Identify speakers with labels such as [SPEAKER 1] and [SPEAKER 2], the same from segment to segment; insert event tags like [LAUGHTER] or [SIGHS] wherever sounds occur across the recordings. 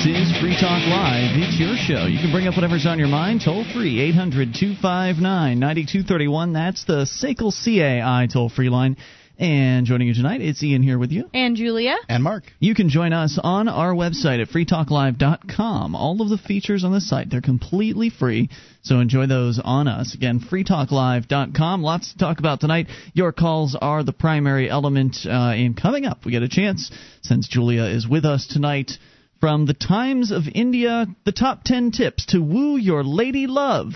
[SPEAKER 1] This is Free Talk Live. It's your show. You can bring up whatever's on your mind. Toll free, 800 259 9231. That's the SACL CAI toll free line. And joining you tonight, it's Ian here with you.
[SPEAKER 2] And Julia.
[SPEAKER 3] And Mark.
[SPEAKER 1] You can join us on our website at freetalklive.com. All of the features on the site, they're completely free, so enjoy those on us. Again, freetalklive.com. Lots to talk about tonight. Your calls are the primary element uh, in coming up. We get a chance, since Julia is with us tonight, from the Times of India, the top 10 tips to woo your lady love.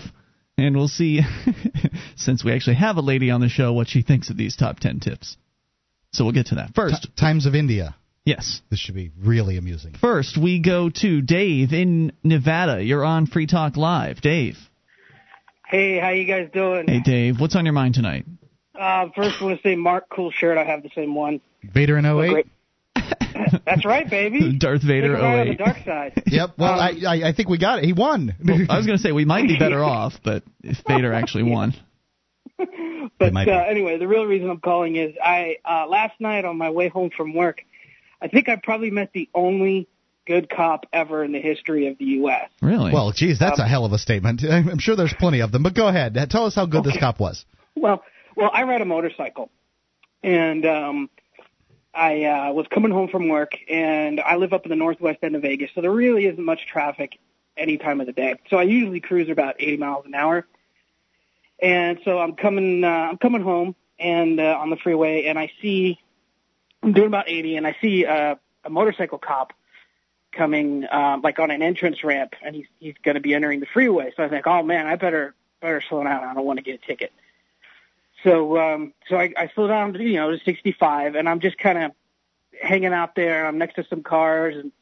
[SPEAKER 1] And we'll see, [LAUGHS] since we actually have a lady on the show, what she thinks of these top 10 tips. So we'll get to that. First,
[SPEAKER 3] T- Times of India.
[SPEAKER 1] Yes.
[SPEAKER 3] This should be really amusing.
[SPEAKER 1] First, we go to Dave in Nevada. You're on Free Talk Live. Dave.
[SPEAKER 4] Hey, how you guys doing?
[SPEAKER 1] Hey, Dave. What's on your mind tonight?
[SPEAKER 4] Uh, first, I want to say, Mark, cool shirt. I have the same one.
[SPEAKER 3] Vader in 08?
[SPEAKER 4] Great. That's right, baby. [LAUGHS]
[SPEAKER 1] Darth Vader
[SPEAKER 4] Take a on the dark side. [LAUGHS]
[SPEAKER 3] Yep. Well,
[SPEAKER 4] Um,
[SPEAKER 3] I, I I think we got it. He won.
[SPEAKER 1] Well, [LAUGHS] I was going to say we might be better off, but if Vader actually won.
[SPEAKER 4] But uh, anyway, the real reason I'm calling is I uh, last night on my way home from work, I think I probably met the only good cop ever in the history of the U.S.
[SPEAKER 1] Really?
[SPEAKER 3] well, geez, that's a hell of a statement. I'm I'm sure there's plenty of them, but go ahead. Tell us how good this cop was.
[SPEAKER 4] Well, well, I ride a motorcycle, and um, I uh, was coming home from work, and I live up in the northwest end of Vegas, so there really isn't much traffic any time of the day. So I usually cruise about 80 miles an hour, and so I'm coming, uh, I'm coming home, and uh, on the freeway, and I see, I'm doing about 80, and I see uh, a motorcycle cop coming, um, like on an entrance ramp, and he's he's going to be entering the freeway. So I think, oh man, I better better slow down. I don't want to get a ticket. So um so I, I slow down to you know to 65 and I'm just kind of hanging out there. I'm next to some cars and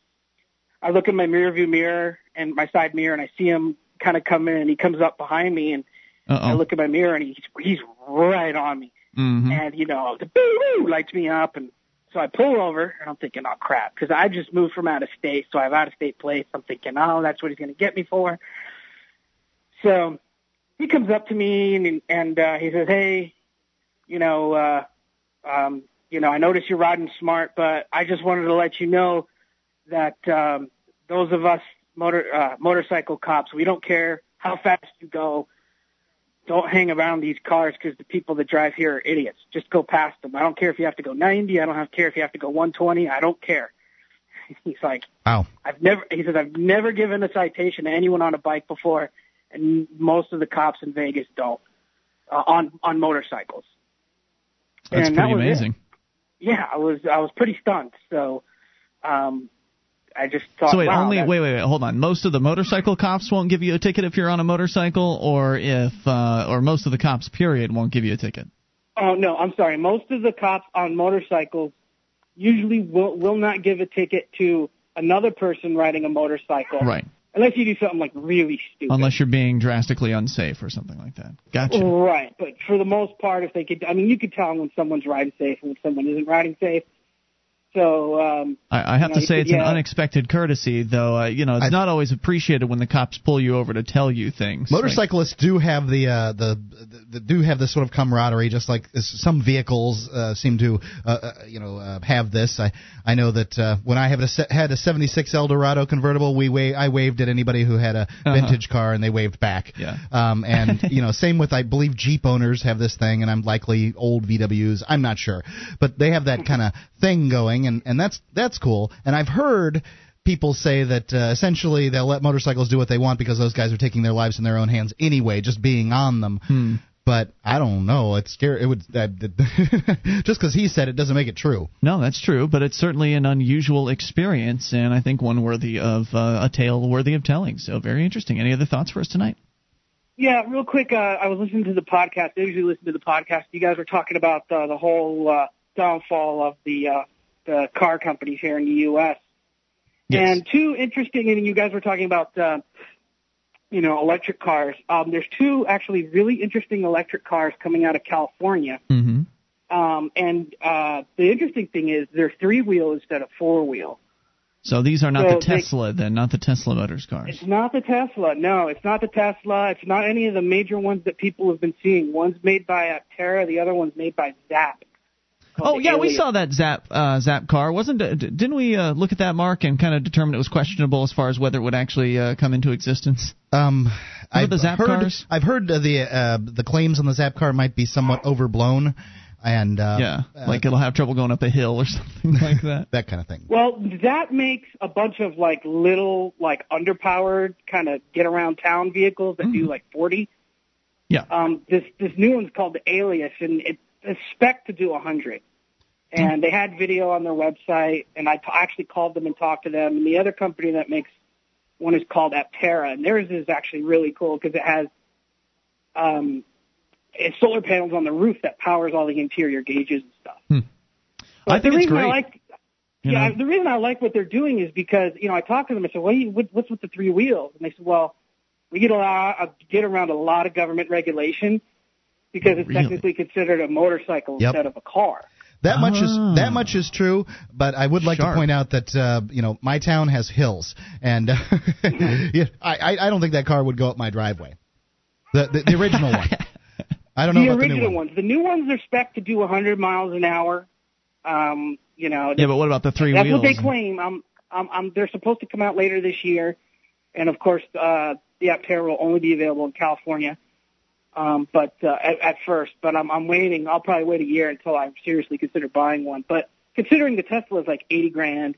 [SPEAKER 4] I look in my mirror view mirror and my side mirror and I see him kind of come in and he comes up behind me and I
[SPEAKER 1] Uh-oh.
[SPEAKER 4] look in my mirror and he's he's right on me
[SPEAKER 1] Mhm.
[SPEAKER 4] and you know the boo boo lights me up and so I pull over and I'm thinking oh crap because I just moved from out of state so I have out of state plates I'm thinking oh that's what he's going to get me for so he comes up to me and and uh, he says hey you know uh um you know I noticed you're riding smart but I just wanted to let you know that um those of us motor uh motorcycle cops we don't care how fast you go don't hang around these cars because the people that drive here are idiots. Just go past them. I don't care if you have to go 90. I don't have care if you have to go 120. I don't care. [LAUGHS] He's like,
[SPEAKER 3] Wow.
[SPEAKER 4] I've never. He says I've never given a citation to anyone on a bike before, and most of the cops in Vegas don't uh, on on motorcycles.
[SPEAKER 1] That's
[SPEAKER 4] and that
[SPEAKER 1] pretty
[SPEAKER 4] it.
[SPEAKER 1] amazing.
[SPEAKER 4] Yeah, I was I was pretty stunned. So, um, I just thought.
[SPEAKER 1] So wait,
[SPEAKER 4] wow,
[SPEAKER 1] only
[SPEAKER 4] that-
[SPEAKER 1] wait, wait, wait, hold on. Most of the motorcycle cops won't give you a ticket if you're on a motorcycle, or if, uh, or most of the cops, period, won't give you a ticket.
[SPEAKER 4] Oh no, I'm sorry. Most of the cops on motorcycles usually will will not give a ticket to another person riding a motorcycle,
[SPEAKER 1] Right.
[SPEAKER 4] Unless you do something like really stupid.
[SPEAKER 1] Unless you're being drastically unsafe or something like that. Gotcha.
[SPEAKER 4] Right, but for the most part, if they could, I mean, you could tell when someone's riding safe and when someone isn't riding safe. So, um,
[SPEAKER 1] I, I have to
[SPEAKER 4] know,
[SPEAKER 1] say it's
[SPEAKER 4] could-
[SPEAKER 1] an unexpected courtesy, though. Uh, you know, it's
[SPEAKER 3] I-
[SPEAKER 1] not always appreciated when the cops pull you over to tell you things. Like-
[SPEAKER 3] Motorcyclists do have the, uh, the, the, the do have this sort of camaraderie, just like some vehicles uh, seem to, uh, uh, you know, uh, have this. I I know that uh, when I have a, had a '76 Eldorado convertible, we wa- I waved at anybody who had a
[SPEAKER 1] Uh-huh.
[SPEAKER 3] vintage car, and they waved back.
[SPEAKER 1] Yeah.
[SPEAKER 3] Um, and [LAUGHS] you know, same with I believe Jeep owners have this thing, and I'm likely old VWs. I'm not sure, but they have that [LAUGHS] kind of thing going, and and that's that's cool. And I've heard people say that uh, essentially they'll let motorcycles do what they want because those guys are taking their lives in their own hands anyway, just being on them.
[SPEAKER 1] Hmm.
[SPEAKER 3] But I don't know. It's scary. It would [LAUGHS] uh, [LAUGHS] just because he said it doesn't make it true.
[SPEAKER 1] No, that's true, but it's certainly an unusual experience, and I think one worthy of uh, a tale worthy of telling. So very interesting. Any other thoughts for us tonight?
[SPEAKER 4] yeah, real quick, uh, I was listening to the podcast. I usually listen to the podcast. You guys were talking about uh, the whole uh, downfall of the uh, the car companies here in the U.S.
[SPEAKER 1] Yes.
[SPEAKER 4] And two interesting, and you guys were talking about, uh, you know, electric cars. Um, there's two actually really interesting electric cars coming out of California.
[SPEAKER 1] hmm
[SPEAKER 4] Um, and uh, the interesting thing is they're three wheel instead of four wheel.
[SPEAKER 1] So these are not
[SPEAKER 4] So
[SPEAKER 1] the
[SPEAKER 4] they-
[SPEAKER 1] Tesla, then, not the Tesla Motors cars.
[SPEAKER 4] It's not the Tesla. No, it's not the Tesla. It's not any of the major ones that people have been seeing. One's made by Aptera, the other one's made by Zap.
[SPEAKER 1] Oh yeah, we saw that Zap uh, Zap car. Wasn't it, didn't we uh, look at that mark and kind of determine it was questionable as far as whether it would actually uh, come into existence?
[SPEAKER 3] Um, I've
[SPEAKER 1] the Zap
[SPEAKER 3] heard,
[SPEAKER 1] cars?
[SPEAKER 3] I've heard uh, the uh, the claims on the Zap car might be somewhat overblown, and uh,
[SPEAKER 1] yeah,
[SPEAKER 3] uh,
[SPEAKER 1] like it'll have trouble going up a hill or [LAUGHS] something like [LAUGHS] that.
[SPEAKER 3] that kind of thing.
[SPEAKER 4] Well, that makes a bunch of like little, like underpowered kind of get around town vehicles that do like 40.
[SPEAKER 1] Yeah.
[SPEAKER 4] Um, this this new one's called the Alias, and it, spec to do 100. And they had video on their website, and I t- actually called them and talked to them. And the other company that makes one is called Aptera, and theirs is actually really cool because it has um, it's solar panels on the roof that powers all the interior gauges and stuff.
[SPEAKER 1] Hmm. I think
[SPEAKER 4] the
[SPEAKER 1] it's
[SPEAKER 4] reason
[SPEAKER 1] great.
[SPEAKER 4] I like, yeah,
[SPEAKER 1] know?
[SPEAKER 4] the reason I like what they're doing is because you know I talked to them. And I said, "What, do you, what what's with the three wheels?" And they said, "Well, we get a lot, get around a lot of government regulation because it's
[SPEAKER 1] Really?
[SPEAKER 4] technically considered a motorcycle
[SPEAKER 3] Yep.
[SPEAKER 4] instead of a car."
[SPEAKER 3] That much is
[SPEAKER 1] Ah.
[SPEAKER 3] that much is true, but I would like
[SPEAKER 1] Sharp.
[SPEAKER 3] to point out that uh, you know my town has hills, and uh, [LAUGHS] yeah, I I- I don't think that car would go up my driveway. The the, the original one. [LAUGHS] I don't know
[SPEAKER 4] the
[SPEAKER 3] about the
[SPEAKER 4] original
[SPEAKER 3] new one.
[SPEAKER 4] ones. The new ones are spec to do 100 miles an hour. Um, you know,
[SPEAKER 1] Yeah, but what about the three
[SPEAKER 4] That's
[SPEAKER 1] wheels?
[SPEAKER 4] what they claim. Um, um, um, they're supposed to come out later this year, and of course, uh, the Aptera will only be available in California. Um, but uh, at, at first, but I'm I'm waiting. I'll probably wait a year until I seriously consider buying one. But considering the Tesla is like 80 grand,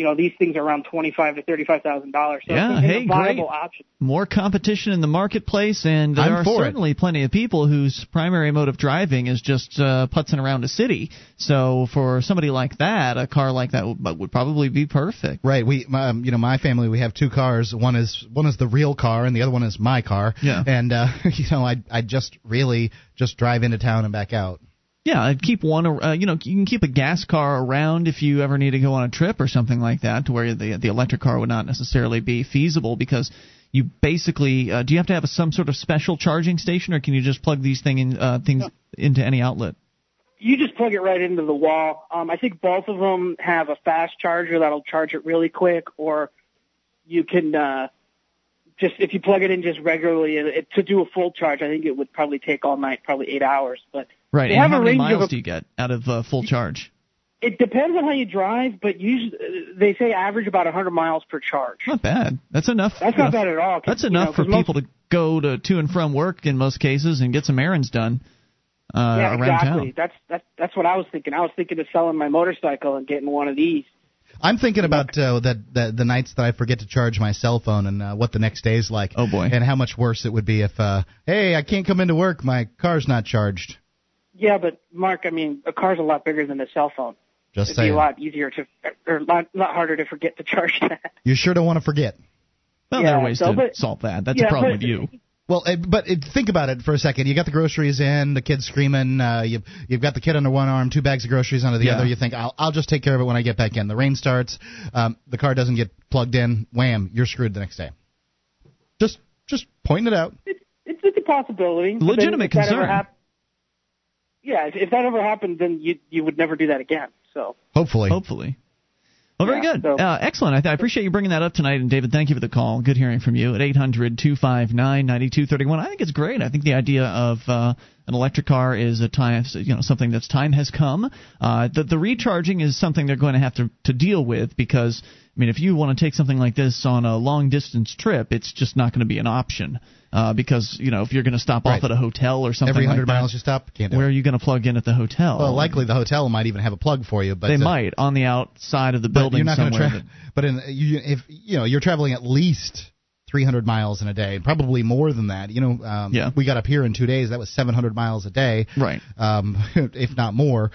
[SPEAKER 4] you know, these things are around 25 to 35 thousand dollars. So
[SPEAKER 1] Yeah,
[SPEAKER 4] it's,
[SPEAKER 1] hey,
[SPEAKER 4] a viable
[SPEAKER 1] great.
[SPEAKER 4] option.
[SPEAKER 1] More competition in the marketplace, and there
[SPEAKER 3] I'm
[SPEAKER 1] are
[SPEAKER 3] for it.
[SPEAKER 1] certainly plenty of people whose primary mode of driving is just uh, putzing around a city. So for somebody like that, a car like that would, would probably be perfect.
[SPEAKER 3] Right. We, um, you know, my family, we have two cars. One is one is the real car, and the other one is my car.
[SPEAKER 1] Yeah.
[SPEAKER 3] And uh, [LAUGHS] you know, I I just really just drive into town and back out.
[SPEAKER 1] Yeah, I'd keep one. Uh, you know, you can keep a gas car around if you ever need to go on a trip or something like that, to where the the electric car would not necessarily be feasible because you basically uh, do you have to have a, some sort of special charging station, or can you just plug these thing in, uh, things into any outlet?
[SPEAKER 4] You just plug it right into the wall. Um, I think both of them have a fast charger that'll charge it really quick, or you can uh, just if you plug it in just regularly it, it, to do a full charge. I think it would probably take all night, probably eight hours. But
[SPEAKER 1] Right.
[SPEAKER 4] They
[SPEAKER 1] and
[SPEAKER 4] have
[SPEAKER 1] how
[SPEAKER 4] a
[SPEAKER 1] many
[SPEAKER 4] range of
[SPEAKER 1] miles
[SPEAKER 4] a-
[SPEAKER 1] do you get out of uh, full charge?
[SPEAKER 4] it depends on how you drive. But usually they say average about 100 miles per charge.
[SPEAKER 1] Not bad. That's enough.
[SPEAKER 4] That's
[SPEAKER 1] enough-
[SPEAKER 4] not bad at all. 'cause,
[SPEAKER 1] That's
[SPEAKER 4] you know,
[SPEAKER 1] enough for
[SPEAKER 4] 'cause most-
[SPEAKER 1] people to go to to and from work in most cases and get some errands done uh,
[SPEAKER 4] Yeah,
[SPEAKER 1] around
[SPEAKER 4] exactly.
[SPEAKER 1] town.
[SPEAKER 4] That's that's that's what I was thinking. I was thinking of selling my motorcycle and getting one of these.
[SPEAKER 3] I'm thinking about uh, that, that the nights that I forget to charge my cell phone and uh, what the next day is like.
[SPEAKER 1] Oh, boy.
[SPEAKER 3] And how much worse it would be if, uh, hey, I can't come into work, my car's not charged.
[SPEAKER 4] Yeah, but Mark, I mean, a car's a lot bigger than a cell phone.
[SPEAKER 3] Just
[SPEAKER 4] It'd be a lot easier to, or a lot, lot harder to forget to charge [LAUGHS] that.
[SPEAKER 3] You sure don't want to forget.
[SPEAKER 1] Well, there are ways
[SPEAKER 4] so,
[SPEAKER 1] to
[SPEAKER 4] but-
[SPEAKER 1] solve that. That's
[SPEAKER 4] yeah,
[SPEAKER 1] a problem
[SPEAKER 4] but-
[SPEAKER 1] with you.
[SPEAKER 3] Well, uh, but uh, think about it for a second. You got the groceries in, the kid's screaming. Uh, you you've got the kid under one arm, two bags of groceries under the
[SPEAKER 1] Yeah.
[SPEAKER 3] other. You think I'll I'll just take care of it when I get back in. The rain starts, um, the car doesn't get plugged in. Wham! You're screwed the next day. Just just pointing it out.
[SPEAKER 4] It's, it's, it's a possibility.
[SPEAKER 1] Legitimate
[SPEAKER 4] if ever
[SPEAKER 1] concern.
[SPEAKER 4] hap- yeah, if, if that ever happened, then you you would never do that again. So
[SPEAKER 3] Hopefully.
[SPEAKER 1] Hopefully. Well, very
[SPEAKER 4] Yeah,
[SPEAKER 1] good.
[SPEAKER 4] so-
[SPEAKER 1] Uh, excellent. I, th- I appreciate you bringing that up tonight. And David, thank you for the call. Good hearing from you at 800 259 9231. I think it's great. I think the idea of uh, an electric car is a time, you know, something that's time has come. Uh, the, the recharging is something they're going to have to, to deal with because, I mean, if you want to take something like this on a long distance trip, it's just not going to be an option. Uh, because, you know, if you're going to stop
[SPEAKER 3] Right.
[SPEAKER 1] off at a hotel or something
[SPEAKER 3] Every
[SPEAKER 1] like
[SPEAKER 3] hundred
[SPEAKER 1] that,
[SPEAKER 3] miles you stop,
[SPEAKER 1] where are you going to plug in at the hotel?
[SPEAKER 3] Well, likely the hotel might even have a plug for you, but
[SPEAKER 1] they
[SPEAKER 3] uh,
[SPEAKER 1] might on the outside of the
[SPEAKER 3] But
[SPEAKER 1] building
[SPEAKER 3] you're not going to
[SPEAKER 1] somewhere.
[SPEAKER 3] tra- But in you, if you know you're traveling at least 300 miles in a day, probably more than that. You know, um,
[SPEAKER 1] Yeah.
[SPEAKER 3] we got up here in two days. That was 700 miles a day,
[SPEAKER 1] Right.
[SPEAKER 3] um, [LAUGHS] if not more.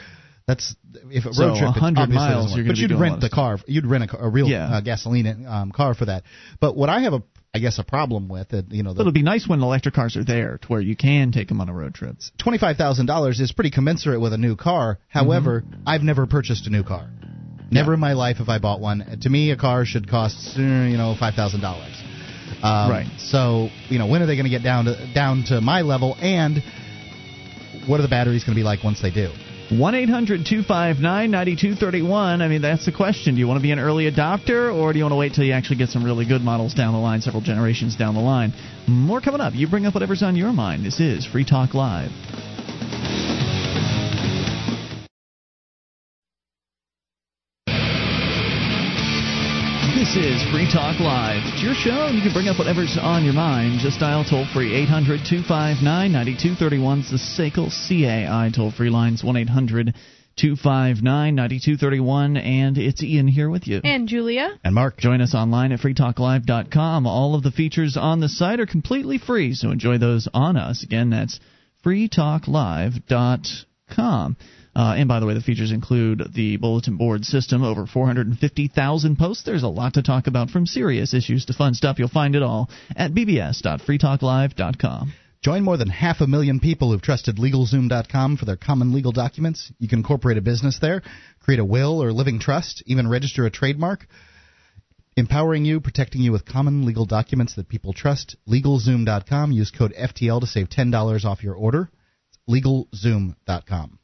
[SPEAKER 3] That's if a
[SPEAKER 1] So,
[SPEAKER 3] road trip. it
[SPEAKER 1] 100 miles,
[SPEAKER 3] but you'd rent the car. You'd rent a, a real
[SPEAKER 1] Yeah.
[SPEAKER 3] uh, gasoline um, car for that. But what I have a, I guess, a problem with it, you know,
[SPEAKER 1] But it'll be nice when electric cars are there to where you can take them on a road trip.
[SPEAKER 3] twenty-five thousand dollars is pretty commensurate with a new car. However, I've never purchased a new car. Never in my life have I bought one. To me, a car should cost, uh, you know, five thousand dollars. Um,
[SPEAKER 1] Right.
[SPEAKER 3] So, you know, when are they going to get down to down to my level, and what are the batteries going to be like once they do?
[SPEAKER 1] 1 800 259 9231. I mean, that's the question. Do you want to be an early adopter, or do you want to wait till you actually get some really good models down the line, several generations down the line? More coming up. You bring up whatever's on your mind. This is Free Talk Live. This is Free Talk Live. It's your show, and you can bring up whatever's on your mind. Just dial toll free 800 259 9231. It's the SACL CAI toll free lines 1 800 259 9231. And it's Ian here with you.
[SPEAKER 2] And Julia.
[SPEAKER 3] And Mark.
[SPEAKER 1] Join us online at freetalklive.com. All of the features on the site are completely free, so enjoy those on us. Again, that's freetalklive.com. Uh, and by the way, the features include the bulletin board system, over 450,000 posts. There's a lot to talk about from serious issues to fun stuff. You'll find it all at bbs.freetalklive.com.
[SPEAKER 3] Join more than half a million people who've trusted LegalZoom.com for their common legal documents. You can incorporate a business there, create a will or living trust, even register a trademark. Empowering you, protecting you with common legal documents that people trust. LegalZoom.com. Use code FTL to save $10 off your order. LegalZoom.com.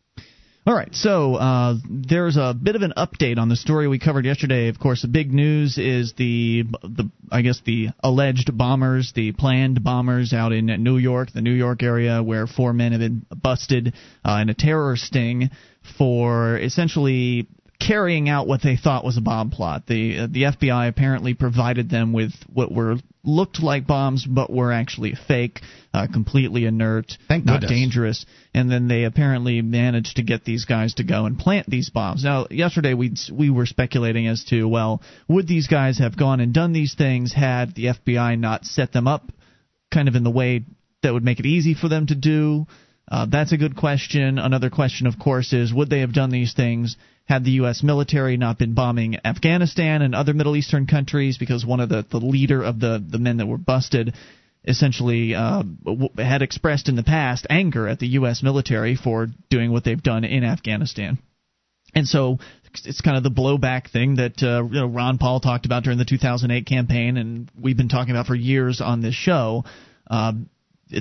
[SPEAKER 1] All right, so uh, there's a bit of an update on the story we covered yesterday. Of course, the big news is the the I guess the alleged bombers, the planned bombers out in New York, the New York area, where four men have been busted uh, in a terror sting for essentially carrying out what they thought was a bomb plot. The uh, the FBI apparently provided them with what were looked like bombs but were actually fake, uh, completely inert,
[SPEAKER 3] Thank
[SPEAKER 1] not
[SPEAKER 3] goodness.
[SPEAKER 1] dangerous. And then they apparently managed to get these guys to go and plant these bombs. Now, yesterday we we were speculating as to well, would these guys have gone and done these things had the FBI not set them up, kind of in the way that would make it easy for them to do? Uh, that's a good question. Another question, of course, is would they have done these things had the U.S. military not been bombing Afghanistan and other Middle Eastern countries? Because one of the, the leader of the, the men that were busted essentially uh, had expressed in the past anger at the U.S. military for doing what they've done in Afghanistan. And so it's kind of the blowback thing that uh, you know, Ron Paul talked about during the 2008 campaign, and we've been talking about for years on this show. Uh,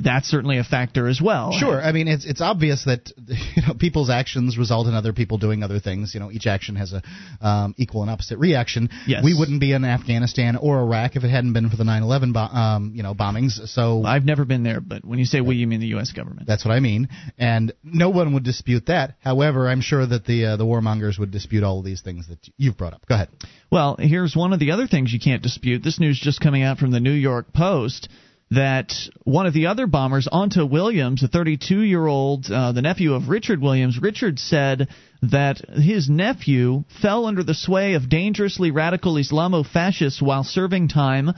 [SPEAKER 1] that's certainly a factor as well.
[SPEAKER 3] Sure. I mean, it's it's obvious that [LAUGHS] you know people's actions result in other people doing other things. You know, each action has a um, equal and opposite reaction.
[SPEAKER 1] Yes.
[SPEAKER 3] We wouldn't be in Afghanistan or Iraq if it hadn't been for the 9/11 bo- um, you know bombings. So
[SPEAKER 1] I've never been there, but when you say we, you mean the U.S. government.
[SPEAKER 3] that's what I mean, and no one would dispute that. However, I'm sure that the uh, the warmongers would dispute all of these things that you've brought up. Go ahead.
[SPEAKER 1] Well, here's one of the other things you can't dispute. This news just coming out from the New York Post that one of the other bombers, Onta Williams, a 32 year old, uh, the nephew of Richard Williams, Richard said that his nephew fell under the sway of dangerously radical Islamo fascists while serving time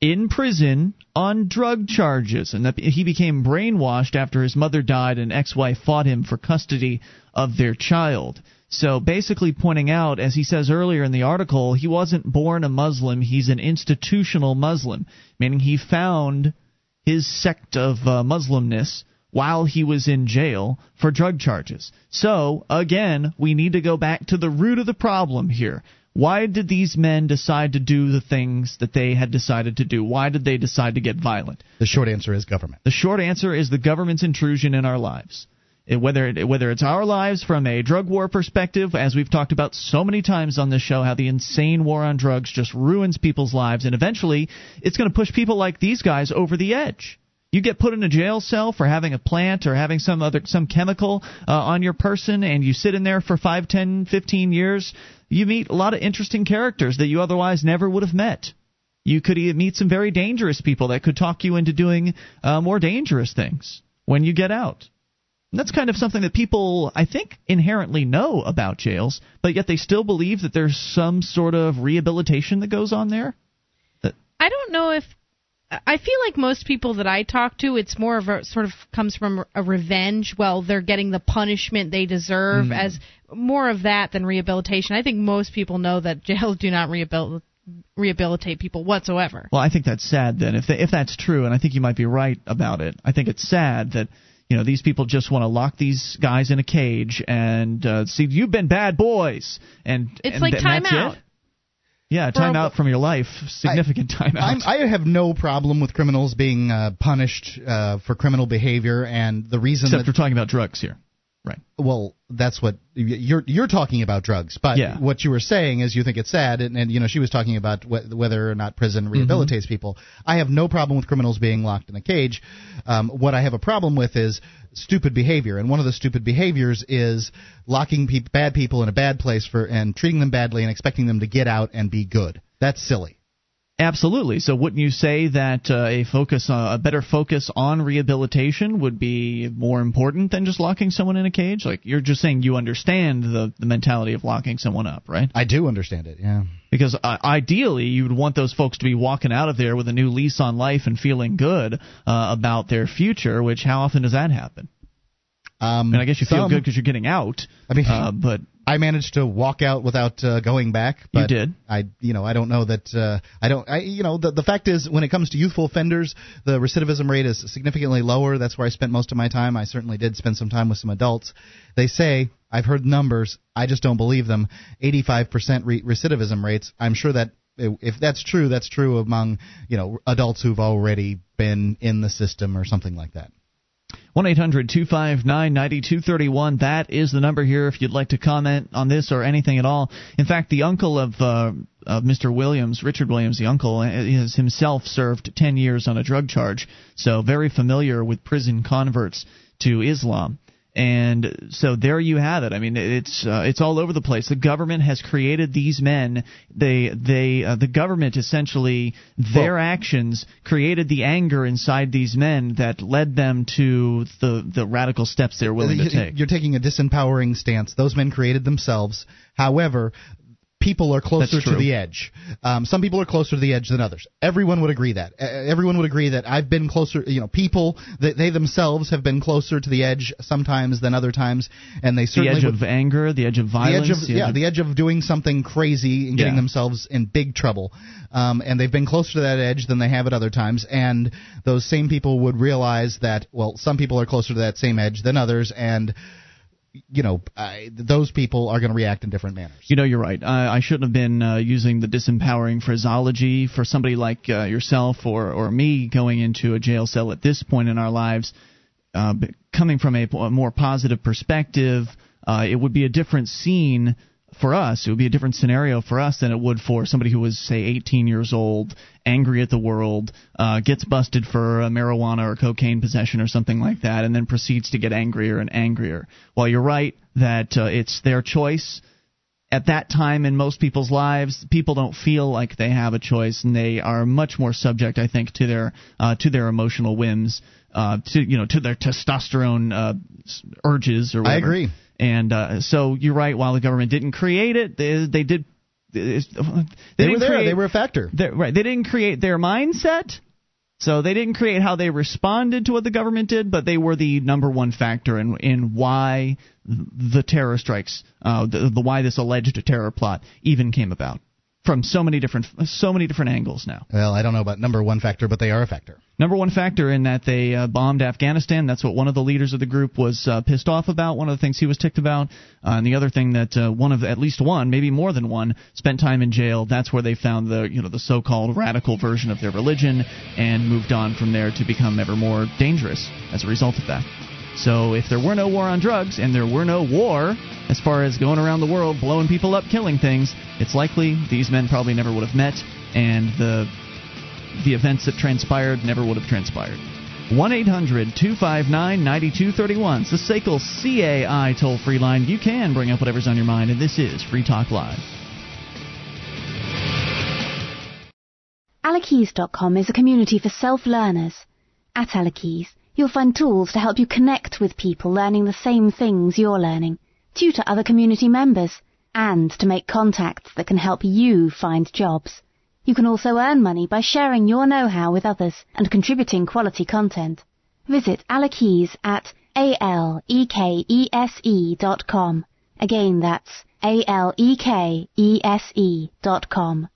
[SPEAKER 1] in prison on drug charges, and that he became brainwashed after his mother died and ex wife fought him for custody of their child. So basically, pointing out, as he says earlier in the article, he wasn't born a Muslim, he's an institutional Muslim, meaning he found his sect of uh, Muslimness while he was in jail for drug charges. So, again, we need to go back to the root of the problem here. Why did these men decide to do the things that they had decided to do? Why did they decide to get violent?
[SPEAKER 3] The short answer is government.
[SPEAKER 1] The short answer is the government's intrusion in our lives. Whether it, whether it's our lives from a drug war perspective, as we've talked about so many times on this show, how the insane war on drugs just ruins people's lives, and eventually it's going to push people like these guys over the edge. You get put in a jail cell for having a plant or having some other some chemical uh, on your person, and you sit in there for five, ten, fifteen years. You meet a lot of interesting characters that you otherwise never would have met. You could meet some very dangerous people that could talk you into doing uh, more dangerous things when you get out. And that's kind of something that people, I think, inherently know about jails, but yet they still believe that there's some sort of rehabilitation that goes on there.
[SPEAKER 2] I don't know if I feel like most people that I talk to, it's more of a sort of comes from a revenge. Well, they're getting the punishment they deserve
[SPEAKER 1] Hmm.
[SPEAKER 2] as more of that than rehabilitation. I think most people know that [LAUGHS] jails do not rehabil- rehabilitate people whatsoever.
[SPEAKER 1] Well, I think that's sad then. If if that's true, and I think you might be right about it. I think it's sad that you know these people just want to lock these guys in a cage and uh, see you've been bad boys and
[SPEAKER 2] It's
[SPEAKER 1] and
[SPEAKER 2] like
[SPEAKER 1] th-
[SPEAKER 2] time
[SPEAKER 1] that's
[SPEAKER 2] out.
[SPEAKER 1] It? Yeah, time out from your life, significant [LAUGHS] time out.
[SPEAKER 3] I'm, I have no problem with criminals being uh, punished uh, for criminal behavior, and the reason
[SPEAKER 1] Except
[SPEAKER 3] that
[SPEAKER 1] we're talking about drugs here, right?
[SPEAKER 3] well, that's what you're you're talking about drugs. But
[SPEAKER 1] Yeah.
[SPEAKER 3] what you were saying is you think it's sad, and, and you know she was talking about wh- whether or not prison
[SPEAKER 1] Mm-hmm.
[SPEAKER 3] rehabilitates people. I have no problem with criminals being locked in a cage. Um, what I have a problem with is stupid behavior, and one of the stupid behaviors is locking peop bad people in a bad place for and treating them badly and expecting them to get out and be good. That's silly.
[SPEAKER 1] Absolutely. So, wouldn't you say that uh, a focus, uh, a better focus on rehabilitation, would be more important than just locking someone in a cage? Like you're just saying, you understand the the mentality of locking someone up, right?
[SPEAKER 3] I do understand it. Yeah.
[SPEAKER 1] Because uh, ideally, you would want those folks to be walking out of there with a new lease on life and feeling good uh, about their future. Which, how often does that happen?
[SPEAKER 3] Um,
[SPEAKER 1] and I guess you feel good because you're getting out.
[SPEAKER 3] I mean,
[SPEAKER 1] uh, but
[SPEAKER 3] I managed to walk out without uh, going back.
[SPEAKER 1] You did.
[SPEAKER 3] I, you know, I don't know that. Uh, I don't. I, you know, the the fact is, when it comes to youthful offenders, the recidivism rate is significantly lower. That's where I spent most of my time. I certainly did spend some time with some adults. They say I've heard numbers. I just don't believe them. 85% re- recidivism rates. I'm sure that if that's true, that's true among you know adults who've already been in the system or something like that.
[SPEAKER 1] 1 800 259 9231. That is the number here if you'd like to comment on this or anything at all. In fact, the uncle of, uh, of Mr. Williams, Richard Williams, the uncle, has himself served 10 years on a drug charge, so very familiar with prison converts to Islam. And so there you have it. I mean, it's uh, it's all over the place. The government has created these men. They they uh, the government essentially their actions created the anger inside these men that led them to the the radical steps they're willing to take.
[SPEAKER 3] You're taking a disempowering stance. Those men created themselves. However, people are closer to the edge. Um, some people are closer to the edge than others. Everyone would agree that. Uh, everyone would agree that I've been closer. You know, people that they themselves have been closer to the edge sometimes than other times, and they certainly The
[SPEAKER 1] edge
[SPEAKER 3] would.
[SPEAKER 1] of anger, the edge of
[SPEAKER 3] the
[SPEAKER 1] violence,
[SPEAKER 3] edge of yeah, the edge of doing something crazy and getting
[SPEAKER 1] Yeah.
[SPEAKER 3] themselves in big trouble, um, and they've been closer to that edge than they have at other times. And those same people would realize that well, some people are closer to that same edge than others, and you know, I, those people are going to react in different manners.
[SPEAKER 1] You know, you're right. I, I shouldn't have been uh, using the disempowering phraseology for somebody like uh, yourself or, or me going into a jail cell at this point in our lives. Uh, coming from a, a more positive perspective, uh, it would be a different scene for us. It would be a different scenario for us than it would for somebody who was, say, 18 years old, angry at the world, uh, gets busted for uh, marijuana or cocaine possession or something like that, and then proceeds to get angrier and angrier. While you're right that uh, it's their choice, at that time in most people's lives, people don't feel like they have a choice, and they are much more subject, I think, to their uh, to their emotional whims, uh, to you know, to their testosterone uh, urges or whatever.
[SPEAKER 3] I agree.
[SPEAKER 1] And uh, so you're right. While the government didn't create it, they, they did. They,
[SPEAKER 3] They, were there.
[SPEAKER 1] create-
[SPEAKER 3] they were a factor.
[SPEAKER 1] they- right. They didn't create their mindset. So they didn't create how they responded to what the government did, but they were the number one factor in in why the terror strikes, uh, the, the why this alleged terror plot even came about from so many different so many different angles now.
[SPEAKER 3] Well, I don't know about number one factor, but they are a factor.
[SPEAKER 1] Number one factor in that they uh, bombed Afghanistan. That's what one of the leaders of the group was uh, pissed off about. One of the things he was ticked about. Uh, and the other thing that uh, one of at least one, maybe more than one, spent time in jail. That's where they found the you know the so-called radical version of their religion and moved on from there to become ever more dangerous as a result of that. So if there were no war on drugs and there were no war as far as going around the world blowing people up, killing things, it's likely these men probably never would have met and the the events that transpired never would have transpired. 1 800 259 9231. It's the SACL CAI toll free line. You can bring up whatever's on your mind, and this is Free Talk Live.
[SPEAKER 5] Alakeys.com is a community for self-learners. At Alakeys, you'll find tools to help you connect with people learning the same things you're learning, tutor other community members, and to make contacts that can help you find jobs. You can also earn money by sharing your know-how with others and contributing quality content. Visit Alakeys at A-L-E-K-E-S-E dot com. Again, that's A-L-E-K-E-S-E dot com.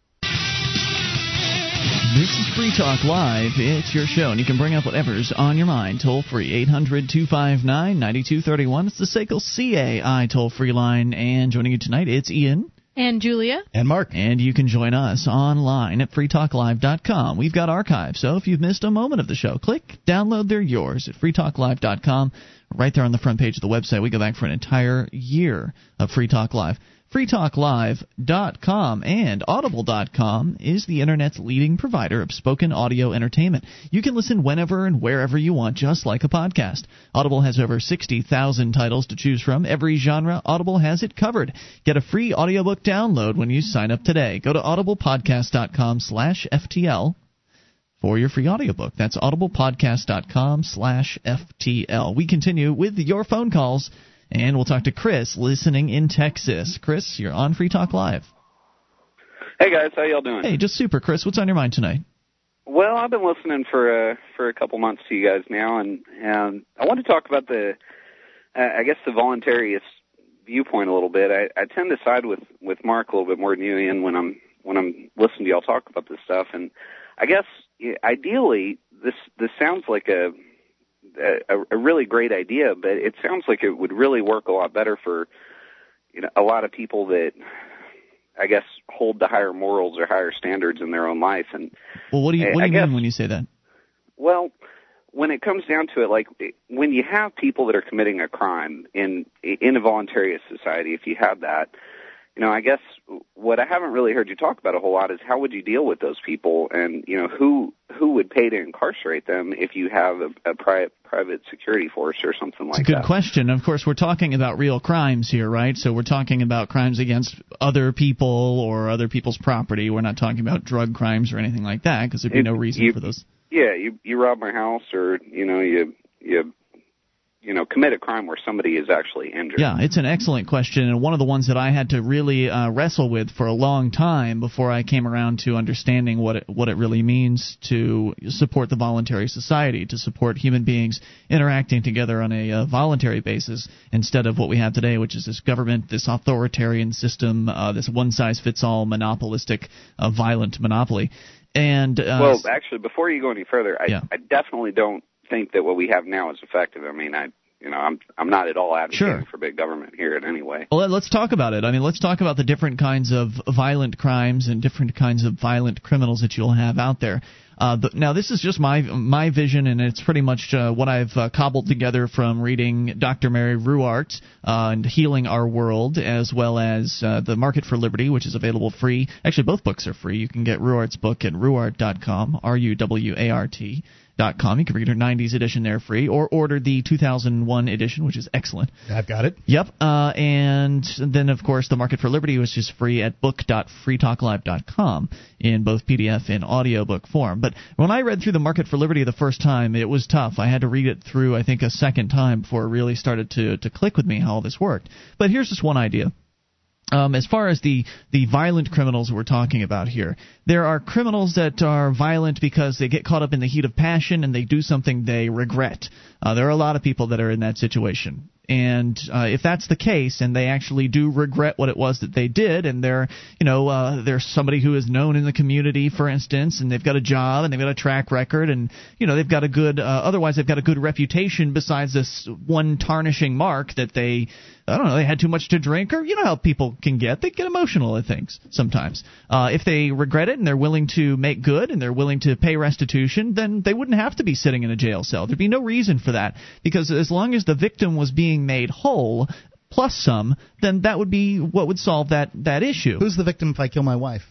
[SPEAKER 1] This is Free Talk Live. It's your show, and you can bring up whatever's on your mind. Toll free, 800 259 9231. It's the SACL CAI toll free line. And joining you tonight, it's Ian.
[SPEAKER 2] And Julia?
[SPEAKER 3] And Mark,
[SPEAKER 1] And you can join us online at freetalklive.com. We've got archives, so if you've missed a moment of the show, click download. They're yours at freetalklive.com. Right there on the front page of the website, we go back for an entire year of Free Talk Live. freetalklive.com and audible.com is the internet's leading provider of spoken audio entertainment. You can listen whenever and wherever you want just like a podcast. Audible has over 60,000 titles to choose from. Every genre, Audible has it covered. Get a free audiobook download when you sign up today. Go to audiblepodcast.com/ftl for your free audiobook. That's audiblepodcast.com/ftl. We continue with your phone calls. And we'll talk to Chris listening in Texas. Chris, you're on Free Talk Live.
[SPEAKER 6] Hey guys, how y'all doing?
[SPEAKER 1] Hey, just super, Chris. What's on your mind tonight?
[SPEAKER 6] Well, I've been listening for uh, for a couple months to you guys now, and and I want to talk about the, uh, I guess the voluntarist viewpoint a little bit. I, I tend to side with with Mark a little bit more than you, Ian, when I'm when I'm listening to y'all talk about this stuff. And I guess ideally, this this sounds like a a, a really great idea, but it sounds like it would really work a lot better for you know a lot of people that I guess hold the higher morals or higher standards in their own life. And
[SPEAKER 1] well, what do you what do you guess, mean when you say that?
[SPEAKER 6] Well, when it comes down to it, like when you have people that are committing a crime in in a voluntary society, if you have that, you know, I guess what I haven't really heard you talk about a whole lot is how would you deal with those people, and you know, who who would pay to incarcerate them if you have a, a private private security force or something like
[SPEAKER 1] that? It's a good
[SPEAKER 6] that.
[SPEAKER 1] question. Of course, we're talking about real crimes here, right? So we're talking about crimes against other people or other people's property. We're not talking about drug crimes or anything like that because there'd be
[SPEAKER 6] it,
[SPEAKER 1] no reason
[SPEAKER 6] you,
[SPEAKER 1] for those.
[SPEAKER 6] Yeah, you you rob my house, or you know, you you you know commit a crime where somebody is actually injured?
[SPEAKER 1] Yeah, it's an excellent question, and one of the ones that I had to really uh, wrestle with for a long time before I came around to understanding what it, what it really means to support the voluntary society, to support human beings interacting together on a uh, voluntary basis instead of what we have today, which is this government, this authoritarian system, uh, this one size fits all monopolistic, uh, violent monopoly. And uh,
[SPEAKER 6] well, actually, before you go any further, I, yeah. I definitely don't think that what we have now is effective. I mean, I you know, I'm I'm not at all advocating
[SPEAKER 1] sure.
[SPEAKER 6] for big government here in any way.
[SPEAKER 1] Well, let's talk about it. I mean, let's talk about the different kinds of violent crimes and different kinds of violent criminals that you'll have out there. Uh, the, now, this is just my my vision, and it's pretty much uh, what I've uh, cobbled together from reading Dr. Mary Ruwart uh, and Healing Our World, as well as uh, The Market for Liberty, which is available free. Actually, both books are free. You can get Ruwart's book at ruwart.com, R U W A R T dot com. You can read her 90s edition there free, or order the 2001 edition, which is excellent.
[SPEAKER 3] I've got it.
[SPEAKER 1] Yep. Uh, and then, of course, The Market for Liberty, which is free at book.freetalklive.com in both PDF and audiobook form. But when I read through The Market for Liberty the first time, it was tough. I had to read it through, I think, a second time before it really started to, to click with me how all this worked. But here's just one idea. Um, as far as the, the violent criminals we're talking about here, there are criminals that are violent because they get caught up in the heat of passion and they do something they regret. Uh, there are a lot of people that are in that situation. And uh, if that's the case, and they actually do regret what it was that they did, and they're, you know, uh, they're somebody who is known in the community, for instance, and they've got a job and they've got a track record, and you know, they've got a good, uh, otherwise they've got a good reputation besides this one tarnishing mark that they, I don't know, they had too much to drink, or you know how people can get, they get emotional at things sometimes. Uh, if they regret it and they're willing to make good and they're willing to pay restitution, then they wouldn't have to be sitting in a jail cell. There'd be no reason for that because as long as the victim was being made whole plus some, then that would be what would solve that that issue.
[SPEAKER 3] Who's the victim if I kill my wife?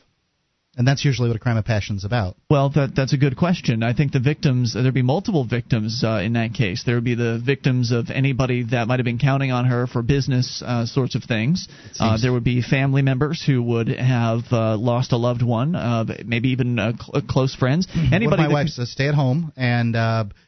[SPEAKER 3] And that's usually what a crime of passion is about.
[SPEAKER 1] Well, that that's a good question. I think the victims there'd be multiple victims uh, in that case. There would be the victims of anybody that might have been counting on her for business uh, sorts of things. Uh, there would be family members who would have uh, lost a loved one, uh, maybe even uh, cl- close friends.
[SPEAKER 3] Anybody. my wife's a stay-at-home, and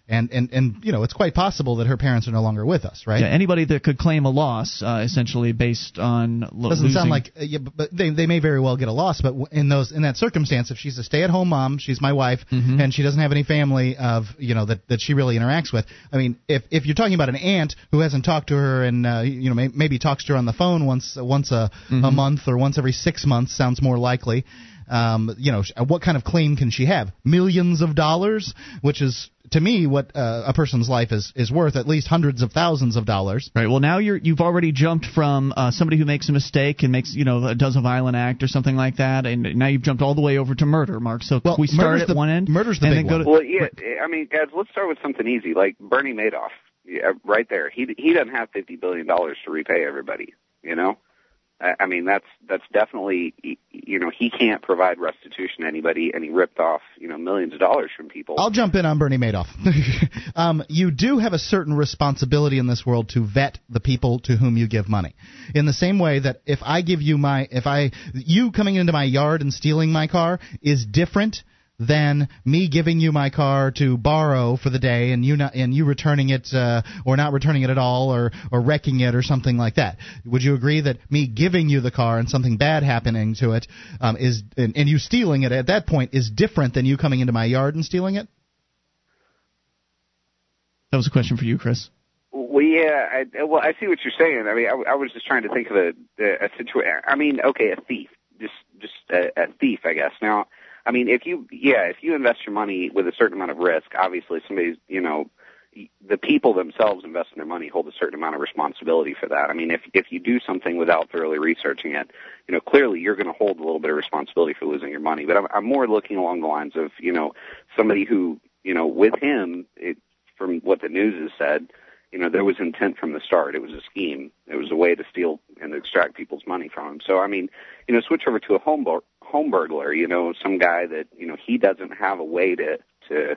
[SPEAKER 3] and and and you know it's quite possible that her parents are no longer with us, right?
[SPEAKER 1] Yeah, anybody that could claim a loss, uh, essentially based on
[SPEAKER 3] lo- doesn't
[SPEAKER 1] losing.
[SPEAKER 3] sound like uh, yeah, but they they may very well get a loss, but in those in that circumstance, if she's a stay-at-home mom, she's my wife,
[SPEAKER 1] mm-hmm.
[SPEAKER 3] and she doesn't have any family of you know that that she really interacts with. I mean, if if you're talking about an aunt who hasn't talked to her and uh, you know may, maybe talks to her on the phone once once a
[SPEAKER 1] mm-hmm.
[SPEAKER 3] a month or once every six months, sounds more likely. Um, you know, what kind of claim can she have? Millions of dollars, which is to me what uh, a person's life is is worth at least hundreds of thousands of dollars.
[SPEAKER 1] Right. Well, now you're you've already jumped from uh, somebody who makes a mistake and makes you know does a violent act or something like that, and now you've jumped all the way over to murder, Mark. So
[SPEAKER 3] well,
[SPEAKER 1] we start at
[SPEAKER 3] the,
[SPEAKER 1] one end,
[SPEAKER 3] murder's the
[SPEAKER 1] and
[SPEAKER 3] big
[SPEAKER 1] then go
[SPEAKER 3] one.
[SPEAKER 1] to.
[SPEAKER 6] Well, yeah. I mean, guys, let's start with something easy, like Bernie Madoff. Yeah, right there. He he doesn't have fifty billion dollars to repay everybody. You know. I mean, that's that's definitely you know he can't provide restitution to anybody, and he ripped off you know millions of dollars from people.
[SPEAKER 3] I'll jump in on Bernie Madoff. [LAUGHS] um, you do have a certain responsibility in this world to vet the people to whom you give money. In the same way that if I give you my if I you coming into my yard and stealing my car is different than me giving you my car to borrow for the day and you not and you returning it uh, or not returning it at all or or wrecking it or something like that. Would you agree that me giving you the car and something bad happening to it um, is and, and you stealing it at that point is different than you coming into my yard and stealing it?
[SPEAKER 1] That was a question for you, Chris.
[SPEAKER 6] Well, yeah, I, well, I see what you're saying. I mean, I, I was just trying to think of a a, a situation. I mean, okay, a thief, just just a, a thief, I guess. Now, I mean, if you, yeah, if you invest your money with a certain amount of risk, obviously somebody's, you know, the people themselves investing their money hold a certain amount of responsibility for that. I mean, if if you do something without thoroughly researching it, you know, clearly you're going to hold a little bit of responsibility for losing your money. But I'm, I'm more looking along the lines of, you know, somebody who, you know, with him, it, from what the news has said, you know, there was intent from the start. It was a scheme. It was a way to steal and extract people's money from him. So, I mean, you know, switch over to a home home burglar, you know, some guy that, you know, he doesn't have a way to, to,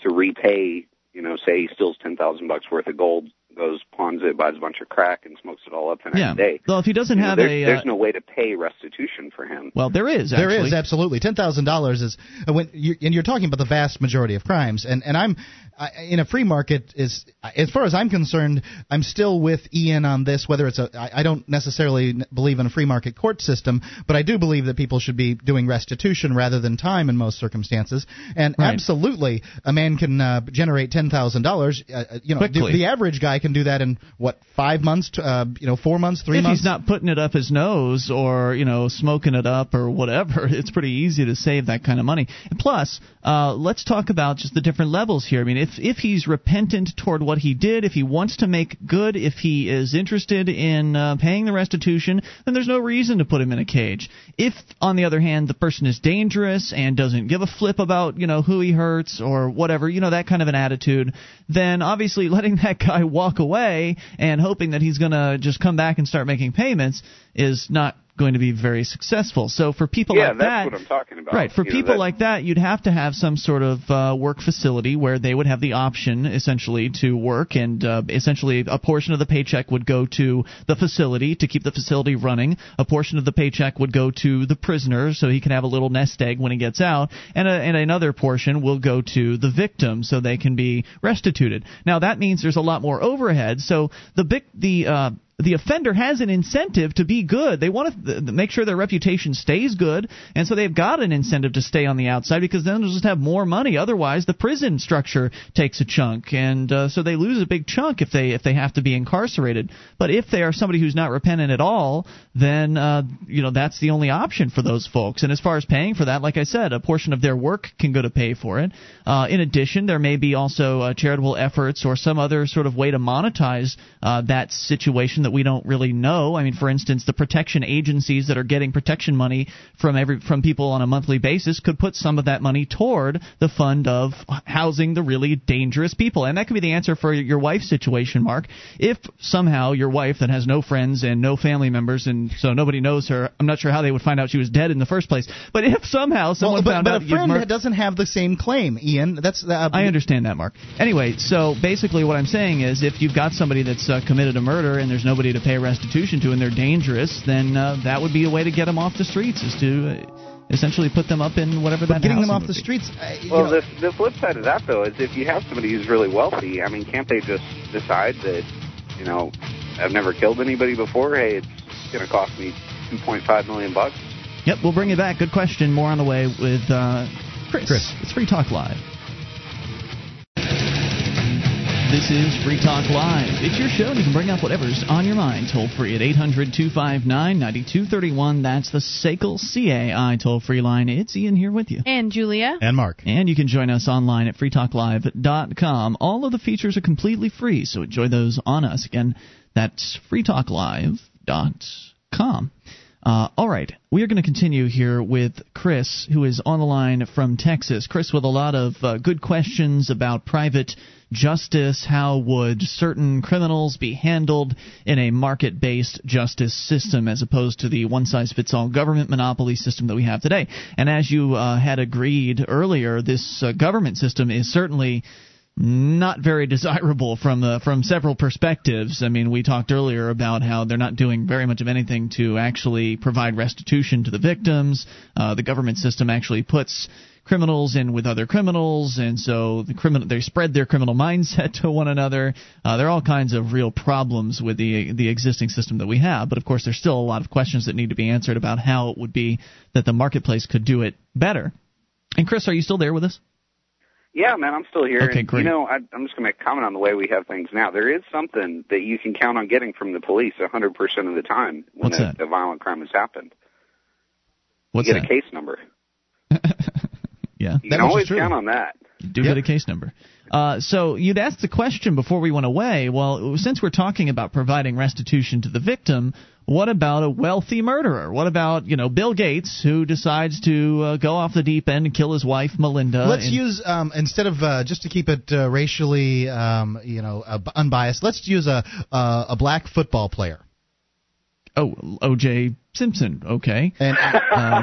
[SPEAKER 6] to repay, you know, say he steals 10,000 bucks worth of gold, goes pawns it, buys a bunch of crack, and smokes it all up the next
[SPEAKER 1] yeah.
[SPEAKER 6] day.
[SPEAKER 1] Well, if he doesn't
[SPEAKER 6] you
[SPEAKER 1] have
[SPEAKER 6] know, there's,
[SPEAKER 1] a, uh,
[SPEAKER 6] there's no way to pay restitution for him.
[SPEAKER 1] Well, there is.
[SPEAKER 3] There
[SPEAKER 1] actually.
[SPEAKER 3] is absolutely ten thousand dollars is uh, when you and you're talking about the vast majority of crimes, and and I'm I, in a free market is as far as I'm concerned, I'm still with Ian on this. Whether it's a I, I don't necessarily believe in a free market court system, but I do believe that people should be doing restitution rather than time in most circumstances. And
[SPEAKER 1] Right.
[SPEAKER 3] absolutely, a man can uh, generate ten thousand uh, dollars. You know,
[SPEAKER 1] Quickly.
[SPEAKER 3] the, the average guy can do that in what five months? Uh, you know, four months, three
[SPEAKER 1] if
[SPEAKER 3] months.
[SPEAKER 1] he's not putting it up his nose or you know smoking it up or whatever, [LAUGHS] it's pretty easy to save that kind of money. And plus, uh, let's talk about just the different levels here. I mean, if if he's repentant toward what he did, if he wants to make good, if he is interested in uh, paying the restitution, then there's no reason to put him in a cage. If, on the other hand, the person is dangerous and doesn't give a flip about you know who he hurts or whatever, you know that kind of an attitude, then obviously [LAUGHS] letting that guy walk away and hoping that he's going to just come back and start making payments is not going to be very successful. So for people
[SPEAKER 6] yeah,
[SPEAKER 1] like
[SPEAKER 6] that's
[SPEAKER 1] that,
[SPEAKER 6] what I'm talking about.
[SPEAKER 1] Right. For
[SPEAKER 6] You know,
[SPEAKER 1] people
[SPEAKER 6] that-
[SPEAKER 1] like that, you'd have to have some sort of uh, work facility where they would have the option, essentially, to work, and uh, essentially a portion of the paycheck would go to the facility to keep the facility running. A portion of the paycheck would go to the prisoner so he can have a little nest egg when he gets out, and, a, and another portion will go to the victim so they can be restituted. Now that means there's a lot more overhead. So the big the uh, the offender has an incentive to be good. They want to th- make sure their reputation stays good, and so they've got an incentive to stay on the outside because then they'll just have more money. Otherwise, the prison structure takes a chunk, and uh, so they lose a big chunk if they if they have to be incarcerated. But if they are somebody who's not repentant at all, then uh, you know that's the only option for those folks. And as far as paying for that, like I said, a portion of their work can go to pay for it. Uh, in addition, there may be also uh, charitable efforts or some other sort of way to monetize uh, that situation that we don't really know. I mean, for instance, the protection agencies that are getting protection money from every from people on a monthly basis could put some of that money toward the fund of housing the really dangerous people, and that could be the answer for your wife's situation, Mark. If somehow your wife that has no friends and no family members, and so nobody knows her, I'm not sure how they would find out she was dead in the first place. But if somehow someone
[SPEAKER 3] well, but,
[SPEAKER 1] found
[SPEAKER 3] but
[SPEAKER 1] out
[SPEAKER 3] a friend
[SPEAKER 1] mur-
[SPEAKER 3] doesn't have the same claim, Ian. That's uh,
[SPEAKER 1] I understand that, Mark. Anyway, so basically, what I'm saying is, if you've got somebody that's uh, committed a murder and there's nobody to pay restitution to, and they're dangerous, then uh, that would be a way to get them off the streets, is to uh, essentially put them up in whatever
[SPEAKER 3] But
[SPEAKER 1] that
[SPEAKER 3] getting them off the
[SPEAKER 1] be.
[SPEAKER 3] streets. Uh,
[SPEAKER 6] Well,
[SPEAKER 3] know,
[SPEAKER 6] the the flip side of that though is if you have somebody who's really wealthy, I mean, can't they just decide that, you know, I've never killed anybody before. Hey, it's going to cost me 2.5 million bucks.
[SPEAKER 1] Yep, we'll bring you back. Good question. More on the way with uh, Chris.
[SPEAKER 3] Chris.
[SPEAKER 1] It's Free Talk Live. This is Free Talk Live. It's your show, and you can bring up whatever's on your mind. Toll free at 800 259 9231. That's the SACL CAI toll free line. It's Ian here with you.
[SPEAKER 2] And Julia.
[SPEAKER 3] and Mark.
[SPEAKER 1] And you can join us online at freetalklive.com. All of the features are completely free, so enjoy those on us. Again, that's freetalklive.com. Uh, all right, we are going to continue here with Chris, who is on the line from Texas. Chris, with a lot of uh, good questions about private justice. How would certain criminals be handled in a market based justice system as opposed to the one size fits all government monopoly system that we have today? And as you uh, had agreed earlier, this uh, government system is certainly not very [LAUGHS] desirable from uh, from several perspectives. I mean, we talked earlier about how they're not doing very much of anything to actually provide restitution to the victims. Uh, the government system actually puts criminals in with other criminals, and so the criminal they spread their criminal [LAUGHS] mindset to one another. Uh, there are all kinds of real problems with the the existing system that we have, but of course, there's still a lot of questions that need to be answered about how it would be that the marketplace could do it better. And Chris, are you still there with us?
[SPEAKER 6] Yeah, man, I'm still here.
[SPEAKER 1] Okay,
[SPEAKER 6] and,
[SPEAKER 1] great.
[SPEAKER 6] You know, I, I'm just going to make a comment on the way we have things now. There is something that you can count on getting from the police 100% of the time when
[SPEAKER 1] What's
[SPEAKER 6] a,
[SPEAKER 1] that?
[SPEAKER 6] a violent crime has happened.
[SPEAKER 1] What's
[SPEAKER 6] you get
[SPEAKER 1] that?
[SPEAKER 6] a case number. [LAUGHS]
[SPEAKER 1] yeah,
[SPEAKER 6] You
[SPEAKER 3] That
[SPEAKER 6] can always
[SPEAKER 3] true.
[SPEAKER 6] count on that.
[SPEAKER 1] You do
[SPEAKER 3] Yep.
[SPEAKER 1] get a case number. Uh, so you'd asked the question before we went away. Well, since we're talking about providing restitution to the victim, what about a wealthy murderer? What about you know Bill Gates who decides to uh, go off the deep end and kill his wife Melinda?
[SPEAKER 3] Let's
[SPEAKER 1] and-
[SPEAKER 3] use um, instead of uh, just to keep it uh, racially, um, you know, uh, unbiased. Let's use a uh, a black football player.
[SPEAKER 1] oh O.J. Simpson. Okay,
[SPEAKER 3] And [LAUGHS]
[SPEAKER 1] uh,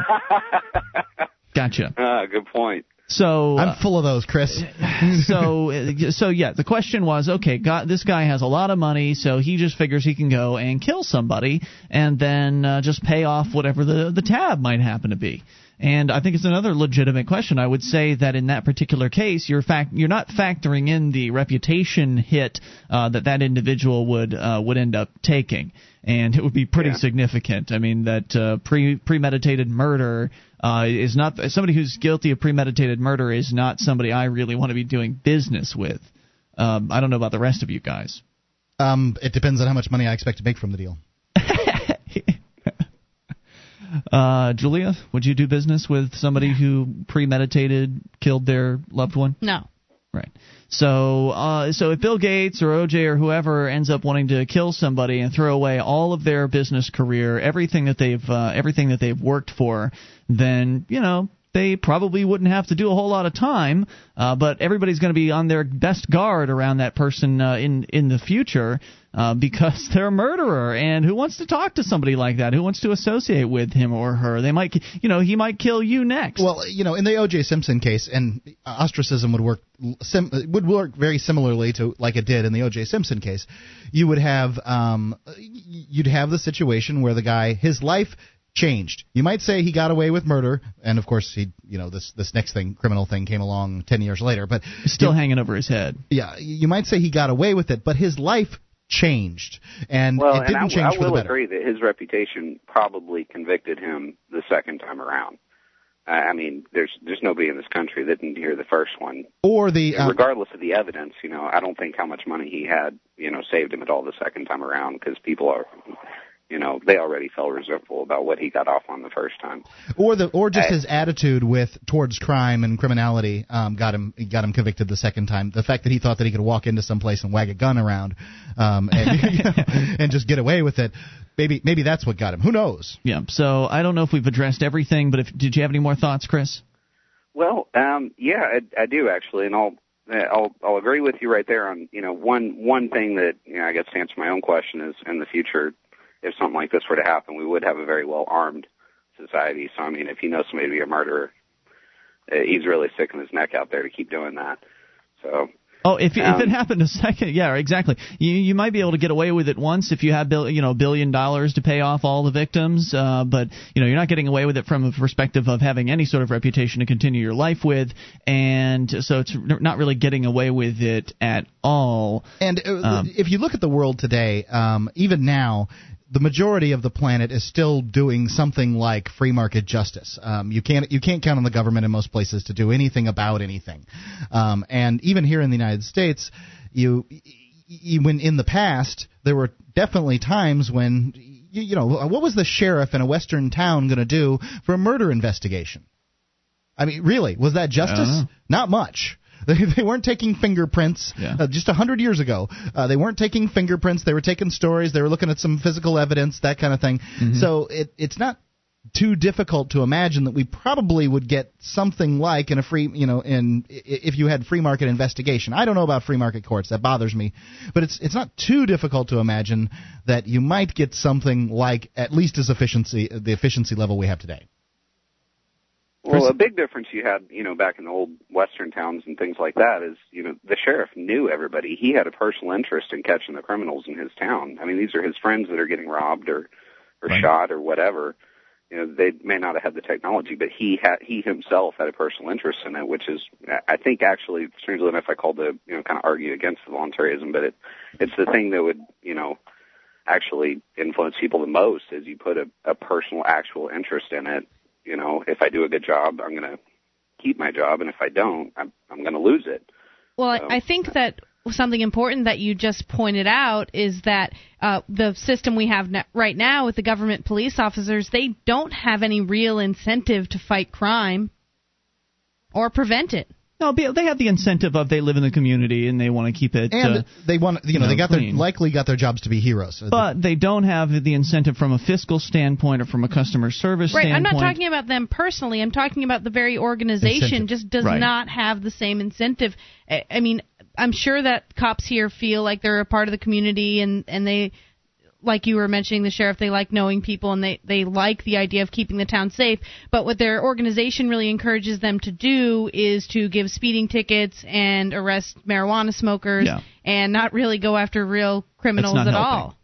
[SPEAKER 1] gotcha.
[SPEAKER 6] Ah, good point.
[SPEAKER 1] So
[SPEAKER 3] I'm
[SPEAKER 1] uh,
[SPEAKER 3] full of those, Chris. [LAUGHS]
[SPEAKER 1] so uh, so yeah the question was okay God, this guy has a lot of money so he just figures he can go and kill somebody and then uh, just pay off whatever the the tab might happen to be and I think it's another legitimate question. I would say that in that particular case, you're fact you're not factoring in the reputation hit uh, that that individual would uh, would end up taking, and it would be pretty
[SPEAKER 6] Yeah.
[SPEAKER 1] significant. I mean that uh, pre premeditated murder uh, is not somebody who's guilty of premeditated murder is not somebody I really want to be doing business with. Um, I don't know about the rest of you guys.
[SPEAKER 3] Um, it depends on how much money I expect to make from the deal. [LAUGHS]
[SPEAKER 1] Uh, Julia, would you do business with somebody who premeditated killed their loved one?
[SPEAKER 2] No.
[SPEAKER 1] Right. So, uh, so if Bill Gates or OJ or whoever ends up wanting to kill somebody and throw away all of their business career, everything that they've uh, everything that they've worked for, then you know they probably wouldn't have to do a whole lot of time. Uh, but everybody's going to be on their best guard around that person uh, in in the future uh, because [LAUGHS] they're a murderer. And who wants to talk to somebody like that? Who wants to associate with him or her? They might, you know, he might kill you next.
[SPEAKER 3] Well, you know, in the O.J. Simpson case, and ostracism would work sim- would work very similarly to like it did in the O.J. Simpson case. You would have um, you'd have the situation where the guy his life changed. You might say he got away with murder, and of course he, you know, this this next thing, criminal thing, came along ten years later. But
[SPEAKER 1] Still
[SPEAKER 3] you-
[SPEAKER 1] hanging over his head.
[SPEAKER 3] yeah, you might say he got away with it, but his life changed, and
[SPEAKER 6] Well,
[SPEAKER 3] it didn't
[SPEAKER 6] I,
[SPEAKER 3] change
[SPEAKER 6] I
[SPEAKER 3] for the
[SPEAKER 6] will agree that his reputation probably convicted him the second time around. I I mean, there's there's nobody in this country that didn't hear the first one.
[SPEAKER 3] Or the uh,
[SPEAKER 6] Regardless of the evidence, you know, I don't think how much money he had, you know, saved him at all the second time around because people are, you know, they already felt resentful about what he got off on the first time.
[SPEAKER 3] or the or just
[SPEAKER 6] I-
[SPEAKER 3] his attitude with towards crime and criminality um, got him got him convicted the second time. The fact that he thought that he could walk into some place and wag a gun around um, and [LAUGHS] you know, and just get away with it, maybe maybe that's what got him. Who knows?
[SPEAKER 1] Yeah. So I don't know if we've addressed everything, but if did you have any more thoughts, Chris?
[SPEAKER 6] Well, um, yeah, I, I do actually, and I'll I'll I'll agree with you right there on you know one one thing that you know I guess to answer my own question is in the future if something like this were to happen we would have a very well armed society. So I mean if he knows somebody to be a murderer, uh, he's really sticking his neck out there to keep doing that. So
[SPEAKER 1] Oh, if if
[SPEAKER 6] Um,
[SPEAKER 1] it happened a [LAUGHS] second, yeah, exactly. You you might be able to get away with it once if you have bill, you know, a billion dollars to pay off all the victims, uh, but you know, you're not getting away with it from a perspective of having any sort of reputation to continue your life with, and so it's not really getting away with it at all.
[SPEAKER 3] And uh,
[SPEAKER 1] Um,
[SPEAKER 3] if you look at the world today, um, even now, the majority of the planet is still doing something like free market justice. Um, you can't you can't count on the government in most places to do anything about anything. Um, and even here in the United States, you, you when in the past there were definitely times when you, you know what was the sheriff in a western town going to do for a murder investigation? I mean, really, was that justice? Not much. [LAUGHS] They, they weren't taking fingerprints.
[SPEAKER 1] Yeah.
[SPEAKER 3] Uh, just a hundred years ago, uh, they weren't taking fingerprints. They were taking stories. They were looking at some physical evidence, that kind of thing.
[SPEAKER 1] Mm-hmm.
[SPEAKER 3] So it, it's not too difficult to imagine that we probably would get something like in a free, you know, in if you had free market investigation. I don't know about free market courts. That bothers me, but it's it's not too difficult to imagine that you might get something like at least as efficiency the efficiency level we have today.
[SPEAKER 6] Well, a big difference you had, you know, back in the old western towns and things like that is, you know, the sheriff knew everybody. He had a personal interest in catching the criminals in his town. I mean, these are his friends that are getting robbed or or right. shot or whatever you know they may not have had the technology, but he had he himself had a personal interest in it, which is I think actually strangely enough I called to you know kind of argue against the voluntarism, but it it's the thing that would you know actually influence people the most is you put a, a personal actual interest in it. You know, if I do a good job, I'm going to keep my job, and if I don't, I'm I'm going to lose it.
[SPEAKER 2] Well, so, I think that something important that you just pointed out is that uh, the system we have right now with the government police officers, they don't have any real incentive to fight crime or prevent it.
[SPEAKER 1] No, they have the incentive of they live in the community and they want to keep it.
[SPEAKER 3] And
[SPEAKER 1] uh,
[SPEAKER 3] they want, you know, you know they got
[SPEAKER 1] clean.
[SPEAKER 3] their likely got their jobs to be heroes.
[SPEAKER 1] But they don't have the incentive from a fiscal standpoint or from a customer service
[SPEAKER 2] right,
[SPEAKER 1] standpoint. Right.
[SPEAKER 2] I'm not talking about them personally. I'm talking about the very organization
[SPEAKER 3] incentive.
[SPEAKER 2] just does
[SPEAKER 1] right.
[SPEAKER 2] not have the same incentive. I mean, I'm sure that cops here feel like they're a part of the community and and they like you were mentioning the sheriff they like knowing people and they they like the idea of keeping the town safe but what their organization really encourages them to do is to give speeding tickets and arrest marijuana smokers
[SPEAKER 1] yeah.
[SPEAKER 2] and not really go after real criminals
[SPEAKER 1] at
[SPEAKER 2] helping.
[SPEAKER 1] all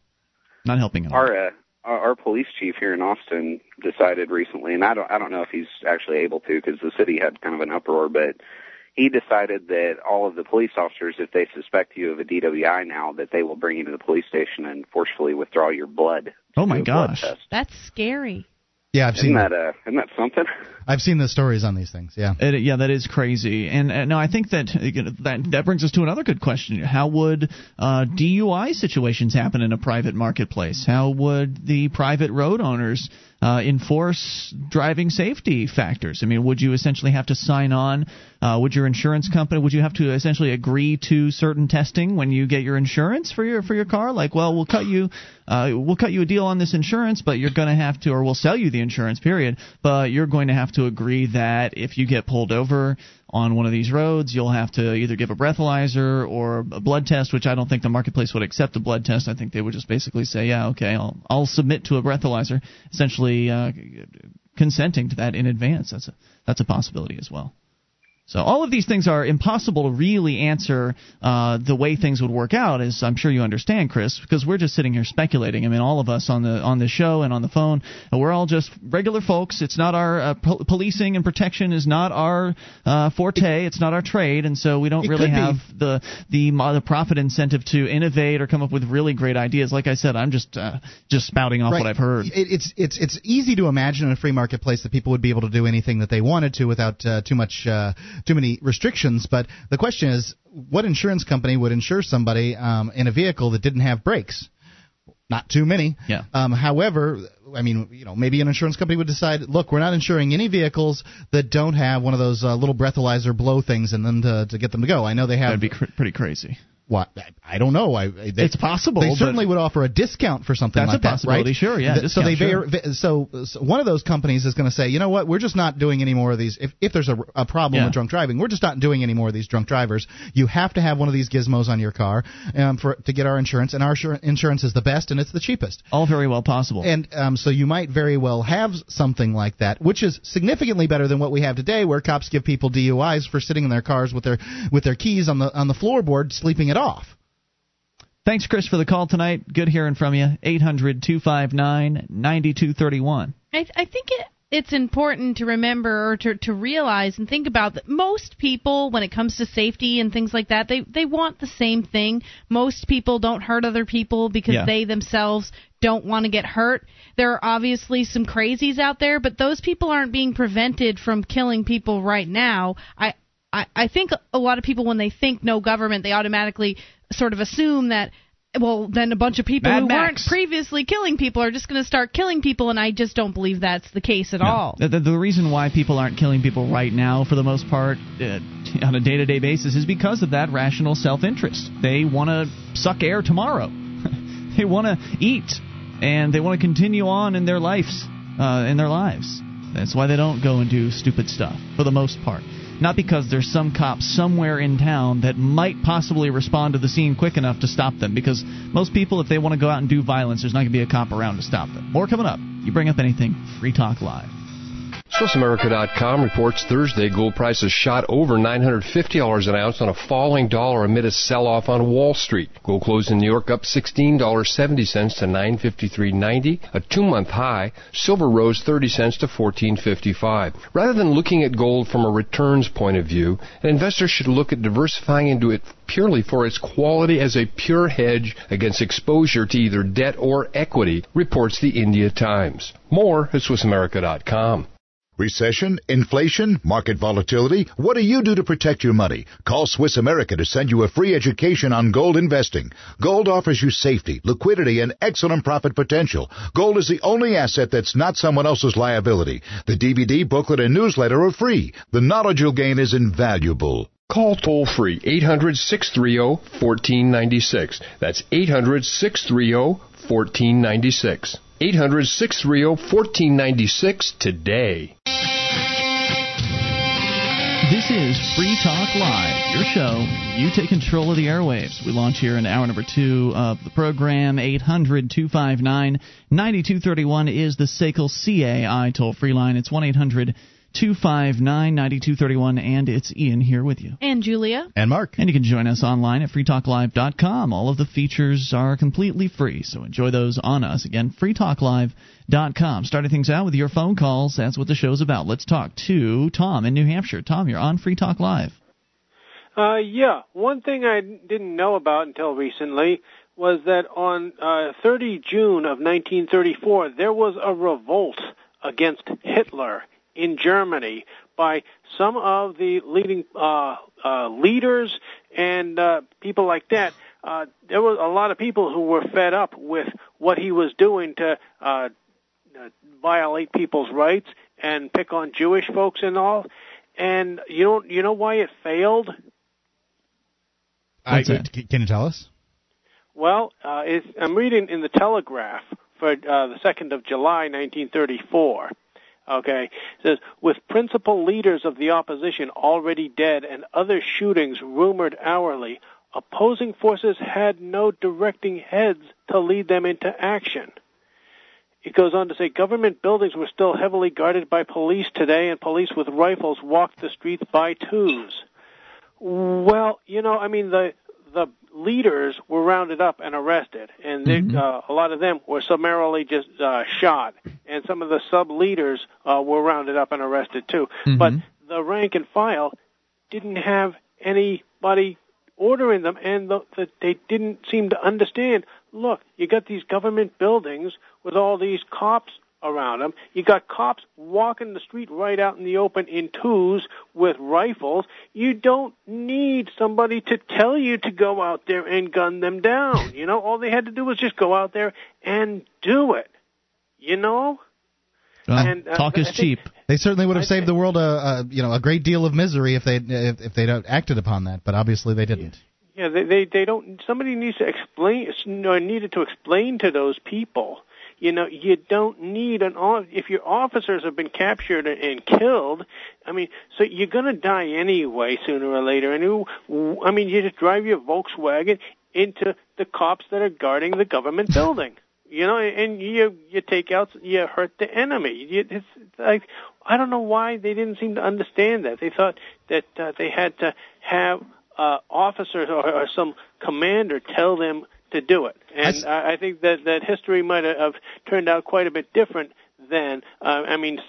[SPEAKER 1] not helping at all
[SPEAKER 6] our uh, our police chief here in Austin decided recently and I don't I don't know if he's actually able to because the city had kind of an uproar but he decided that all of the police officers, if they suspect you of a DWI now, that they will bring you to the police station and forcefully withdraw your blood.
[SPEAKER 1] Oh my gosh,
[SPEAKER 2] that's scary.
[SPEAKER 3] Yeah, I've
[SPEAKER 6] isn't
[SPEAKER 3] seen
[SPEAKER 6] that. Uh, isn't that something? [LAUGHS]
[SPEAKER 3] I've seen the stories on these things. Yeah,
[SPEAKER 1] it, yeah, that is crazy. And uh, no, I think that that that brings us to another good question: How would uh, DUI situations happen in a private marketplace? How would the private road owners uh, enforce driving safety factors? I mean, would you essentially have to sign on? Uh, would your insurance company? Would you have to essentially agree to certain testing when you get your insurance for your for your car? Like, well, we'll cut you, uh, we'll cut you a deal on this insurance, but you're going to have to, or we'll sell you the insurance, period. But you're going to have to agree that if you get pulled over on one of these roads, you'll have to either give a breathalyzer or a blood test, which I don't think the marketplace would accept a blood test. I think they would just basically say, yeah, okay, I'll I'll submit to a breathalyzer, essentially uh, consenting to that in advance. That's a that's a possibility as well. So all of these things are impossible to really answer uh, the way things would work out, as I'm sure you understand, Chris, because we're just sitting here speculating. I mean, all of us on the on the show and on the phone, we're all just regular folks. It's not our uh, po- policing and protection is not our uh, forte. It's not our trade, and so we don't
[SPEAKER 3] It
[SPEAKER 1] really
[SPEAKER 3] be.
[SPEAKER 1] have the the the profit incentive to innovate or come up with really great ideas. Like I said, I'm just uh, just spouting off
[SPEAKER 3] right.
[SPEAKER 1] what I've heard.
[SPEAKER 3] It, it's it's it's easy to imagine in a free marketplace that people would be able to do anything that they wanted to without uh, too much uh, too many restrictions. But the question is, what insurance company would insure somebody um, in a vehicle that didn't have brakes? Not too many.
[SPEAKER 1] Yeah.
[SPEAKER 3] Um, however, I mean, you know, maybe an insurance company would decide, look, we're not insuring any vehicles that don't have one of those uh, little breathalyzer blow things in them to, to get them to go. I know they have.
[SPEAKER 1] That'd be cr- pretty crazy.
[SPEAKER 3] What I don't know. I they,
[SPEAKER 1] It's possible,
[SPEAKER 3] They certainly would offer a discount for something
[SPEAKER 1] That's
[SPEAKER 3] like
[SPEAKER 1] a possibility,
[SPEAKER 3] that, right?
[SPEAKER 1] sure, yeah,
[SPEAKER 3] Th- so they
[SPEAKER 1] discount,
[SPEAKER 3] var- so, so one of those companies is going to say, you know what, we're just not doing any more of these. If if there's a, a problem
[SPEAKER 1] Yeah.
[SPEAKER 3] with drunk driving, we're just not doing any more of these drunk drivers. You have to have one of these gizmos on your car um, for to get our insurance, and our insur- insurance is the best and it's the cheapest.
[SPEAKER 1] All very well possible.
[SPEAKER 3] And um, so you might very well have something like that, which is significantly better than what we have today, where cops give people DUIs for sitting in their cars with their with their keys on the on the floorboard, sleeping it off.
[SPEAKER 1] Thanks, Chris, for the call tonight. Good hearing from you. 800 259 9231.
[SPEAKER 2] I, I think it, it's important to remember or to, to realize and think about that most people, when it comes to safety and things like that, they, they want the same thing. Most people don't hurt other people because
[SPEAKER 1] Yeah.
[SPEAKER 2] they themselves don't want to get hurt. There are obviously some crazies out there, but those people aren't being prevented from killing people right now. I, I, I think a lot of people, when they think no government, they automatically sort of assume that. Well, then a bunch of people
[SPEAKER 1] Mad
[SPEAKER 2] who weren't previously killing people are just going to start killing people, and I just don't believe that's the case at
[SPEAKER 1] No.
[SPEAKER 2] all.
[SPEAKER 1] The, the, the reason why people aren't killing people right now, for the most part, uh, [LAUGHS] on a day to day basis, is because of that rational self interest. They want to suck air tomorrow, [LAUGHS] they want to eat, and they want to continue on in their lives. uh, in their lives. That's why they don't go and do stupid stuff for the most part. Not because there's some cop somewhere in town that might possibly respond to the scene quick enough to stop them. Because most people, if they want to go out and do violence, there's not going to be a cop around to stop them. More coming up. You bring up anything, Free Talk Live.
[SPEAKER 7] SwissAmerica.com reports Thursday gold prices shot over $950 an ounce on a falling dollar amid a sell-off on Wall Street. Gold closed in New York up $16.70 to 953.90, a two-month high. Silver rose 30 cents to 14.55. Rather than looking at gold from a returns point of view, an investor should look at diversifying into it purely for its quality as a pure hedge against exposure to either debt or equity, reports the India Times. More at SwissAmerica.com.
[SPEAKER 8] Recession, inflation, market volatility. What do you do to protect your money? Call Swiss America to send you a free education on gold investing. Gold offers you safety, liquidity, and excellent profit potential. Gold is the only asset that's not someone else's liability. The DVD, booklet, and newsletter are free. The knowledge you'll gain is invaluable.
[SPEAKER 7] Call toll free 800 630 1496. That's 800 630 1496. 800 630 1496 today.
[SPEAKER 1] This is Free Talk Live, your show. You take control of the airwaves. We launch here in hour number two of the program. 800 259 9231 is the SACL CAI toll free line. It's 1 800 259 9231, and it's Ian here with you.
[SPEAKER 2] And Julia.
[SPEAKER 3] And Mark.
[SPEAKER 1] And you can join us online at freetalklive.com. All of the features are completely free, so enjoy those on us. Again, freetalklive.com. Starting things out with your phone calls. That's what the show's about. Let's talk to Tom in New Hampshire. Tom, you're on Free Talk Live.
[SPEAKER 9] Uh, yeah, one thing I didn't know about until recently was that on uh, 30 June of 1934, there was a revolt against Hitler in Germany by some of the leading uh, uh, leaders and uh, people like that. Uh, there were a lot of people who were fed up with what he was doing to uh, uh, violate people's rights and pick on Jewish folks and all. And you know, you know why it failed?
[SPEAKER 3] I, can you tell us?
[SPEAKER 9] Well, uh, it's, I'm reading in the Telegraph for uh, the 2nd of July, 1934. Okay, it says with principal leaders of the opposition already dead and other shootings rumored hourly, opposing forces had no directing heads to lead them into action. It goes on to say government buildings were still heavily guarded by police today, and police with rifles walked the streets by twos. Well, you know, I mean the the leaders were rounded up and arrested, and they, mm-hmm. uh, a lot of them were summarily just uh, shot, and some of the sub leaders uh, were rounded up and arrested too. Mm-hmm. But the rank and file didn't have anybody ordering them, and the, the, they didn't seem to understand. Look, you got these government buildings with all these cops around them. You got cops walking the street right out in the open in twos with rifles. You don't need somebody to tell you to go out there and gun them down. You know, all they had to do was just go out there and do it. You know?
[SPEAKER 1] Well, and, uh, talk is cheap.
[SPEAKER 3] They certainly would have I saved think, the world a, a you know a great deal of misery if they if, if they'd acted upon that, but obviously they didn't.
[SPEAKER 9] Yeah, they they, they don't. Somebody needs to explain. Needed to explain to those people you know, you don't need an if your officers have been captured and killed. I mean, so you're going to die anyway sooner or later. And you, I mean, you just drive your Volkswagen into the cops that are guarding the government [LAUGHS] building. You know, and you you take out you hurt the enemy. It's like I don't know why they didn't seem to understand that. They thought that uh, they had to have uh, officers or, or some commander tell them to do it. And I, I think that that history might have turned out quite a bit different then. Uh, I mean,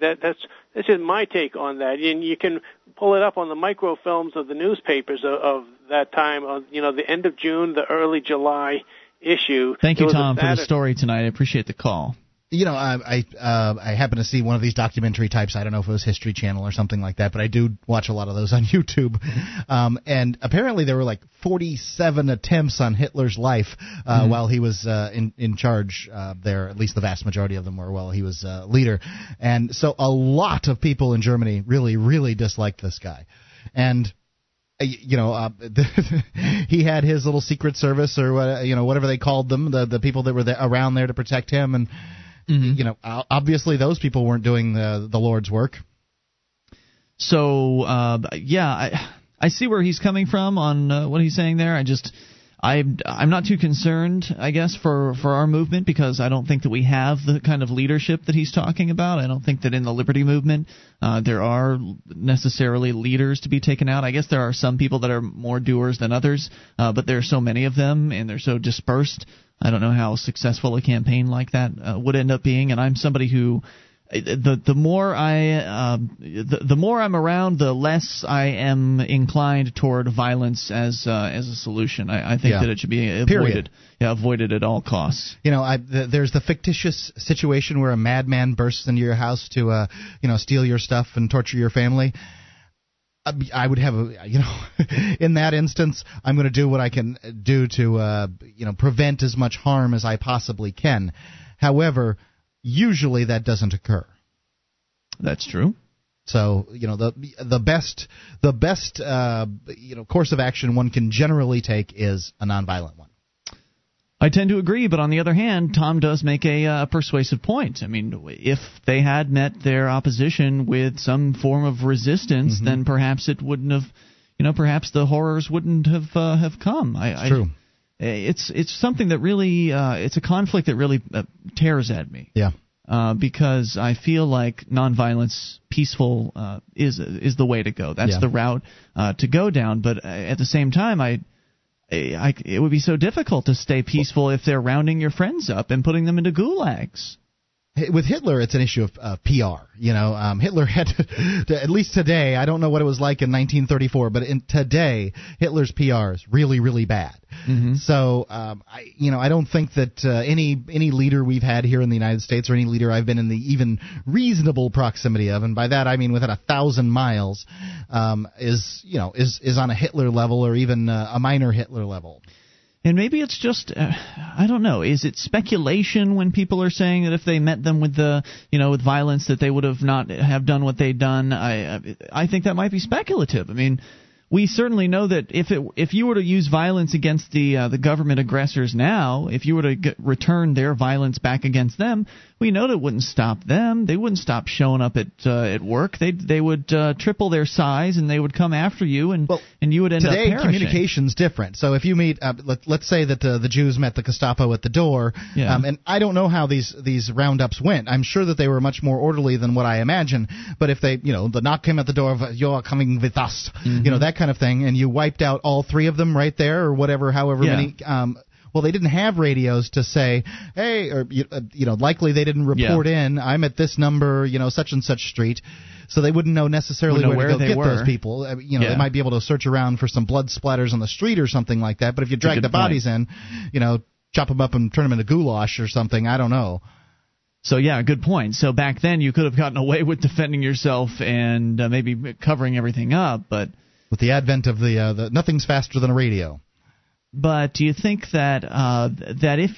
[SPEAKER 9] that that's that's just my take on that. And you can pull it up on the microfilms of the newspapers of, of that time. Of you know, the end of June, the early July issue.
[SPEAKER 1] Thank you, Tom, for the story tonight. I appreciate the call
[SPEAKER 3] you know, I I, uh, I happen to see one of these documentary types. I don't know if it was History Channel or something like that, but I do watch a lot of those on [LAUGHS] YouTube. Um, and apparently there were like 47 attempts on Hitler's life uh, mm-hmm. while he was uh, in in charge uh, there. At least the vast majority of them were while he was uh, leader. And so a lot of people in Germany really really disliked this guy. And uh, you know, uh, [LAUGHS] he had his little secret service or what, you know, whatever they called them, the the people that were there, around there to protect him, and you know, obviously those people weren't doing the the Lord's work.
[SPEAKER 1] So uh, yeah, I I see where he's coming from on uh, what he's saying there. I just I I'm not too concerned, I guess, for for our movement because I don't think that we have the kind of leadership that he's talking about. I don't think that in the liberty movement uh, there are necessarily leaders to be taken out. I guess there are some people that are more doers than others, uh, but there are so many of them and they're so dispersed. I don't know how successful a campaign like that uh, would end up being, and I'm somebody who the the more I um, the the more I'm around, the less I am inclined toward violence as uh, as a solution. I, I think
[SPEAKER 3] Yeah.
[SPEAKER 1] that it should be avoided.
[SPEAKER 3] Period.
[SPEAKER 1] Yeah, avoided at all costs.
[SPEAKER 3] You know, I, th- there's the fictitious situation where a madman bursts into your house to, uh, you know, steal your stuff and torture your family. I- I would have a, you know, [LAUGHS] in that instance, I'm going to do what I can do to, uh, you know, prevent as much harm as I possibly can. However, usually that doesn't occur.
[SPEAKER 1] That's true.
[SPEAKER 3] So you know the the best the best uh, you know course of action one can generally take is a nonviolent one.
[SPEAKER 1] I tend to agree, but on the other hand, Tom does make a uh, persuasive point. I mean, if they had met their opposition with some form of resistance,
[SPEAKER 3] Mm-hmm.
[SPEAKER 1] then perhaps it wouldn't have, you know, perhaps the horrors wouldn't have uh, have come. I, I,
[SPEAKER 3] true.
[SPEAKER 1] It's it's something that really uh, it's a conflict that really uh, tears at me.
[SPEAKER 3] Yeah.
[SPEAKER 1] Uh, because I feel like nonviolence, peaceful, uh, is is the way to go. That's
[SPEAKER 3] Yeah.
[SPEAKER 1] the route uh, to go down. But uh, at the same time, I, I, it would be so difficult to stay peaceful if they're rounding your friends up and putting them into gulags.
[SPEAKER 3] With Hitler, it's an issue of uh, PR. You know, um, Hitler had to, [LAUGHS] to, at least today. I don't know what it was like in 1934, but in today, Hitler's PR is really, really bad.
[SPEAKER 1] Mm-hmm.
[SPEAKER 3] So, um, I, you know, I don't think that uh, any any leader we've had here in the United States, or any leader I've been in the even reasonable proximity of, and by that I mean within a thousand miles, um, is you know is is on a Hitler level or even uh, a minor Hitler level.
[SPEAKER 1] And maybe it's just uh, I don't know. Is it speculation when people are saying that if they met them with the you know with violence that they would have not have done what they'd done? I I think that might be speculative. I mean, we certainly know that if it if you were to use violence against the uh, the government aggressors now, if you were to get, return their violence back against them, we know that it wouldn't stop them. They wouldn't stop showing up at uh, at work. They they would uh, triple their size and they would come after you and and you would end
[SPEAKER 3] Today,
[SPEAKER 1] up perishing.
[SPEAKER 3] communication's different. So if you meet, uh, let, let's say that the, the Jews met the Gestapo at the door,
[SPEAKER 1] Yeah.
[SPEAKER 3] um, and I don't know how these these roundups went. I'm sure that they were much more orderly than what I imagine. But if they, you know, the knock came at the door of "You're coming with us,"
[SPEAKER 1] Mm-hmm.
[SPEAKER 3] you know, that kind of thing, and you wiped out all three of them right there, or whatever, however
[SPEAKER 1] Yeah.
[SPEAKER 3] many. Um, well, they didn't have radios to say, "Hey," or you, uh, you know, likely they didn't report in. I'm at this number, you know, such and such street. So they wouldn't know necessarily
[SPEAKER 1] Wouldn't know
[SPEAKER 3] where,
[SPEAKER 1] where
[SPEAKER 3] to go get those
[SPEAKER 1] were.
[SPEAKER 3] people. Uh, You know,
[SPEAKER 1] Yeah.
[SPEAKER 3] they might be able to search around for some blood splatters on the street or something like that. But if you drag the bodies in, you know, chop them up and turn them into goulash or something, I don't know.
[SPEAKER 1] So yeah, good point. So back then you could have gotten away with defending yourself and uh, maybe covering everything up, but
[SPEAKER 3] With the advent of the, uh, the nothing's faster than a radio.
[SPEAKER 1] But do you think that uh, that if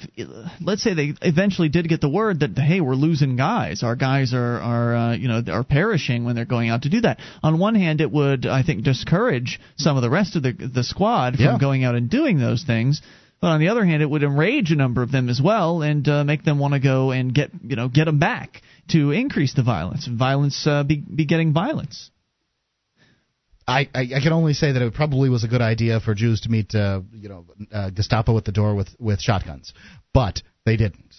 [SPEAKER 1] let's say they eventually did get the word that hey we're losing guys, our guys are are uh, you know are perishing when they're going out to do that. On one hand, it would I think discourage some of the rest of the the squad from
[SPEAKER 3] Yeah.
[SPEAKER 1] going out and doing those things. But on the other hand, it would enrage a number of them as well and uh, make them want to go and get you know get them back to increase the violence. Violence uh, be be getting violence.
[SPEAKER 3] I, I, I can only say that it probably was a good idea for Jews to meet, uh, you know, uh, Gestapo at the door with, with shotguns, but they didn't.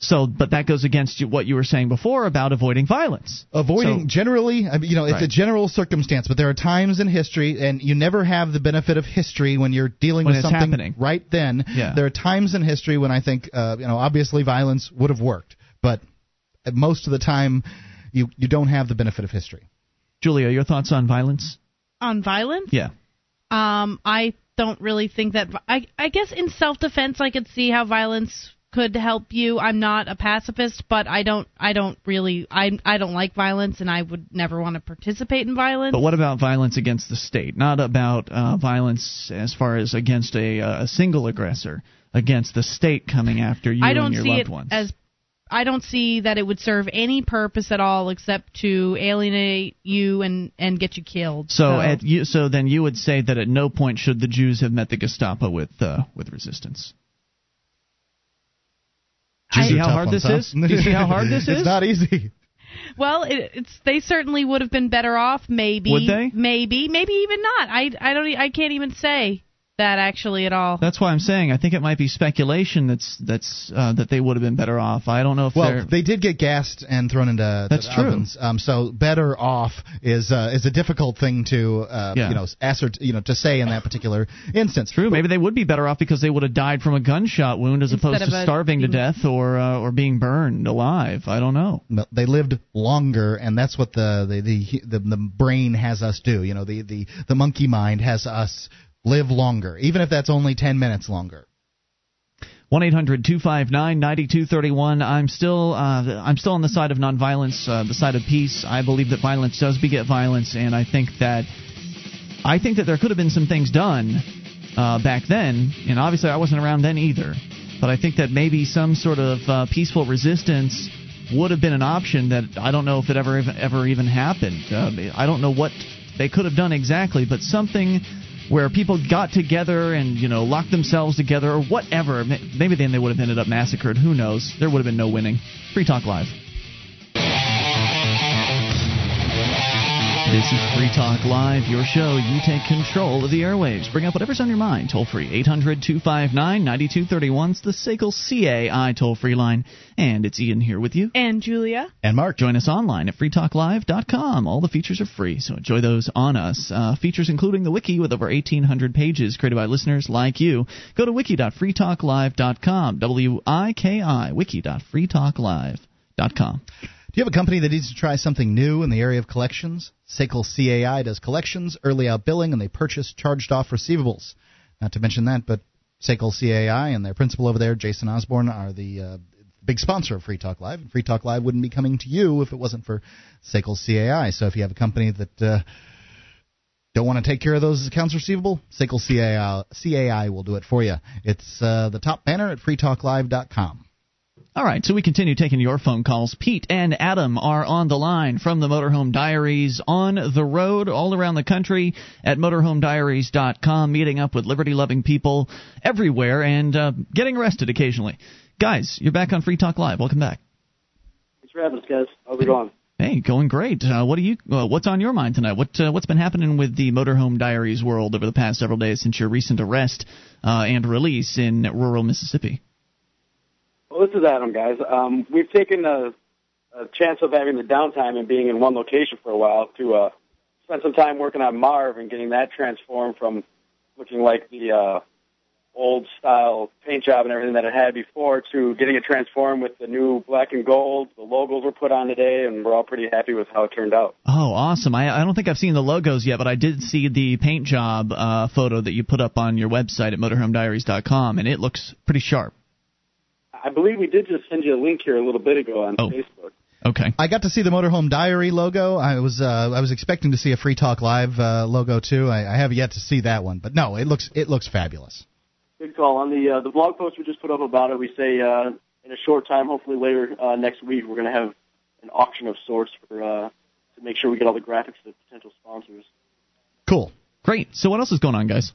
[SPEAKER 1] So, but that goes against what you were saying before about avoiding violence.
[SPEAKER 3] Avoiding
[SPEAKER 1] So-
[SPEAKER 3] generally, I mean, you know, it's a general circumstance, but there are times in history, and you never have the benefit of history when you're dealing
[SPEAKER 1] When
[SPEAKER 3] with something
[SPEAKER 1] happening.
[SPEAKER 3] right then.
[SPEAKER 1] Yeah.
[SPEAKER 3] There are times in history when I think, uh, you know, obviously violence would have worked, but most of the time, you you don't have the benefit of history.
[SPEAKER 1] Julia, your thoughts on violence?
[SPEAKER 2] On violence?
[SPEAKER 1] Yeah.
[SPEAKER 2] Um, I don't really think that. I I guess in self defense, I could see how violence could help you. I'm not a pacifist, but I don't I don't really I I don't like violence, and I would never want to participate in violence.
[SPEAKER 1] But what about violence against the state? Not about uh, violence as far as against a, uh, a single aggressor, against the state coming after you
[SPEAKER 2] I don't
[SPEAKER 1] and your
[SPEAKER 2] see
[SPEAKER 1] loved
[SPEAKER 2] it
[SPEAKER 1] ones.
[SPEAKER 2] as I don't see that it would serve any purpose at all except to alienate you and and get you killed.
[SPEAKER 1] so, at you, so then you would say that at no point should the Jews have met the Gestapo with uh, with resistance. Do you see how hard this [LAUGHS]
[SPEAKER 3] huh?
[SPEAKER 1] is? Do you see how hard this is?
[SPEAKER 3] It's not easy.
[SPEAKER 2] Well, it, it's they certainly would have been better off. Maybe.
[SPEAKER 1] Would they?
[SPEAKER 2] Maybe. Maybe even not. I I don't. e- I can't even say that actually at all.
[SPEAKER 1] That's why I'm saying I think it might be speculation that's that's uh, that they would have been better off. I don't know if
[SPEAKER 3] Well,
[SPEAKER 1] they're.
[SPEAKER 3] they did get gassed and thrown into
[SPEAKER 1] That's
[SPEAKER 3] the
[SPEAKER 1] true.
[SPEAKER 3] ovens. Um, so better off is uh, is a difficult thing to uh,
[SPEAKER 1] Yeah.
[SPEAKER 3] you know assert you know to say in that particular instance.
[SPEAKER 1] True. Maybe they would be better off because they would have died from a gunshot wound as opposed
[SPEAKER 2] of
[SPEAKER 1] to
[SPEAKER 2] a-
[SPEAKER 1] starving to death or uh, or being burned alive. I don't know.
[SPEAKER 3] But they lived longer, and that's what the the, the the the brain has us do. You know, the the the monkey mind has us live longer, even if that's only ten minutes longer.
[SPEAKER 1] One eight hundred two five nine ninety two thirty one. I'm still uh, I'm still on the side of nonviolence, uh, the side of peace. I believe that violence does beget violence, and I think that I think that there could have been some things done uh, back then, and obviously I wasn't around then either. But I think that maybe some sort of uh, peaceful resistance would have been an option that I don't know if it ever ever even happened. Uh, I don't know what they could have done exactly, but something where people got together and you know locked themselves together or whatever. Maybe then they would have ended up massacred. Who knows? There would have been no winning. Free Talk Live. This is Free Talk Live, your show. You take control of the airwaves. Bring up whatever's on your mind. Toll free 800 259 9231. It's the SACL CAI toll free line. And it's Ian here with you.
[SPEAKER 2] And Julia.
[SPEAKER 3] And Mark,
[SPEAKER 1] Join us online at freetalklive.com. All the features are free, so enjoy those on us. Uh, features including the wiki with over 1,800 pages created by listeners like you. Go to wiki.freetalklive.com. W-I-K-I, wiki.freetalklive.com.
[SPEAKER 3] do you have a company that needs to try something new in the area of collections? Sekel CAI does collections, early out billing, and they purchase charged off receivables. Not to mention that, but Sekel CAI and their principal over there, Jason Osborne, are the uh, big sponsor of Free Talk Live. And Free Talk Live wouldn't be coming to you if it wasn't for Sekel CAI. So if you have a company that uh, don't want to take care of those accounts receivable, Sekel CAI, CAI will do it for you. It's uh, the top banner at freetalklive.com.
[SPEAKER 1] All right, so we continue taking your phone calls. Pete and Adam are on the line from the Motorhome Diaries on the road all around the country at motorhomediaries.com, meeting up with liberty loving people everywhere and uh, getting arrested occasionally. Guys, you're back on Free Talk Live. Welcome back.
[SPEAKER 10] Thanks for having us, guys. How's it going?
[SPEAKER 1] Hey, going great. Uh, what do you? Uh, what's on your mind tonight? What uh, what's been happening with the Motorhome Diaries world over the past several days since your recent arrest uh, and release in rural Mississippi?
[SPEAKER 10] Well, this is Adam, guys. Um, we've taken a, a chance of having the downtime and being in one location for a while to uh, spend some time working on Marv and getting that transformed from looking like the uh, old style paint job and everything that it had before to getting it transformed with the new black and gold. The logos were put on today, and we're all pretty happy with how it turned out.
[SPEAKER 1] Oh, awesome! I, I don't think I've seen the logos yet, but I did see the paint job uh, photo that you put up on your website at motorhomediaries.com, and it looks pretty sharp.
[SPEAKER 10] I believe we did just send you a link here a little bit ago on
[SPEAKER 1] Oh.
[SPEAKER 10] Facebook.
[SPEAKER 1] Okay.
[SPEAKER 3] I got to see the Motorhome Diary logo. I was uh, I was expecting to see a Free Talk Live uh, logo too. I, I have yet to see that one, but no, it looks it looks fabulous.
[SPEAKER 10] Good call. On the uh, the blog post we just put up about it, we say uh, in a short time, hopefully later uh, next week, we're going to have an auction of sorts for uh, to make sure we get all the graphics to potential sponsors.
[SPEAKER 3] Cool.
[SPEAKER 1] Great. So what else is going on, guys?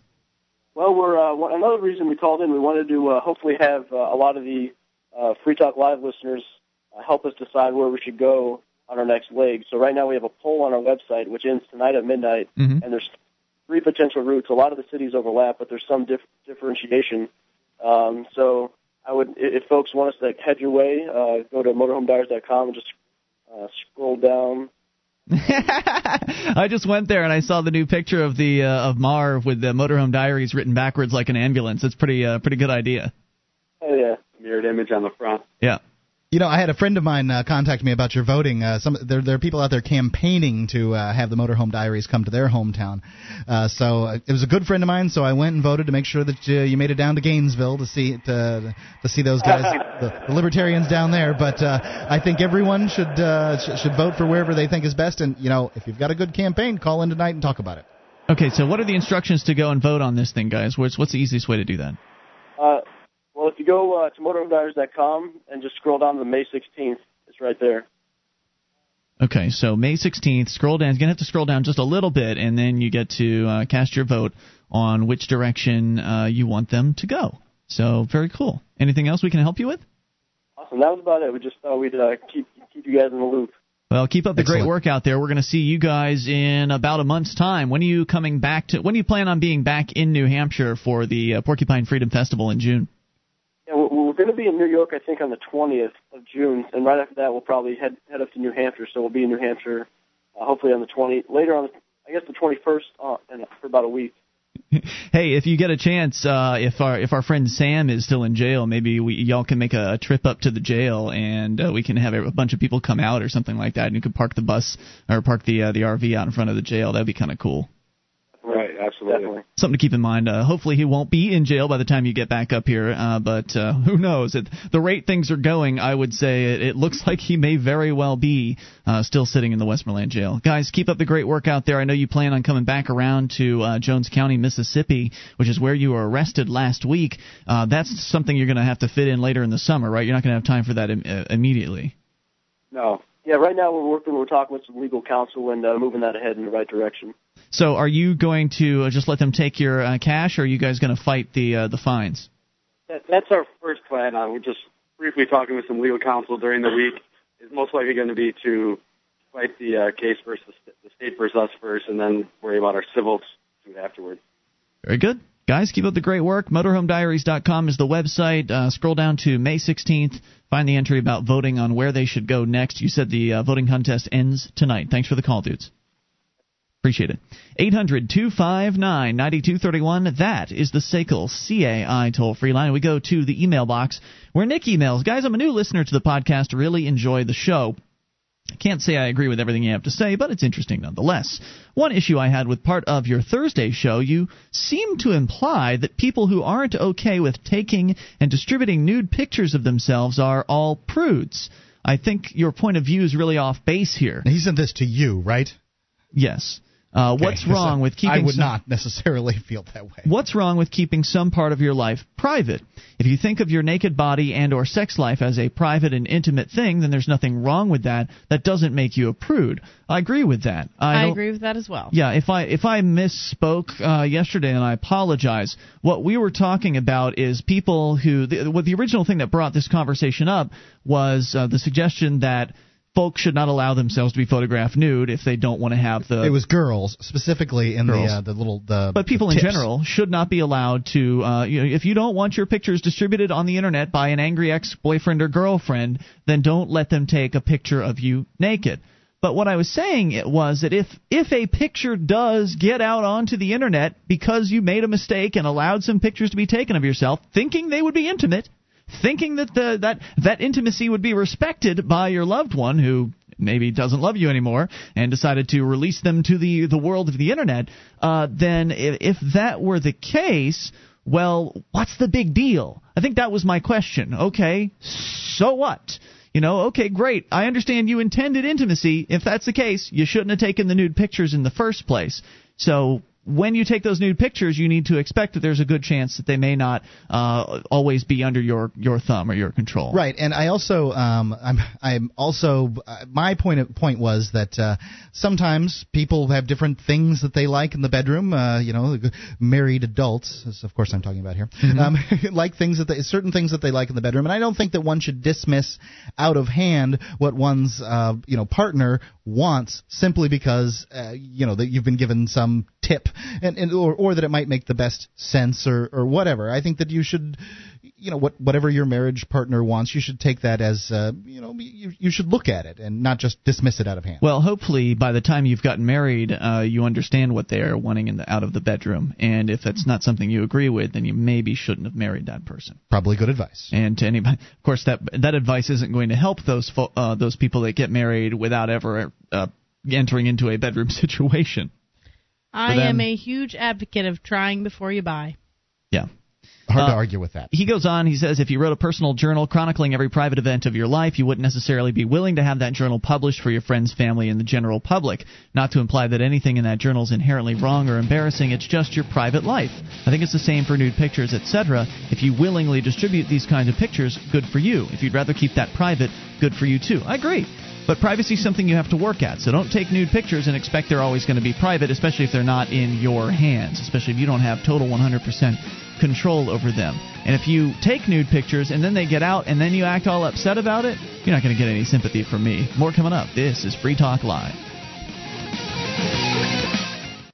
[SPEAKER 10] Well, we're uh, one, another reason we called in. We wanted to uh, hopefully have uh, a lot of the uh, Free Talk Live listeners uh, help us decide where we should go on our next leg. So right now we have a poll on our website, which ends tonight at midnight,
[SPEAKER 1] Mhm.
[SPEAKER 10] and there's three potential routes. A lot of the cities overlap, but there's some dif- differentiation. Um, so I would, if folks want us to head your way, uh, go to motorhomediaries.com and just uh, scroll down. [LAUGHS]
[SPEAKER 1] I just went there and I saw the new picture of the uh, of Marv with the Motorhome Diaries written backwards like an ambulance. It's pretty uh, pretty good idea.
[SPEAKER 10] Oh yeah, mirrored image on the front.
[SPEAKER 1] Yeah.
[SPEAKER 3] You know, I had a friend of mine uh, contact me about your voting. Uh, some there, there are people out there campaigning to uh, have the Motorhome Diaries come to their hometown. Uh, so uh, it was a good friend of mine. So I went and voted to make sure that uh, you made it down to Gainesville to see to, to see those guys, the, the libertarians down there. But uh, I think everyone should uh, sh- should vote for wherever they think is best. And you know, if you've got a good campaign, call in tonight and talk about it.
[SPEAKER 1] Okay, so what are the instructions to go and vote on this thing, guys? What's what's the easiest way to do that?
[SPEAKER 10] Uh, well, if you go uh, to motorhomediaries.com and just scroll down to May 16th, it's right there.
[SPEAKER 1] Okay, so May 16th, scroll down. You're going to have to scroll down just a little bit, and then you get to uh, cast your vote on which direction uh, you want them to go. So, very cool. Anything else we can help you with?
[SPEAKER 10] Awesome.
[SPEAKER 11] awesome. That was about it. We just thought we'd uh, keep keep you guys in the loop.
[SPEAKER 1] Well, keep up the
[SPEAKER 3] Excellent.
[SPEAKER 1] great work out there. We're going to see you guys in about a month's time. When are you coming back to? When do you plan on being back in New Hampshire for the uh, Porcupine Freedom Festival in June?
[SPEAKER 11] Yeah, we're, we're going to be in New York, I think, on the 20th of June, and right after that, we'll probably head head up to New Hampshire. So we'll be in New Hampshire, uh, hopefully on the 20 later on, I guess the 21st, uh, and for about a week. [LAUGHS]
[SPEAKER 1] Hey, if you get a chance, uh, if our if our friend Sam is still in jail, maybe we y'all can make a, a trip up to the jail, and uh, we can have a, a bunch of people come out or something like that, and you could park the bus or park the uh, the RV out in front of the jail. That'd be kind of cool.
[SPEAKER 11] Right, absolutely.
[SPEAKER 1] Something to keep in mind. Uh, hopefully, he won't be in jail by the time you get back up here. Uh, but uh, who knows? At the rate things are going, I would say it, it looks like he may very well be uh, still sitting in the Westmoreland jail. Guys, keep up the great work out there. I know you plan on coming back around to uh, Jones County, Mississippi, which is where you were arrested last week. Uh, that's something you're going to have to fit in later in the summer, right? You're not going to have time for that Im- immediately.
[SPEAKER 11] No. Yeah, right now we're working, we're talking with some legal counsel and moving that ahead in the right direction.
[SPEAKER 1] So, are you going to uh, just let them take your uh, cash, or are you guys going to fight the uh, the fines?
[SPEAKER 10] That, that's our first plan. Uh, we're just briefly talking with some legal counsel during the week. Is most likely going to be to fight the uh, case versus the state versus us first, and then worry about our civil suit afterwards.
[SPEAKER 1] Very good. Guys, keep up the great work. MotorhomeDiaries.com is the website. Uh, scroll down to May 16th. Find the entry about voting on where they should go next. You said the uh, voting contest ends tonight. Thanks for the call, dudes. Appreciate it. 800 259 9231. That is the SACL CAI toll free line. We go to the email box where Nick emails. Guys, I'm a new listener to the podcast. Really enjoy the show. I can't say I agree with everything you have to say, but it's interesting nonetheless. One issue I had with part of your Thursday show, you seem to imply that people who aren't okay with taking and distributing nude pictures of themselves are all prudes. I think your point of view is really off base here.
[SPEAKER 3] He sent this to you, right?
[SPEAKER 1] Yes. Uh,
[SPEAKER 3] Okay,
[SPEAKER 1] what's [LAUGHS]
[SPEAKER 3] 'cause
[SPEAKER 1] wrong with keeping?
[SPEAKER 3] I would
[SPEAKER 1] some-
[SPEAKER 3] not necessarily [LAUGHS] feel that way.
[SPEAKER 1] What's wrong with keeping some part of your life private? If you think of your naked body and or sex life as a private and intimate thing, then there's nothing wrong with that. That doesn't make you a prude. I agree with that. I,
[SPEAKER 2] I agree with that as well.
[SPEAKER 1] Yeah, if I if I misspoke uh, yesterday, and I apologize. What we were talking about is people who. The, what the original thing that brought this conversation up was uh, the suggestion that folks should not allow themselves to be photographed nude if they don't want to have the
[SPEAKER 3] It was girls specifically in
[SPEAKER 1] Girls.
[SPEAKER 3] the uh, the little the.
[SPEAKER 1] but people
[SPEAKER 3] the
[SPEAKER 1] in general should not be allowed to. Uh, you know, if you don't want your pictures distributed on the internet by an angry ex-boyfriend or girlfriend, then don't let them take a picture of you naked. But what I was saying it was that if if a picture does get out onto the internet because you made a mistake and allowed some pictures to be taken of yourself, thinking they would be intimate, thinking that the, that that intimacy would be respected by your loved one who maybe doesn't love you anymore and decided to release them to the the world of the internet, uh, then if, if that were the case, well, what's the big deal? I think that was my question. Okay, so what? You know, okay, great. I understand you intended intimacy. If that's the case, you shouldn't have taken the nude pictures in the first place. So when you take those nude pictures, you need to expect that there's a good chance that they may not uh, always be under your your thumb or your control.
[SPEAKER 3] Right, and I also, um, I'm, I'm also, uh, my point of, point was that uh, sometimes people have different things that they like in the bedroom. Uh, you know, married adults, as of course I'm talking about here, um, [LAUGHS] like things that they, certain things that they like in the bedroom, and I don't think that one should dismiss out of hand what one's, uh, you know, partner wants simply because, uh, you know, that you've been given some tip, and, and or, or that it might make the best sense or or whatever. I think that you should you know what whatever your marriage partner wants you should take that as uh, you know you, you should look at it and not just dismiss it out of hand
[SPEAKER 1] Well, hopefully by the time you've gotten married, uh, you understand what they are wanting in the, out of the bedroom, and if it's not something you agree with, then you maybe shouldn't have married that person.
[SPEAKER 3] probably good advice
[SPEAKER 1] And to anybody, of course, that that advice isn't going to help those fo- uh, those people that get married without ever uh, entering into a bedroom [LAUGHS] situation.
[SPEAKER 2] I
[SPEAKER 1] them-
[SPEAKER 2] am a huge advocate of trying before you buy.
[SPEAKER 1] Yeah.
[SPEAKER 3] hard to
[SPEAKER 1] Uh,
[SPEAKER 3] argue with that
[SPEAKER 1] He goes on, he says, if you wrote a personal journal chronicling every private event of your life, you wouldn't necessarily be willing to have that journal published for your friends, family, and the general public. Not to imply that anything in that journal is inherently wrong or embarrassing, it's just your private life. I think it's the same for nude pictures, etc. If you willingly distribute these kinds of pictures, good for you. If you'd rather keep that private, good for you too. I agree. But privacy is something you have to work at. So don't take nude pictures and expect they're always going to be private, especially if they're not in your hands, especially if you don't have total 100% control over them. And if you take nude pictures and then they get out and then you act all upset about it, you're not going to get any sympathy from me. More coming up. This is Free Talk Live.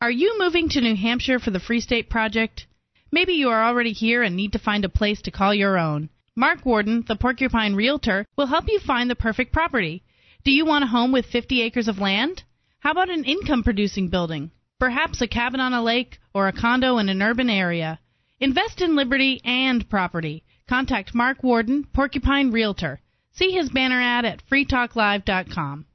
[SPEAKER 2] Are you moving to New Hampshire for the Free State Project? Maybe you are already here and need to find a place to call your own. Mark Warden, the Porcupine Realtor, will help you find the perfect property. Do you want a home with 50 acres of land? How about an income producing building? Perhaps a cabin on a lake or a condo in an urban area. Invest in liberty and property. Contact Mark Warden, Porcupine Realtor. See his banner ad at freetalklive.com.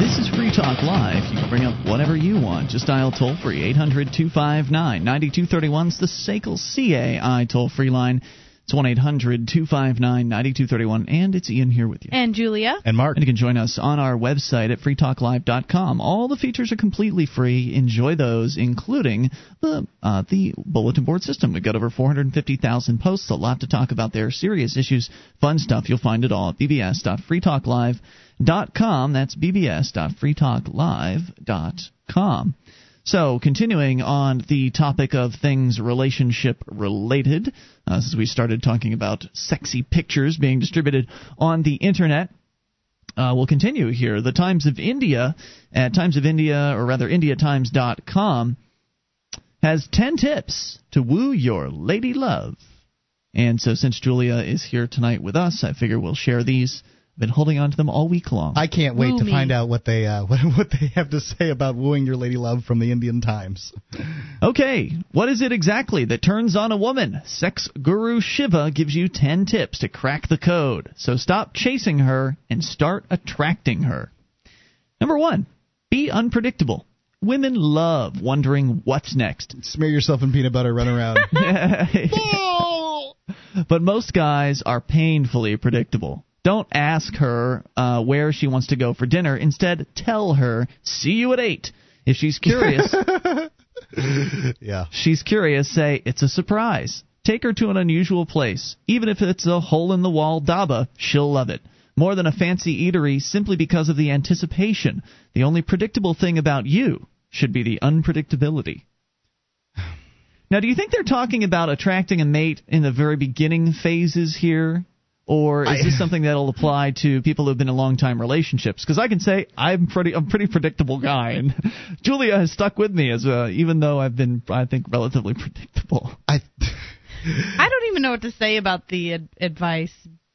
[SPEAKER 1] This is Free Talk Live. You can bring up whatever you want. Just dial toll free 800 259 9231 is the SACL CAI toll free line. It's 1 800 259 9231. And it's Ian here with you.
[SPEAKER 2] And Julia.
[SPEAKER 3] And Mark.
[SPEAKER 1] And you can join us on our website at freetalklive.com. All the features are completely free. Enjoy those, including the uh, the bulletin board system. We've got over 450,000 posts, a lot to talk about there. Serious issues, fun stuff. You'll find it all at bbs.freetalklive.com. That's bbs.freetalklive.com. So, continuing on the topic of things relationship related, uh, since we started talking about sexy pictures being distributed on the internet, uh, we'll continue here. The Times of India, at Times of India, or rather IndiaTimes.com, has 10 tips to woo your lady love. And so, since Julia is here tonight with us, I figure we'll share these. Been holding on to them all week long.
[SPEAKER 3] I can't wait
[SPEAKER 2] Woo
[SPEAKER 3] to
[SPEAKER 2] me.
[SPEAKER 3] find out what they uh, [LAUGHS] what, what they have to say about wooing your lady love from the Indian Times.
[SPEAKER 1] Okay, what is it exactly that turns on a woman? Sex guru Shiva gives you 10 tips to crack the code. So stop chasing her and start attracting her. Number one, be unpredictable. Women love wondering what's next.
[SPEAKER 3] Smear yourself in peanut butter, run around. [LAUGHS] [LAUGHS]
[SPEAKER 1] but most guys are painfully predictable. Don't ask her uh, where she wants to go for dinner. Instead, tell her, see you at 8. If she's curious, [LAUGHS]
[SPEAKER 3] yeah.
[SPEAKER 1] she's curious, say, it's a surprise. Take her to an unusual place. Even if it's a hole in the wall dhaba, she'll love it. More than a fancy eatery simply because of the anticipation. The only predictable thing about you should be the unpredictability. Now, do you think they're talking about attracting a mate in the very beginning phases here? Or is
[SPEAKER 3] I-
[SPEAKER 1] this [LAUGHS] something that'll apply to people who've been in long time relationships? Because I can say I'm pretty, I'm a pretty predictable guy, and [LAUGHS] Julia has stuck with me as a, even though I've been, I think, relatively [LAUGHS] predictable.
[SPEAKER 3] I
[SPEAKER 2] I don't even know what to say about the ad- advice.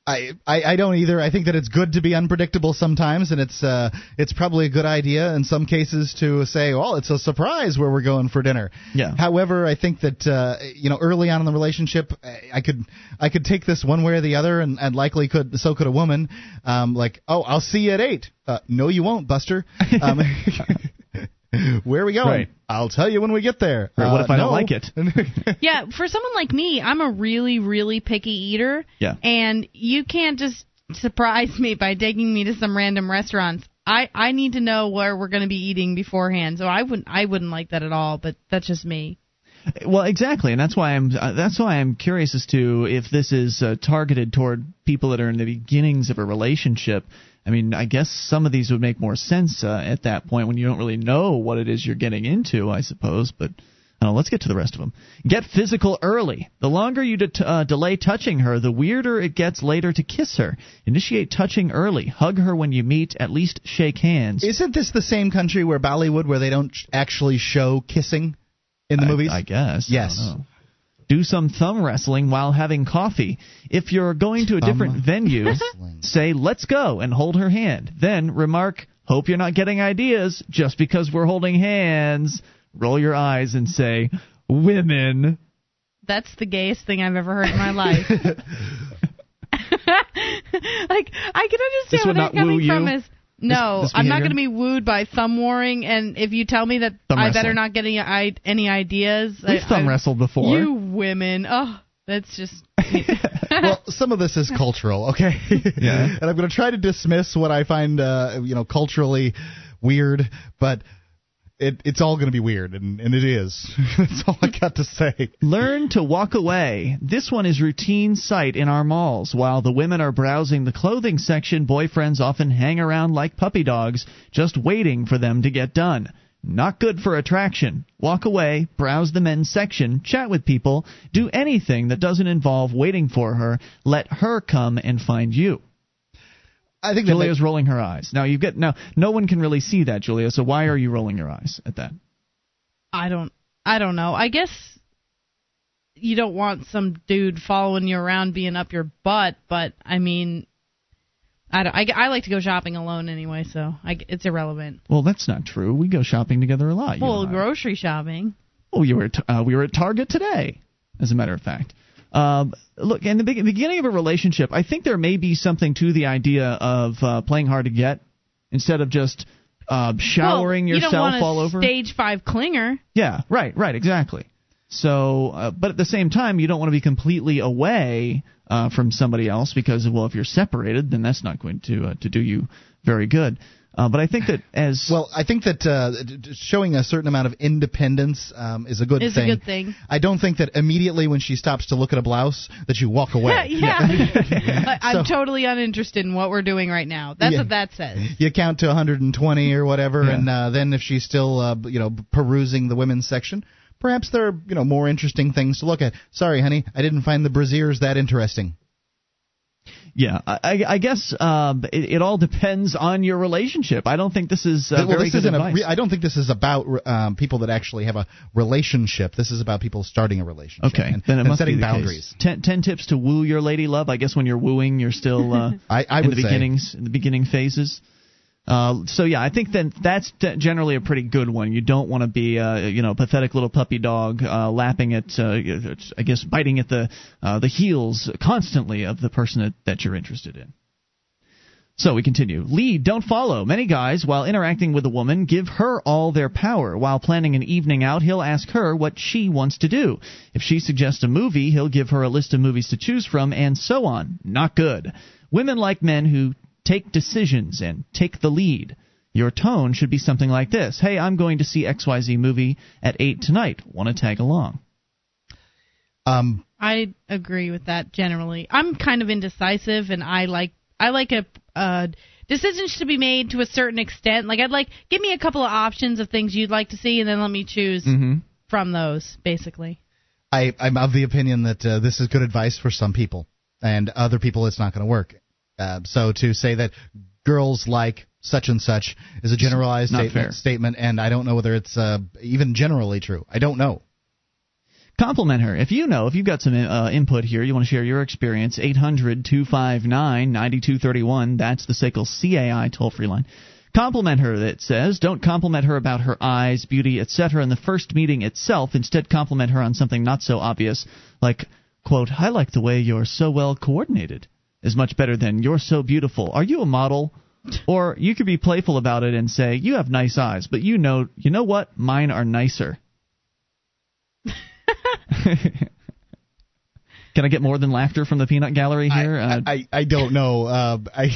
[SPEAKER 3] I, I I don't either. I think that it's good to be unpredictable sometimes, and it's uh it's probably a good idea in some cases to say, well, it's a surprise where we're going for dinner.
[SPEAKER 1] Yeah.
[SPEAKER 3] However, I think that uh you know early on in the relationship, I could I could take this one way or the other, and, and likely could so could a woman. Um, like, oh, I'll see you at eight. Uh, no, you won't, Buster. Um, [LAUGHS] where are we going?
[SPEAKER 1] Right.
[SPEAKER 3] I'll tell you when we get there.
[SPEAKER 1] Or what
[SPEAKER 3] Uh,
[SPEAKER 1] if I don't like it? [LAUGHS]
[SPEAKER 2] Yeah, for someone like me, I'm a really, really picky eater.
[SPEAKER 1] Yeah.
[SPEAKER 2] And you can't just surprise me by taking me to some random restaurants. I I need to know where we're going to be eating beforehand. So I wouldn't I wouldn't like that at all. But that's just me.
[SPEAKER 1] Well, exactly, and that's why I'm uh, that's why I'm curious as to if this is uh, targeted toward people that are in the beginnings of a relationship. I mean, I guess some of these would make more sense uh, at that point when you don't really know what it is you're getting into, I suppose. But I let's get to the rest of them. Get physical early. The longer you det- uh, delay touching her, the weirder it gets later to kiss her. Initiate touching early. Hug her when you meet. At least shake hands.
[SPEAKER 3] Isn't this the same country where Bollywood, where they don't actually show kissing in the
[SPEAKER 1] I-
[SPEAKER 3] movies?
[SPEAKER 1] I guess. I
[SPEAKER 3] Yes.
[SPEAKER 1] know. Do some thumb wrestling while having coffee. If you're going to a
[SPEAKER 3] Thumb
[SPEAKER 1] different venue,
[SPEAKER 3] wrestling.
[SPEAKER 1] say, let's go, and hold her hand. Then remark, hope you're not getting ideas just because we're holding hands. Roll your eyes and say, women.
[SPEAKER 2] That's the gayest thing I've ever heard in my life. [LAUGHS] [LAUGHS] like I can understand
[SPEAKER 1] would
[SPEAKER 2] where
[SPEAKER 1] not
[SPEAKER 2] they're coming from
[SPEAKER 1] you?
[SPEAKER 2] is no,
[SPEAKER 1] this
[SPEAKER 2] I'm not going to be wooed by thumb warring, and if you tell me that
[SPEAKER 1] Thumb
[SPEAKER 2] I better not get any, I, any ideas,
[SPEAKER 1] We've
[SPEAKER 2] I,
[SPEAKER 1] thumb
[SPEAKER 2] I-
[SPEAKER 1] wrestled before.
[SPEAKER 2] You women, oh, that's just [LAUGHS] [LAUGHS]
[SPEAKER 3] well, some of this is cultural, okay?
[SPEAKER 1] Yeah. [LAUGHS]
[SPEAKER 3] and I'm going to try to dismiss what I find, uh, you know, culturally weird, but it, it's all going to be weird, and, and it is. [LAUGHS] That's all I got to say.
[SPEAKER 1] Learn to walk away. This one is routine sight in our malls. While the women are browsing the clothing section, boyfriends often hang around like puppy dogs, just waiting for them to get done. Not good for attraction. Walk away, browse the men's section, chat with people, do anything that doesn't involve waiting for her. Let her come and find you.
[SPEAKER 3] I think
[SPEAKER 1] Julia's rolling her eyes. Now you get now no one can really see that, Julia. So why are you rolling your eyes at that?
[SPEAKER 2] I don't. I don't know. I guess you don't want some dude following you around being up your butt, but I mean, I don't. I, I like to go shopping alone anyway, so I, it's irrelevant.
[SPEAKER 1] Well, that's not true. We go shopping together a lot. you
[SPEAKER 2] Well, grocery shopping.
[SPEAKER 1] Oh, you were at, uh, we were at Target today, as a matter of fact. Um, look, in the beginning of a relationship, I think there may be something to the idea of uh, playing hard to get instead of just uh, showering
[SPEAKER 2] well, you
[SPEAKER 1] yourself
[SPEAKER 2] don't
[SPEAKER 1] all over.
[SPEAKER 2] Stage five clinger.
[SPEAKER 1] Yeah, right, right, exactly. So, uh, but at the same time, you don't want to be completely away uh, from somebody else because, well, if you're separated, then that's not going to uh, to do you very good. Uh, but I think that as [LAUGHS]
[SPEAKER 3] well, I think that uh, d- d- showing a certain amount of independence um, is a good
[SPEAKER 2] Is a
[SPEAKER 3] thing.
[SPEAKER 2] good thing.
[SPEAKER 3] I don't think that immediately when she stops to look at a blouse that you walk away. [LAUGHS]
[SPEAKER 2] yeah. [LAUGHS] I- I'm
[SPEAKER 3] So-
[SPEAKER 2] totally uninterested in what we're doing right now. That's
[SPEAKER 3] Yeah.
[SPEAKER 2] what that says.
[SPEAKER 3] You count to 120 or whatever,
[SPEAKER 1] Yeah.
[SPEAKER 3] and uh, then if she's still, uh, you know, perusing the women's section, perhaps there are, you know, more interesting things to look at. Sorry, honey, I didn't find the brassieres that interesting.
[SPEAKER 1] Yeah, I, I- I guess um, it, it all depends on your relationship. I don't think this is uh,
[SPEAKER 3] well,
[SPEAKER 1] very
[SPEAKER 3] this
[SPEAKER 1] good
[SPEAKER 3] a,
[SPEAKER 1] advice.
[SPEAKER 3] I don't think this is about um, people that actually have a relationship. This is about people starting a relationship.
[SPEAKER 1] Okay,
[SPEAKER 3] and,
[SPEAKER 1] then it
[SPEAKER 3] and
[SPEAKER 1] must
[SPEAKER 3] setting
[SPEAKER 1] be the
[SPEAKER 3] boundaries.
[SPEAKER 1] Case. Ten, ten tips to woo your lady love. I guess when you're wooing, you're still uh, [LAUGHS]
[SPEAKER 3] I, I
[SPEAKER 1] in the beginnings, in the beginning phases. Uh, so yeah, I think then that's generally a pretty good one. You don't want to be, uh, you know, pathetic little puppy dog uh, lapping at, uh, I guess, biting at the uh, the heels constantly of the person that, that you're interested in. So we continue. Lead, don't follow. Many guys, while interacting with a woman, give her all their power. While planning an evening out, he'll ask her what she wants to do. If she suggests a movie, he'll give her a list of movies to choose from, and so on. Not good. Women like men who take decisions and take the lead. Your tone should be something like this Hey, I'm going to see XYZ movie at 8 tonight. Want to tag along?
[SPEAKER 3] Um,
[SPEAKER 2] I agree with that generally. I'm kind of indecisive, and I like I like a uh, decisions to be made to a certain extent. Like I'd like give me a couple of options of things you'd like to see, and then let me choose
[SPEAKER 3] Mm-hmm.
[SPEAKER 2] from those. Basically,
[SPEAKER 3] I, I'm of the opinion that uh, this is good advice for some people, and other people it's not going to work. Uh, so to say that girls like such and such is a generalized statement, statement, and I don't know whether it's uh, even generally true. I don't know.
[SPEAKER 1] Compliment her. If you know, if you've got some uh, input here, you want to share your experience, 800 259 9231. That's the SACL CAI toll free line. Compliment her, it says. Don't compliment her about her eyes, beauty, etc. in the first meeting itself. Instead, compliment her on something not so obvious, like, quote, I like the way you're so well coordinated. Is much better than you're so beautiful. Are you a model? Or you could be playful about it and say, you have nice eyes, but you know, you know what? Mine are nicer. [LAUGHS] Can I get more than laughter from the peanut gallery here? Uh,
[SPEAKER 3] I, I, I don't know. Uh, I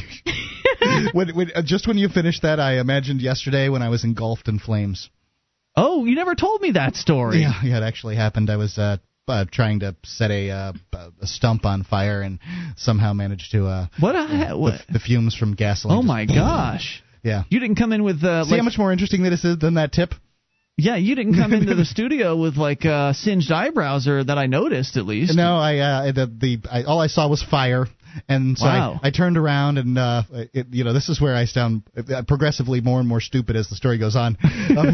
[SPEAKER 3] [LAUGHS] when, when, uh, just when you finished that, I imagined yesterday when I was engulfed in flames.
[SPEAKER 1] oh, you never told me that story.
[SPEAKER 3] Yeah, yeah, it actually happened. I was uh, uh, trying to set a uh, a stump on fire and somehow managed to uh,
[SPEAKER 1] What? I, what?
[SPEAKER 3] the, the fumes from gasoline.
[SPEAKER 1] Oh my gosh!
[SPEAKER 3] Yeah.
[SPEAKER 1] You didn't come in with uh,
[SPEAKER 3] See
[SPEAKER 1] like,
[SPEAKER 3] how much more interesting this is than that tip?
[SPEAKER 1] yeah, you didn't come into the [LAUGHS] studio with like uh, singed eyebrows or that I noticed at least.
[SPEAKER 3] No, I uh, the the I, all I saw was fire, and so
[SPEAKER 1] Wow.
[SPEAKER 3] I, I turned around and uh, it, you know this is where I sound uh, progressively more and more stupid as the story goes on. [LAUGHS] Um, [LAUGHS]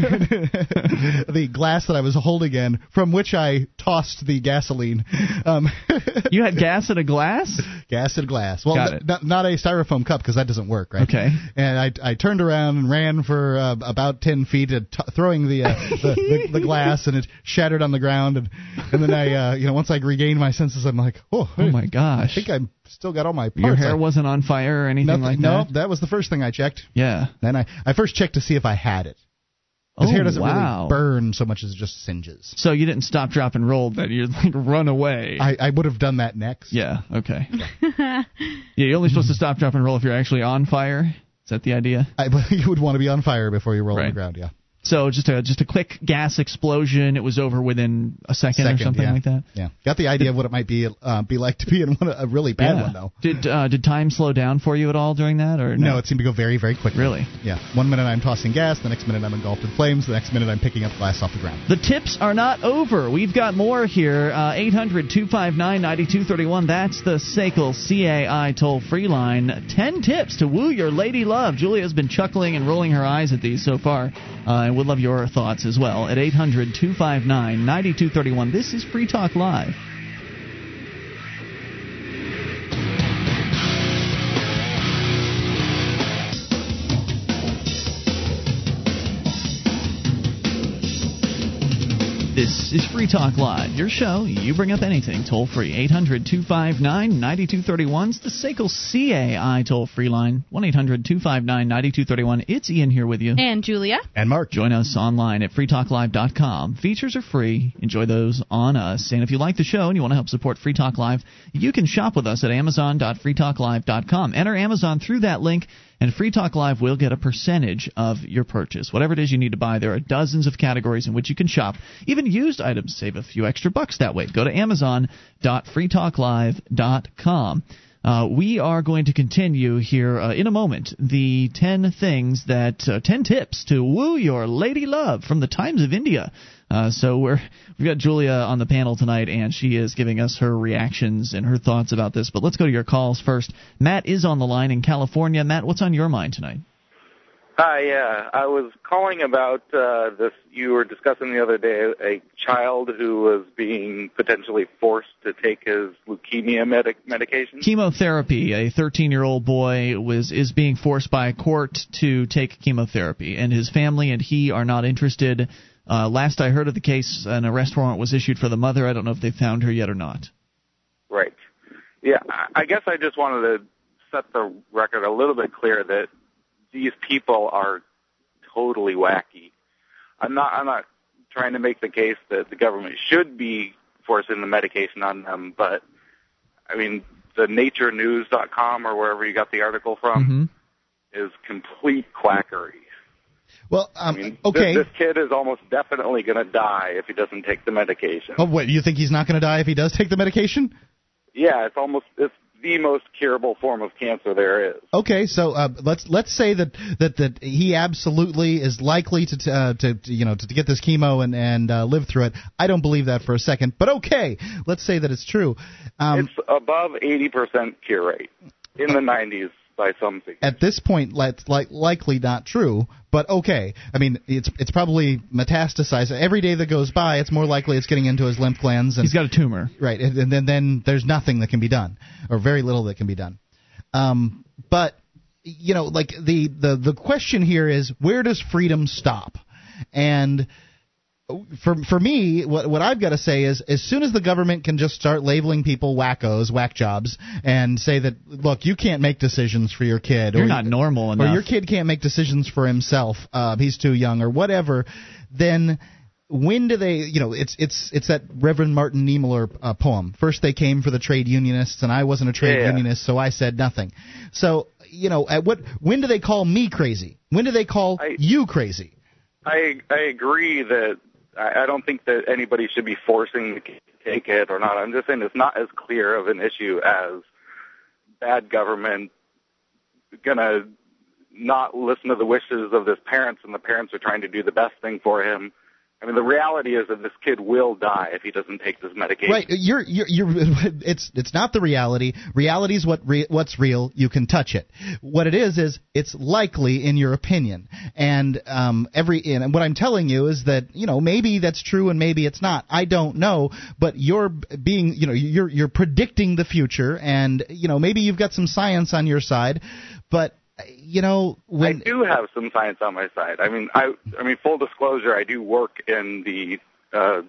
[SPEAKER 3] the glass that I was holding in, from which I tossed the gasoline. Um, [LAUGHS]
[SPEAKER 1] You had gas in a glass.
[SPEAKER 3] gas in a glass. Well,
[SPEAKER 1] Got
[SPEAKER 3] n-
[SPEAKER 1] it.
[SPEAKER 3] Not, not a styrofoam cup because that doesn't work, right?
[SPEAKER 1] Okay.
[SPEAKER 3] And I, I turned around and ran for uh, about ten feet, t- throwing the, uh, the, the the glass, and it shattered on the ground. And and then I, uh, you know, once I regained my senses, I'm like, oh,
[SPEAKER 1] Oh my gosh, I
[SPEAKER 3] think I still got all my parts.
[SPEAKER 1] Your hair
[SPEAKER 3] I-
[SPEAKER 1] wasn't on fire or anything
[SPEAKER 3] nothing,
[SPEAKER 1] like
[SPEAKER 3] no,
[SPEAKER 1] that.
[SPEAKER 3] No, that was the first thing I checked.
[SPEAKER 1] Yeah.
[SPEAKER 3] Then I, I first checked to see if I had it.
[SPEAKER 1] Oh
[SPEAKER 3] His hair doesn't
[SPEAKER 1] wow.
[SPEAKER 3] really burn so much as it just singes.
[SPEAKER 1] So you didn't stop, drop, and roll. Then you like run away.
[SPEAKER 3] I, I would have done that next.
[SPEAKER 1] yeah. Okay. [LAUGHS] yeah, you're only supposed to stop, drop, and roll if you're actually on fire. Is that the idea?
[SPEAKER 3] I, [LAUGHS] you would want to be on fire before you roll on the ground. Yeah.
[SPEAKER 1] So just a just a quick gas explosion. It was over within a second, or something
[SPEAKER 3] yeah.
[SPEAKER 1] like that.
[SPEAKER 3] Yeah, got the idea of what it might be uh, be like to be in one, a really bad
[SPEAKER 1] Yeah.
[SPEAKER 3] one though.
[SPEAKER 1] Did uh, did time slow down for you at all during that, or
[SPEAKER 3] No, it seemed to go very, very quickly.
[SPEAKER 1] Really?
[SPEAKER 3] Yeah. One minute I'm tossing gas, the next minute I'm engulfed in flames, the next minute I'm picking up glass off the ground.
[SPEAKER 1] The tips are not over. We've got more here. Uh, 800 259 9231. That's the SACL CAI toll free line. 10 tips to woo your lady love. Julia's been chuckling and rolling her eyes at these so far. Uh, would love your thoughts as well at 800 259 9231. This is Free Talk Live. This is Free Talk Live, your show. You bring up anything, toll free. 800 259 9231 is the SACL CAI toll free line. 1 800 259 9231. It's Ian here with you.
[SPEAKER 2] And Julia.
[SPEAKER 3] And Mark.
[SPEAKER 1] Join us online at freetalklive.com. Features are free. Enjoy those on us. And if you like the show and you want to help support Free Talk Live, you can shop with us at amazon.freetalklive.com. Enter Amazon through that link, and Free Talk Live will get a percentage of your purchase. Whatever it is you need to buy, there are dozens of categories in which you can shop. Even used items save a few extra bucks that way. Go to amazon.freetalklive.com. Uh, we are going to continue here uh, in a moment the 10 things that, uh, 10 tips to woo your lady love from the Times of India. Uh, so we're we've got Julia on the panel tonight, and she is giving us her reactions and her thoughts about this. But let's go to your calls first. Matt is on the line in California. Matt, what's on your mind tonight?
[SPEAKER 12] Hi, yeah. I was calling about uh, this. You were discussing the other day a child who was being potentially forced to take his leukemia medic- medication.
[SPEAKER 1] Chemotherapy. A 13-year-old boy was is being forced by a court to take chemotherapy, and his family and he are not interested. Uh, last I heard of the case, an arrest warrant was issued for the mother. I don't know if they found her yet or not.
[SPEAKER 12] Right. Yeah, I- I guess I just wanted to set the record a little bit clear that these people are totally wacky. I'm not. I'm not trying to make the case that the government should be forcing the medication on them, but I mean, the NaturalNews.com or wherever you got the article from is complete quackery.
[SPEAKER 3] Well, um,
[SPEAKER 12] I mean,
[SPEAKER 3] okay.
[SPEAKER 12] this, this kid is almost definitely going to die if he doesn't take the medication.
[SPEAKER 3] oh, wait, you think he's not going to die if he does take the medication?
[SPEAKER 12] Yeah, it's almost it's the most curable form of cancer there is.
[SPEAKER 3] Okay, so uh, let's let's say that, that that he absolutely is likely to uh, to, to you know to, get this chemo and and uh, live through it. I don't believe that for a second, but okay, let's say that it's true. Um,
[SPEAKER 12] it's above 80% cure rate in the 90s by some figures.
[SPEAKER 3] at this point, that's like likely not true, but okay. I mean, it's it's probably metastasized. Every day that goes by, it's more likely it's getting into his lymph glands. And,
[SPEAKER 1] He's got a tumor.
[SPEAKER 3] Right, and, and then then there's nothing that can be done, or very little that can be done. Um, but you know, like the the the question here is where does freedom stop? And for for me, what what I've got to say is, as soon as the government can just start labeling people wackos, whack jobs, and say that look, you can't make decisions for your kid,
[SPEAKER 1] You're
[SPEAKER 3] or,
[SPEAKER 1] not normal enough, or
[SPEAKER 3] your kid can't make decisions for himself, uh, he's too young, or whatever, then when do they you know it's it's it's that reverend martin niemöller uh, poem. First they came for the trade unionists and i wasn't a trade
[SPEAKER 12] Yeah.
[SPEAKER 3] unionist so i said nothing. So you know at what when do they call me crazy? When do they call you crazy?
[SPEAKER 12] I I agree that I, I don't think that anybody should be forcing to take it or not. I'm just saying it's not as clear of an issue as bad government gonna not listen to the wishes of his parents and the parents are trying to do the best thing for him. I mean, the reality is that this kid will die if he doesn't take this medication.
[SPEAKER 3] Right, you're you're, you're [LAUGHS] it's it's not the reality. Reality is what re, what's real. You can touch it. What it is is it's likely in your opinion. And um every and what I'm telling you is that you know maybe that's true and maybe it's not. I don't know, but you're being you know you're you're predicting the future and you know maybe you've got some science on your side, but you know when
[SPEAKER 12] I do have some science on my side. I mean, I I mean, full disclosure, I do work in the uh,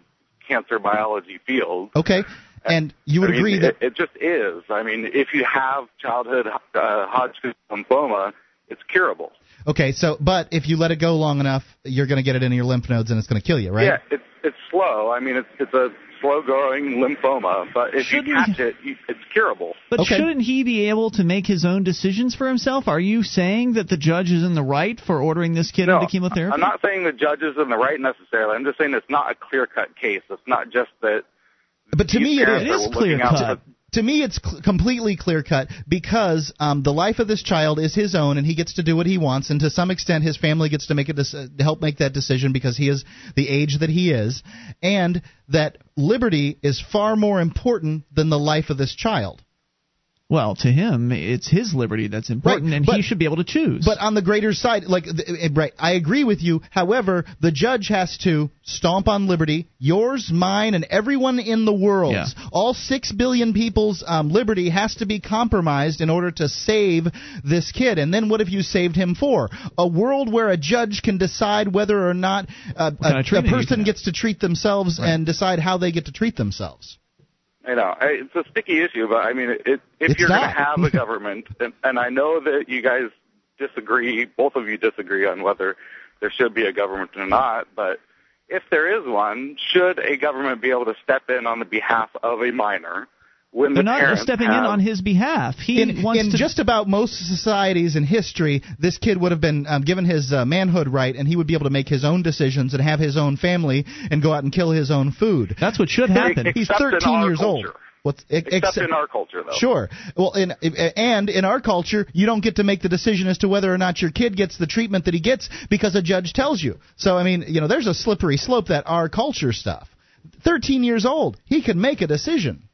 [SPEAKER 12] cancer biology field.
[SPEAKER 3] okay, and you would
[SPEAKER 12] I mean,
[SPEAKER 3] agree
[SPEAKER 12] it,
[SPEAKER 3] that
[SPEAKER 12] it just is. I mean, if you have childhood uh, Hodgkin's lymphoma, it's curable.
[SPEAKER 3] okay, so but if you let it go long enough, you're going to get it into your lymph nodes and it's going to kill you, right?
[SPEAKER 12] Yeah, it's it's slow. I mean, it's it's a slow growing lymphoma, but if you catch it, you, it's curable.
[SPEAKER 1] But shouldn't he be able to make his own decisions for himself? Are you saying that the judge is in the right for ordering this kid
[SPEAKER 12] No,
[SPEAKER 1] into chemotherapy?
[SPEAKER 12] I'm not saying the judge is in the right necessarily. I'm just saying it's not a clear cut case. It's not just that.
[SPEAKER 3] But to me, it
[SPEAKER 12] parents
[SPEAKER 3] is
[SPEAKER 12] are looking out for-
[SPEAKER 3] To me, it's cl- completely clear cut because um, the life of this child is his own, and he gets to do what he wants, and to some extent, his family gets to make a dec- help make that decision because he is the age that he is, and that liberty is far more important than the life of this child.
[SPEAKER 1] Well, to him, it's his liberty that's important, and he should be able to choose.
[SPEAKER 3] But on the greater side, like eh, right, I agree with you. However, the judge has to stomp on liberty, yours, mine, and everyone in the world's. All six billion people's um, liberty has to be compromised in order to save this kid. And then what have you saved him for? A world where a judge can decide whether or not uh, a, a person gets to treat themselves and decide how they get to treat themselves.
[SPEAKER 12] I know. I- it's a sticky issue, but I mean, it, if
[SPEAKER 3] It's
[SPEAKER 12] you're going to have a [LAUGHS] government, and, and I know that you guys disagree, both of you disagree on whether there should be a government or not, but if there is one, should a government be able to step in on the behalf of a minor when
[SPEAKER 1] They're
[SPEAKER 12] the
[SPEAKER 1] not
[SPEAKER 12] parents
[SPEAKER 1] stepping
[SPEAKER 12] have,
[SPEAKER 1] in on his behalf. He
[SPEAKER 3] in,
[SPEAKER 1] wants
[SPEAKER 3] in
[SPEAKER 1] to
[SPEAKER 3] just about most societies in history, this kid would have been um, given his uh, manhood right, and he would be able to make his own decisions and have his own family and go out and kill his own food.
[SPEAKER 1] That's what should
[SPEAKER 3] happen. He's
[SPEAKER 12] Except in
[SPEAKER 3] 13
[SPEAKER 12] our
[SPEAKER 3] years old.
[SPEAKER 12] culture.
[SPEAKER 3] What's ex-
[SPEAKER 12] except in our culture, though.
[SPEAKER 3] Sure. Well, in and in our culture, you don't get to make the decision as to whether or not your kid gets the treatment that he gets because a judge tells you. So I mean, you know, there's a slippery slope that our culture stuff. 13 years old, he can make a decision.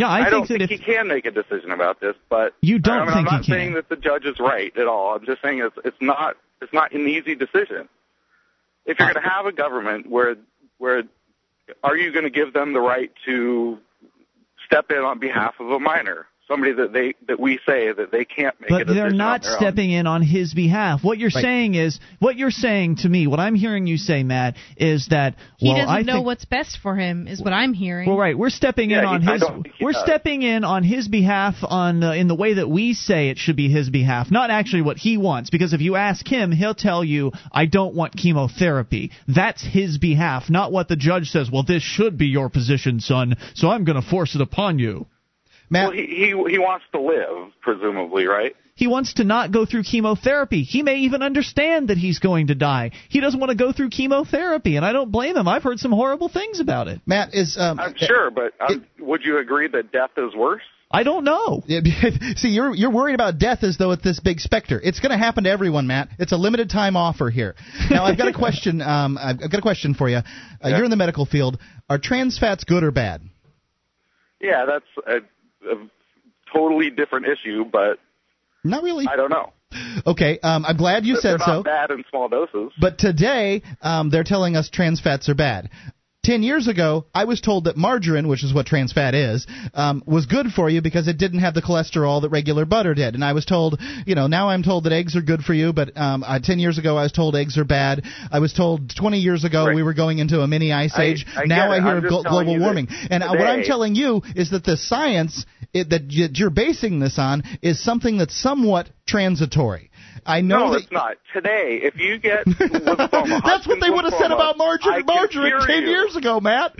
[SPEAKER 1] Yeah,
[SPEAKER 12] I, don't think, he can make a decision about this, but
[SPEAKER 3] You don't
[SPEAKER 12] I mean,
[SPEAKER 3] think
[SPEAKER 12] I'm
[SPEAKER 3] he
[SPEAKER 12] not
[SPEAKER 3] can.
[SPEAKER 12] saying that the judge is right at all. I'm just saying it's it's not it's not an easy decision. If you're going to have a government where where are you going to give them the right to step in on behalf of a minor, somebody that they that we say that they can't make
[SPEAKER 1] But
[SPEAKER 12] decision
[SPEAKER 1] they're not
[SPEAKER 12] on their own?
[SPEAKER 1] stepping in on his behalf. What you're
[SPEAKER 12] Right.
[SPEAKER 1] saying is, what you're saying to me, what I'm hearing you say, Matt, is that
[SPEAKER 2] He
[SPEAKER 1] well,
[SPEAKER 2] doesn't
[SPEAKER 1] I
[SPEAKER 2] know
[SPEAKER 1] think,
[SPEAKER 2] what's best for him, is what I'm hearing.
[SPEAKER 1] Well, right, we're stepping in on
[SPEAKER 2] he-
[SPEAKER 1] his.
[SPEAKER 2] don't think he
[SPEAKER 1] We're
[SPEAKER 2] does.
[SPEAKER 1] stepping in on his behalf on uh, in the way that we say it should be his behalf, not actually what he wants. Because if you ask him, he'll tell you, "I don't want chemotherapy." That's his behalf, not what the judge says. Well, this should be your position, son, so I'm going to force it upon you.
[SPEAKER 12] Well, he, he he wants to live, presumably, right?
[SPEAKER 1] He wants to not go through chemotherapy. He may even understand that he's going to die. He doesn't want to go through chemotherapy, and I don't blame him. I've heard some horrible things about it.
[SPEAKER 3] Matt is. Um,
[SPEAKER 12] I'm sure, but um, would you agree that death is worse?
[SPEAKER 1] I don't know. [LAUGHS]
[SPEAKER 3] See, you're you're worried about death as though it's this big specter. It's going to happen to everyone, Matt. It's a limited time offer here. Now, I've got a question. [LAUGHS] Um, I've I've got a question for you. Uh, You're in the medical field. Are trans fats good or bad?
[SPEAKER 12] Yeah, that's a, a totally different issue, but
[SPEAKER 3] Not really.
[SPEAKER 12] I don't know.
[SPEAKER 3] Okay, um, I'm glad you said so.
[SPEAKER 12] bad in small doses.
[SPEAKER 3] But today, um, they're telling us trans fats are bad. Ten years ago, I was told that margarine, which is what trans fat is, um, was good for you because it didn't have the cholesterol that regular butter did. And I was told, you know, now I'm told that eggs are good for you, but um, uh, ten years ago I was told eggs are bad. I was told 20 years ago we were going into a mini ice age.
[SPEAKER 12] I
[SPEAKER 3] now I hear of glo- global warming. And uh, what I'm telling you is that the science it, that you're basing this on is something that's somewhat transitory. I know
[SPEAKER 12] no,
[SPEAKER 3] that
[SPEAKER 12] it's not. Today, if you get [LAUGHS] lymphoma,
[SPEAKER 3] That's what they would have said about margarine, margarine ten
[SPEAKER 12] you.
[SPEAKER 3] years ago, Matt.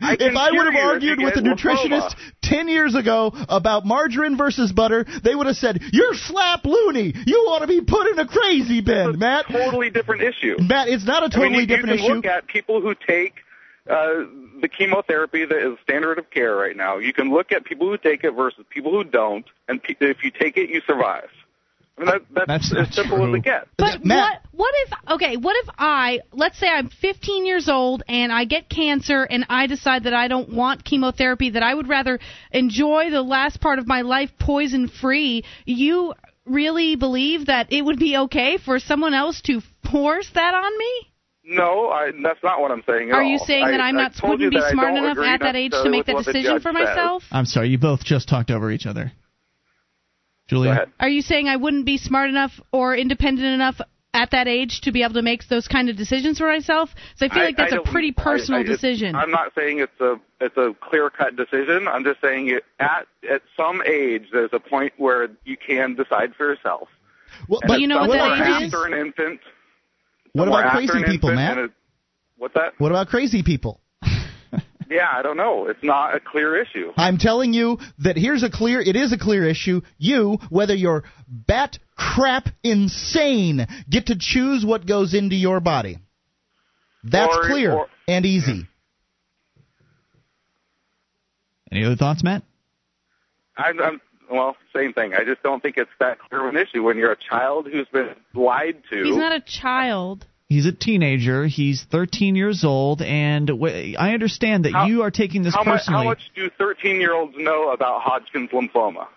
[SPEAKER 12] I
[SPEAKER 3] if I would have argued with a nutritionist ten years ago about margarine versus butter, they would have said, "You're slap loony. You ought to be put in a crazy bin, Matt."
[SPEAKER 12] Totally different issue.
[SPEAKER 3] Matt, it's not a totally
[SPEAKER 12] mean, you,
[SPEAKER 3] different
[SPEAKER 12] you can
[SPEAKER 3] issue.
[SPEAKER 12] look at people who take uh, the chemotherapy that is standard of care right now. You can look at people who take it versus people who don't, and pe- if you take it, you survive. I mean, that, that's, as simple as it gets.
[SPEAKER 2] But what what if okay, what if I let's say I'm 15 years old and I get cancer and I decide that I don't want chemotherapy that I would rather enjoy the last part of my life poison free. You really believe that it would be okay for someone else to force that on me?
[SPEAKER 12] No, I, that's not what I'm saying. At
[SPEAKER 2] Are you
[SPEAKER 12] all.
[SPEAKER 2] saying that
[SPEAKER 12] I,
[SPEAKER 2] I'm not
[SPEAKER 12] told
[SPEAKER 2] wouldn't be smart enough at that age to make that
[SPEAKER 12] the
[SPEAKER 2] decision
[SPEAKER 12] judge
[SPEAKER 2] for
[SPEAKER 12] says.
[SPEAKER 2] myself?
[SPEAKER 1] I'm sorry, you both just talked over each other. Julia?
[SPEAKER 2] Are you saying I wouldn't be smart enough or independent enough at that age to be able to make those kind of decisions for myself? So I feel like that's a pretty personal
[SPEAKER 12] I- I-
[SPEAKER 2] decision.
[SPEAKER 12] I'm not saying it's a it's a clear cut decision. I'm just saying it, at at some age there's a point where you can decide for yourself.
[SPEAKER 3] Well,
[SPEAKER 12] And
[SPEAKER 3] but you know what
[SPEAKER 12] somewhere
[SPEAKER 3] that age is?
[SPEAKER 12] after an infant.
[SPEAKER 3] What about crazy people,
[SPEAKER 12] infant
[SPEAKER 3] Matt?
[SPEAKER 12] and it- What's that?
[SPEAKER 3] What about crazy people?
[SPEAKER 12] Yeah, I don't know. It's not a clear issue.
[SPEAKER 3] I'm telling you that here's a clear. It is a clear issue. You, whether you're bat crap insane, get to choose what goes into your body. That's
[SPEAKER 12] Or-
[SPEAKER 3] clear
[SPEAKER 12] or-
[SPEAKER 3] and easy.
[SPEAKER 1] Any other thoughts, Matt?
[SPEAKER 12] I'm, I'm well, same thing. I just don't think it's that clear of an issue when you're a child who's been lied to.
[SPEAKER 2] He's not a child.
[SPEAKER 1] He's a teenager. He's 13 years old, and w- I understand that
[SPEAKER 12] How-
[SPEAKER 1] you are taking this
[SPEAKER 12] how much,
[SPEAKER 1] personally.
[SPEAKER 12] how much do 13 year olds know about Hodgkin's lymphoma?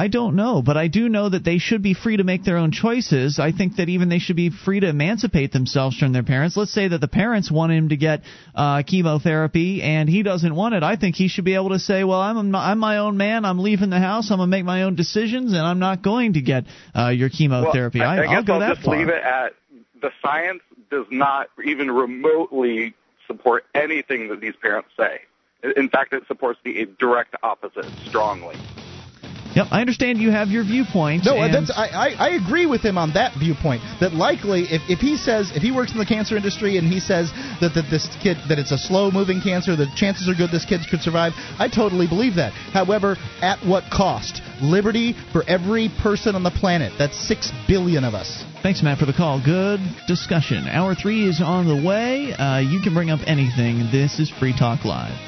[SPEAKER 1] I don't know, but I do know that they should be free to make their own choices. I think that even they should be free to emancipate themselves from their parents. Let's say that the parents want him to get uh, chemotherapy and he doesn't want it. I think he should be able to say, "Well, I'm I'm my own man. I'm leaving the house. I'm gonna make my own decisions, and I'm not going to get uh, your chemotherapy."
[SPEAKER 12] Well, I, I guess
[SPEAKER 1] go
[SPEAKER 12] I'll
[SPEAKER 1] that
[SPEAKER 12] just
[SPEAKER 1] far.
[SPEAKER 12] leave it at the science does not even remotely support anything that these parents say. In fact, it supports the direct opposite strongly.
[SPEAKER 1] Yep, I understand you have your viewpoint.
[SPEAKER 3] No,
[SPEAKER 1] and
[SPEAKER 3] that's, I, I, I agree with him on that viewpoint. That likely, if, if he says if he works in the cancer industry and he says that, that this kid that it's a slow moving cancer, the chances are good this kid could survive. I totally believe that. However, at what cost? Liberty for every person on the planet. That's six billion of us.
[SPEAKER 1] Thanks, Matt, for the call. Good discussion. Hour three is on the way. Uh, you can bring up anything. This is Free Talk Live.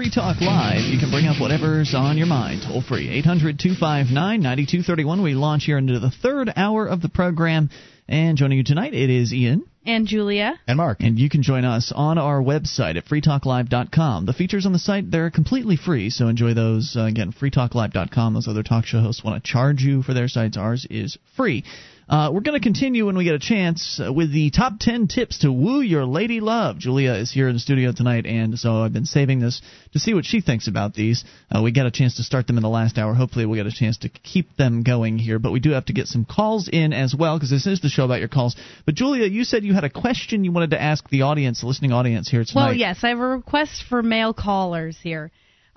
[SPEAKER 1] Free Talk Live. You can bring up whatever's on your mind. Toll free. 800 259 9231. We launch here into the third hour of the program. And joining you tonight, it is Ian.
[SPEAKER 2] And Julia.
[SPEAKER 3] And Mark.
[SPEAKER 1] And you can join us on our website at freetalklive.com. The features on the site, they're completely free, so enjoy those. Uh, again, freetalklive.com. Those other talk show hosts want to charge you for their sites. Ours is free. Uh, we're going to continue when we get a chance uh, with the top 10 tips to woo your lady love. Julia is here in the studio tonight, and so I've been saving this to see what she thinks about these. Uh, we got a chance to start them in the last hour. Hopefully, we'll get a chance to keep them going here, but we do have to get some calls in as well because this is the show about your calls. But, Julia, you said you had a question you wanted to ask the audience, the listening audience here tonight.
[SPEAKER 2] Well, yes, I have a request for male callers here.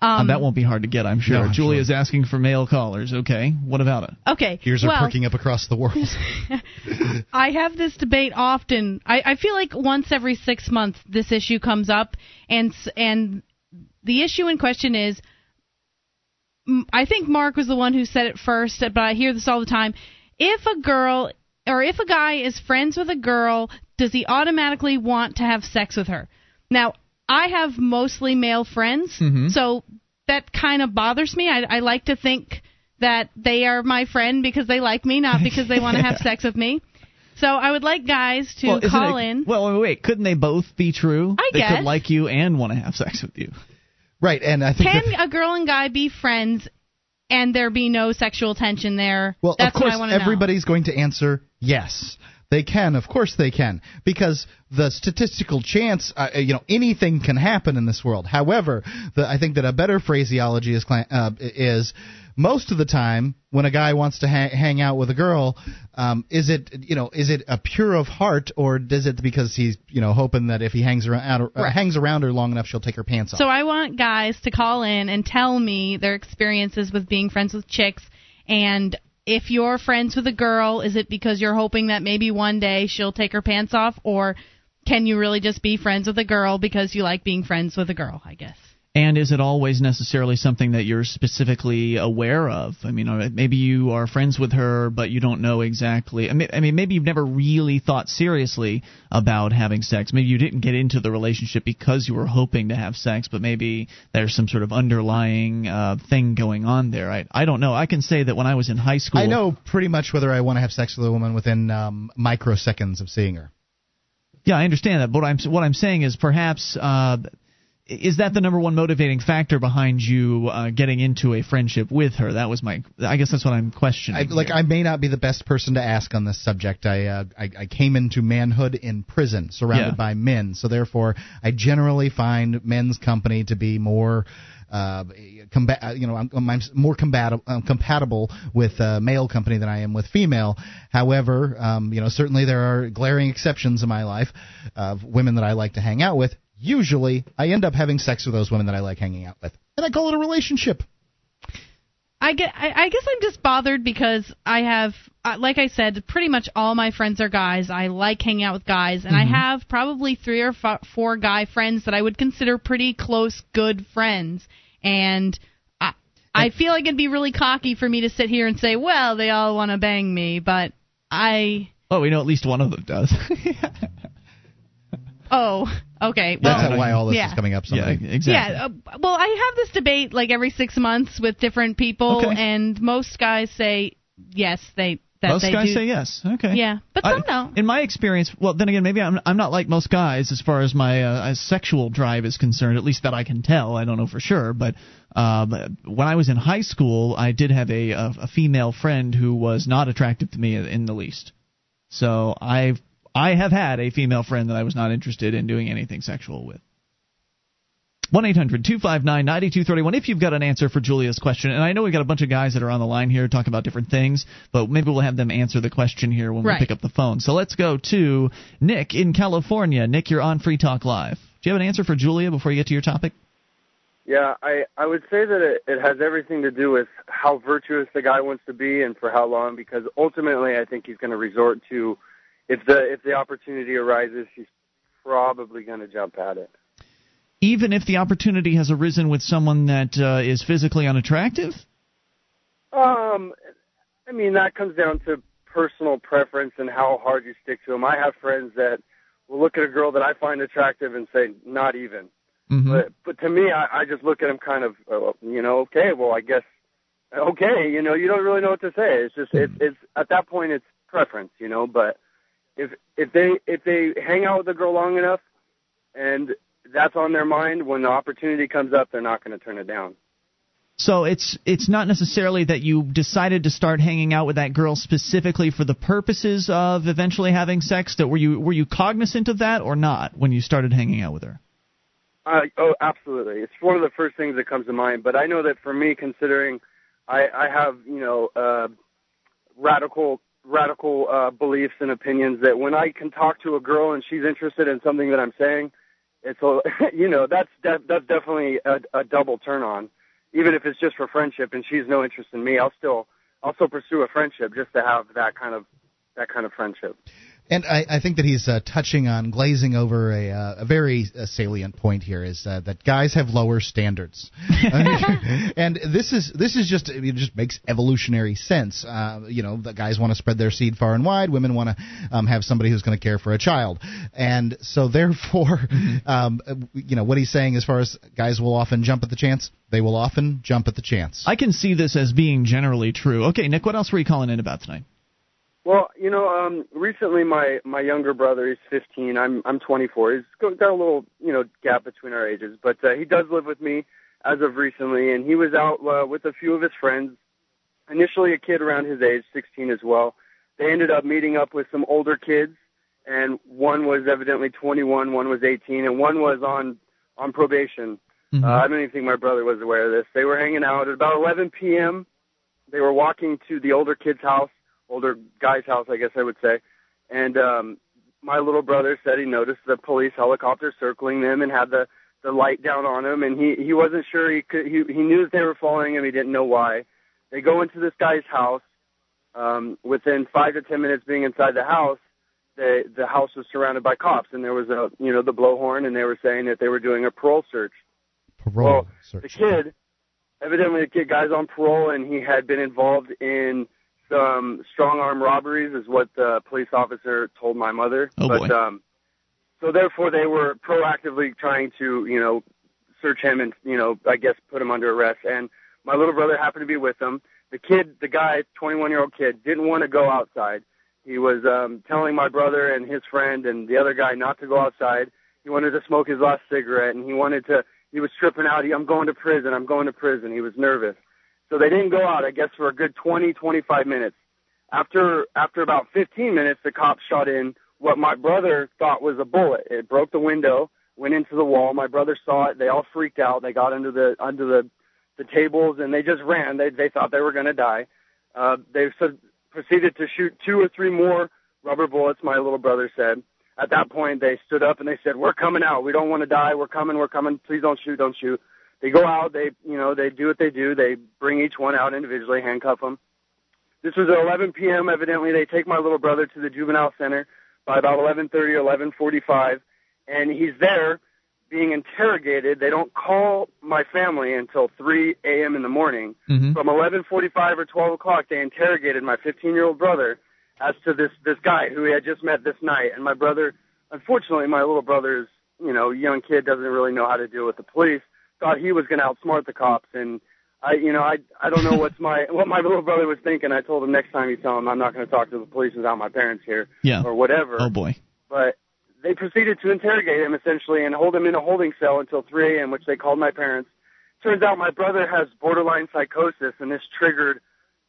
[SPEAKER 1] Uh,
[SPEAKER 2] Um,
[SPEAKER 1] that won't be hard to get, I'm sure.
[SPEAKER 3] No, I'm
[SPEAKER 1] Julia's asking for male callers. Okay, what about it?
[SPEAKER 2] Okay.
[SPEAKER 3] Ears are
[SPEAKER 2] well,
[SPEAKER 3] perking up across the world. [LAUGHS]
[SPEAKER 2] I have this debate often. I, I feel like once every six months this issue comes up, and and the issue in question is, I think Mark was the one who said it first, but I hear this all the time. If a girl or if a guy is friends with a girl, does he automatically want to have sex with her? Now, I have mostly male friends,
[SPEAKER 1] Mhm.
[SPEAKER 2] so that kind of bothers me. I, I like to think that they are my friend because they like me, not because they want to have [LAUGHS] sex with me. So I would like guys to
[SPEAKER 1] well,
[SPEAKER 2] call
[SPEAKER 1] it-
[SPEAKER 2] in.
[SPEAKER 1] Well, wait, wait, couldn't they both be true?
[SPEAKER 2] I
[SPEAKER 1] they
[SPEAKER 2] guess.
[SPEAKER 1] could like you and want to have sex with you.
[SPEAKER 3] right, and I think
[SPEAKER 2] Can a girl and guy be friends and there be no sexual tension there?
[SPEAKER 3] well,
[SPEAKER 2] That's
[SPEAKER 3] of course,
[SPEAKER 2] what I want know.
[SPEAKER 3] everybody's going to answer yes. They can, of course, they can, because the statistical chance, uh, you know, anything can happen in this world. However, the, I think that a better phraseology is uh, is most of the time when a guy wants to ha- hang out with a girl, um, is it you know is it a pure of heart or does it because he's you know hoping that if he hangs around uh,
[SPEAKER 2] Right.
[SPEAKER 3] hangs around her long enough she'll take her pants off?
[SPEAKER 2] So I want guys to call in and tell me their experiences with being friends with chicks and if you're friends with a girl, is it because you're hoping that maybe one day she'll take her pants off or can you really just be friends with a girl because you like being friends with a girl, I guess?
[SPEAKER 1] And is it always necessarily something that you're specifically aware of? I mean, uh, maybe you are friends with her, but you don't know exactly. I mean, I mean, maybe you've never really thought seriously about having sex. Maybe you didn't get into the relationship because you were hoping to have sex, but maybe there's some sort of underlying uh, thing going on there. I, I don't know. I can say that when I was in high school,
[SPEAKER 3] I know pretty much whether I want to have sex with a woman within um, microseconds of seeing her.
[SPEAKER 1] Yeah, I understand that. But what I'm what I'm saying is perhaps uh, is that the number one motivating factor behind you uh, getting into a friendship with her? That was my. I guess that's what I'm questioning.
[SPEAKER 3] I, like
[SPEAKER 1] here.
[SPEAKER 3] I may not be the best person to ask on this subject. I uh, I, I came into manhood in prison, surrounded
[SPEAKER 1] Yeah.
[SPEAKER 3] by men, so therefore I generally find men's company to be more uh, comba- uh, you know, I'm, I'm more compatible, um, compatible with uh, male company than I am with female. However, um, you know, certainly there are glaring exceptions in my life of women that I like to hang out with. Usually, I end up having sex with those women that I like hanging out with, and I call it a relationship.
[SPEAKER 2] I get. I, I guess I'm just bothered because I have, uh, like I said, pretty much all my friends are guys. I like hanging out with guys, and
[SPEAKER 13] Mhm.
[SPEAKER 2] I have probably three or fo- four guy friends that I would consider pretty close, good friends. And I, I feel like it'd be really cocky for me to sit here and say, well, they all want to bang me, but I.
[SPEAKER 1] Well, we know at least one of them does. [LAUGHS]
[SPEAKER 2] Oh, okay. Well,
[SPEAKER 3] That's why all this
[SPEAKER 2] yeah.
[SPEAKER 3] is coming up. Someday.
[SPEAKER 1] Yeah, exactly.
[SPEAKER 2] Yeah, uh, well, I have this debate like every six months with different people,
[SPEAKER 1] Okay.
[SPEAKER 2] and most guys say yes. They that
[SPEAKER 1] most
[SPEAKER 2] they
[SPEAKER 1] guys
[SPEAKER 2] do.
[SPEAKER 1] say yes. Okay.
[SPEAKER 2] Yeah, but some don't.
[SPEAKER 1] In my experience, well, then again, maybe I'm I'm not like most guys as far as my uh, sexual drive is concerned. At least that I can tell. I don't know for sure, but um, when I was in high school, I did have a, a a female friend who was not attractive to me in the least. So I've I have had a female friend that I was not interested in doing anything sexual with. 1 800 259 9231 if you've got an answer for Julia's question. And I know we've got a bunch of guys that are on the line here talking about different things, but maybe we'll have them answer the question here when
[SPEAKER 2] Right.
[SPEAKER 1] we pick up the phone. So let's go to Nick in California. Nick, you're on Free Talk Live. Do you have an answer for Julia before you get to your topic?
[SPEAKER 14] Yeah, I I would say that it, it has everything to do with how virtuous the guy wants to be and for how long. Because ultimately, I think he's going to resort to if the if the opportunity arises, he's probably going to jump at it.
[SPEAKER 1] Even if the opportunity has arisen with someone that uh, is physically unattractive?
[SPEAKER 14] Um, I mean that comes down to personal preference and how hard you stick to them. I have friends that will look at a girl that I find attractive and say, not even.
[SPEAKER 1] Mm-hmm.
[SPEAKER 14] But but to me, I, I just look at them kind of, uh, you know, okay, well, I guess, okay, you know, you don't really know what to say. It's just it's it's at that point it's preference, you know. But if if they if they hang out with a girl long enough, and that's on their mind, when the opportunity comes up, they're not going to turn it down.
[SPEAKER 1] So it's it's not necessarily that you decided to start hanging out with that girl specifically for the purposes of eventually having sex. That were you were you cognizant of that or not when you started hanging out with her?
[SPEAKER 14] Uh, oh, absolutely. It's one of the first things that comes to mind. But I know that for me, considering I, I have, you know, uh, radical radical uh, beliefs and opinions, that when I can talk to a girl and she's interested in something that I'm saying, it's a, [LAUGHS] you know, that's de- that's definitely a, a double turn on. Even if it's just for friendship and she's no interest in me, I'll still I'll still pursue a friendship just to have that kind of that kind of friendship.
[SPEAKER 3] And I, I think that he's uh, touching on glazing over a, uh, a very uh, salient point here is uh, that guys have lower standards, [LAUGHS] [LAUGHS] and this is this is just it just makes evolutionary sense. Uh, you know, the guys want to spread their seed far and wide. Women want to um, have somebody who's going to care for a child, and so [LAUGHS] therefore, um, you know, what he's saying as far as guys will often jump at the chance, they will often jump at the chance.
[SPEAKER 1] I can see this as being generally true. Okay, Nick, what else were you calling in about tonight?
[SPEAKER 14] Well, you know, um, recently my my younger brother, he's 15. I'm I'm 24. He's got a little, you know, gap between our ages, but uh, he does live with me as of recently, and he was out uh, with a few of his friends. Initially, a kid around his age, 16 as well. They ended up meeting up with some older kids, and one was evidently 21, one was 18, and one was on on probation. Uh, I don't even think my brother was aware of this. They were hanging out at about 11 p.m. They were walking to the older kid's house, older guy's house, I guess I would say. And um, my little brother said he noticed the police helicopter circling them and had the the light down on him, and he he wasn't sure he could. He he knew that they were following him. He didn't know why. They go into this guy's house. Um, within five to ten minutes being inside the house, the the house was surrounded by cops, and there was a you know the blowhorn, and they were saying that they were doing a parole search.
[SPEAKER 3] Parole
[SPEAKER 14] Well,
[SPEAKER 3] search.
[SPEAKER 14] The kid, evidently, the kid guy's on parole, and he had been involved in some strong arm robberies, is what the police officer told my mother.
[SPEAKER 1] Oh,
[SPEAKER 14] but
[SPEAKER 1] boy.
[SPEAKER 14] um, so therefore, they were proactively trying to you know search him and you know I guess put him under arrest. And my little brother happened to be with them. The kid, the guy, 21 year old kid, didn't want to go outside. He was um, telling my brother and his friend and the other guy not to go outside. He wanted to smoke his last cigarette, and he wanted to. He was tripping out. He, I'm going to prison. I'm going to prison. He was nervous. So they didn't go out, I guess, for a good 20, 25 minutes. After after about 15 minutes, the cops shot in what my brother thought was a bullet. It broke the window went into the wall. My brother saw it. They all freaked out. They got under the under the the tables and they just ran. They they thought they were going to die. Uh, they said, proceeded to shoot two or three more rubber bullets. My little brother said. At that point, they stood up and they said, "We're coming out. We don't want to die. We're coming. We're coming. Please don't shoot. Don't shoot." They go out. They you know they do what they do. They bring each one out individually, handcuff them. This was at 11 p.m. Evidently, they take my little brother to the juvenile center by about 11:30 or 11:45, and he's there being interrogated. They don't call my family until 3 a.m. in the morning.
[SPEAKER 1] Mm-hmm.
[SPEAKER 14] From 11:45 or 12 o'clock, they interrogated my 15-year-old brother as to this this guy who he had just met this night. And my brother, unfortunately, my little brother is you know young kid doesn't really know how to deal with the police. Thought he was going to outsmart the cops, and I you know I I don't know what's my what my little brother was thinking. I told him next time you tell him I'm not going to talk to the police without my parents here
[SPEAKER 1] Yeah.
[SPEAKER 14] or whatever
[SPEAKER 1] Oh boy.
[SPEAKER 14] but they proceeded to interrogate him essentially and hold him in a holding cell until 3 a.m., which they called my parents. Turns out my brother has borderline psychosis, and this triggered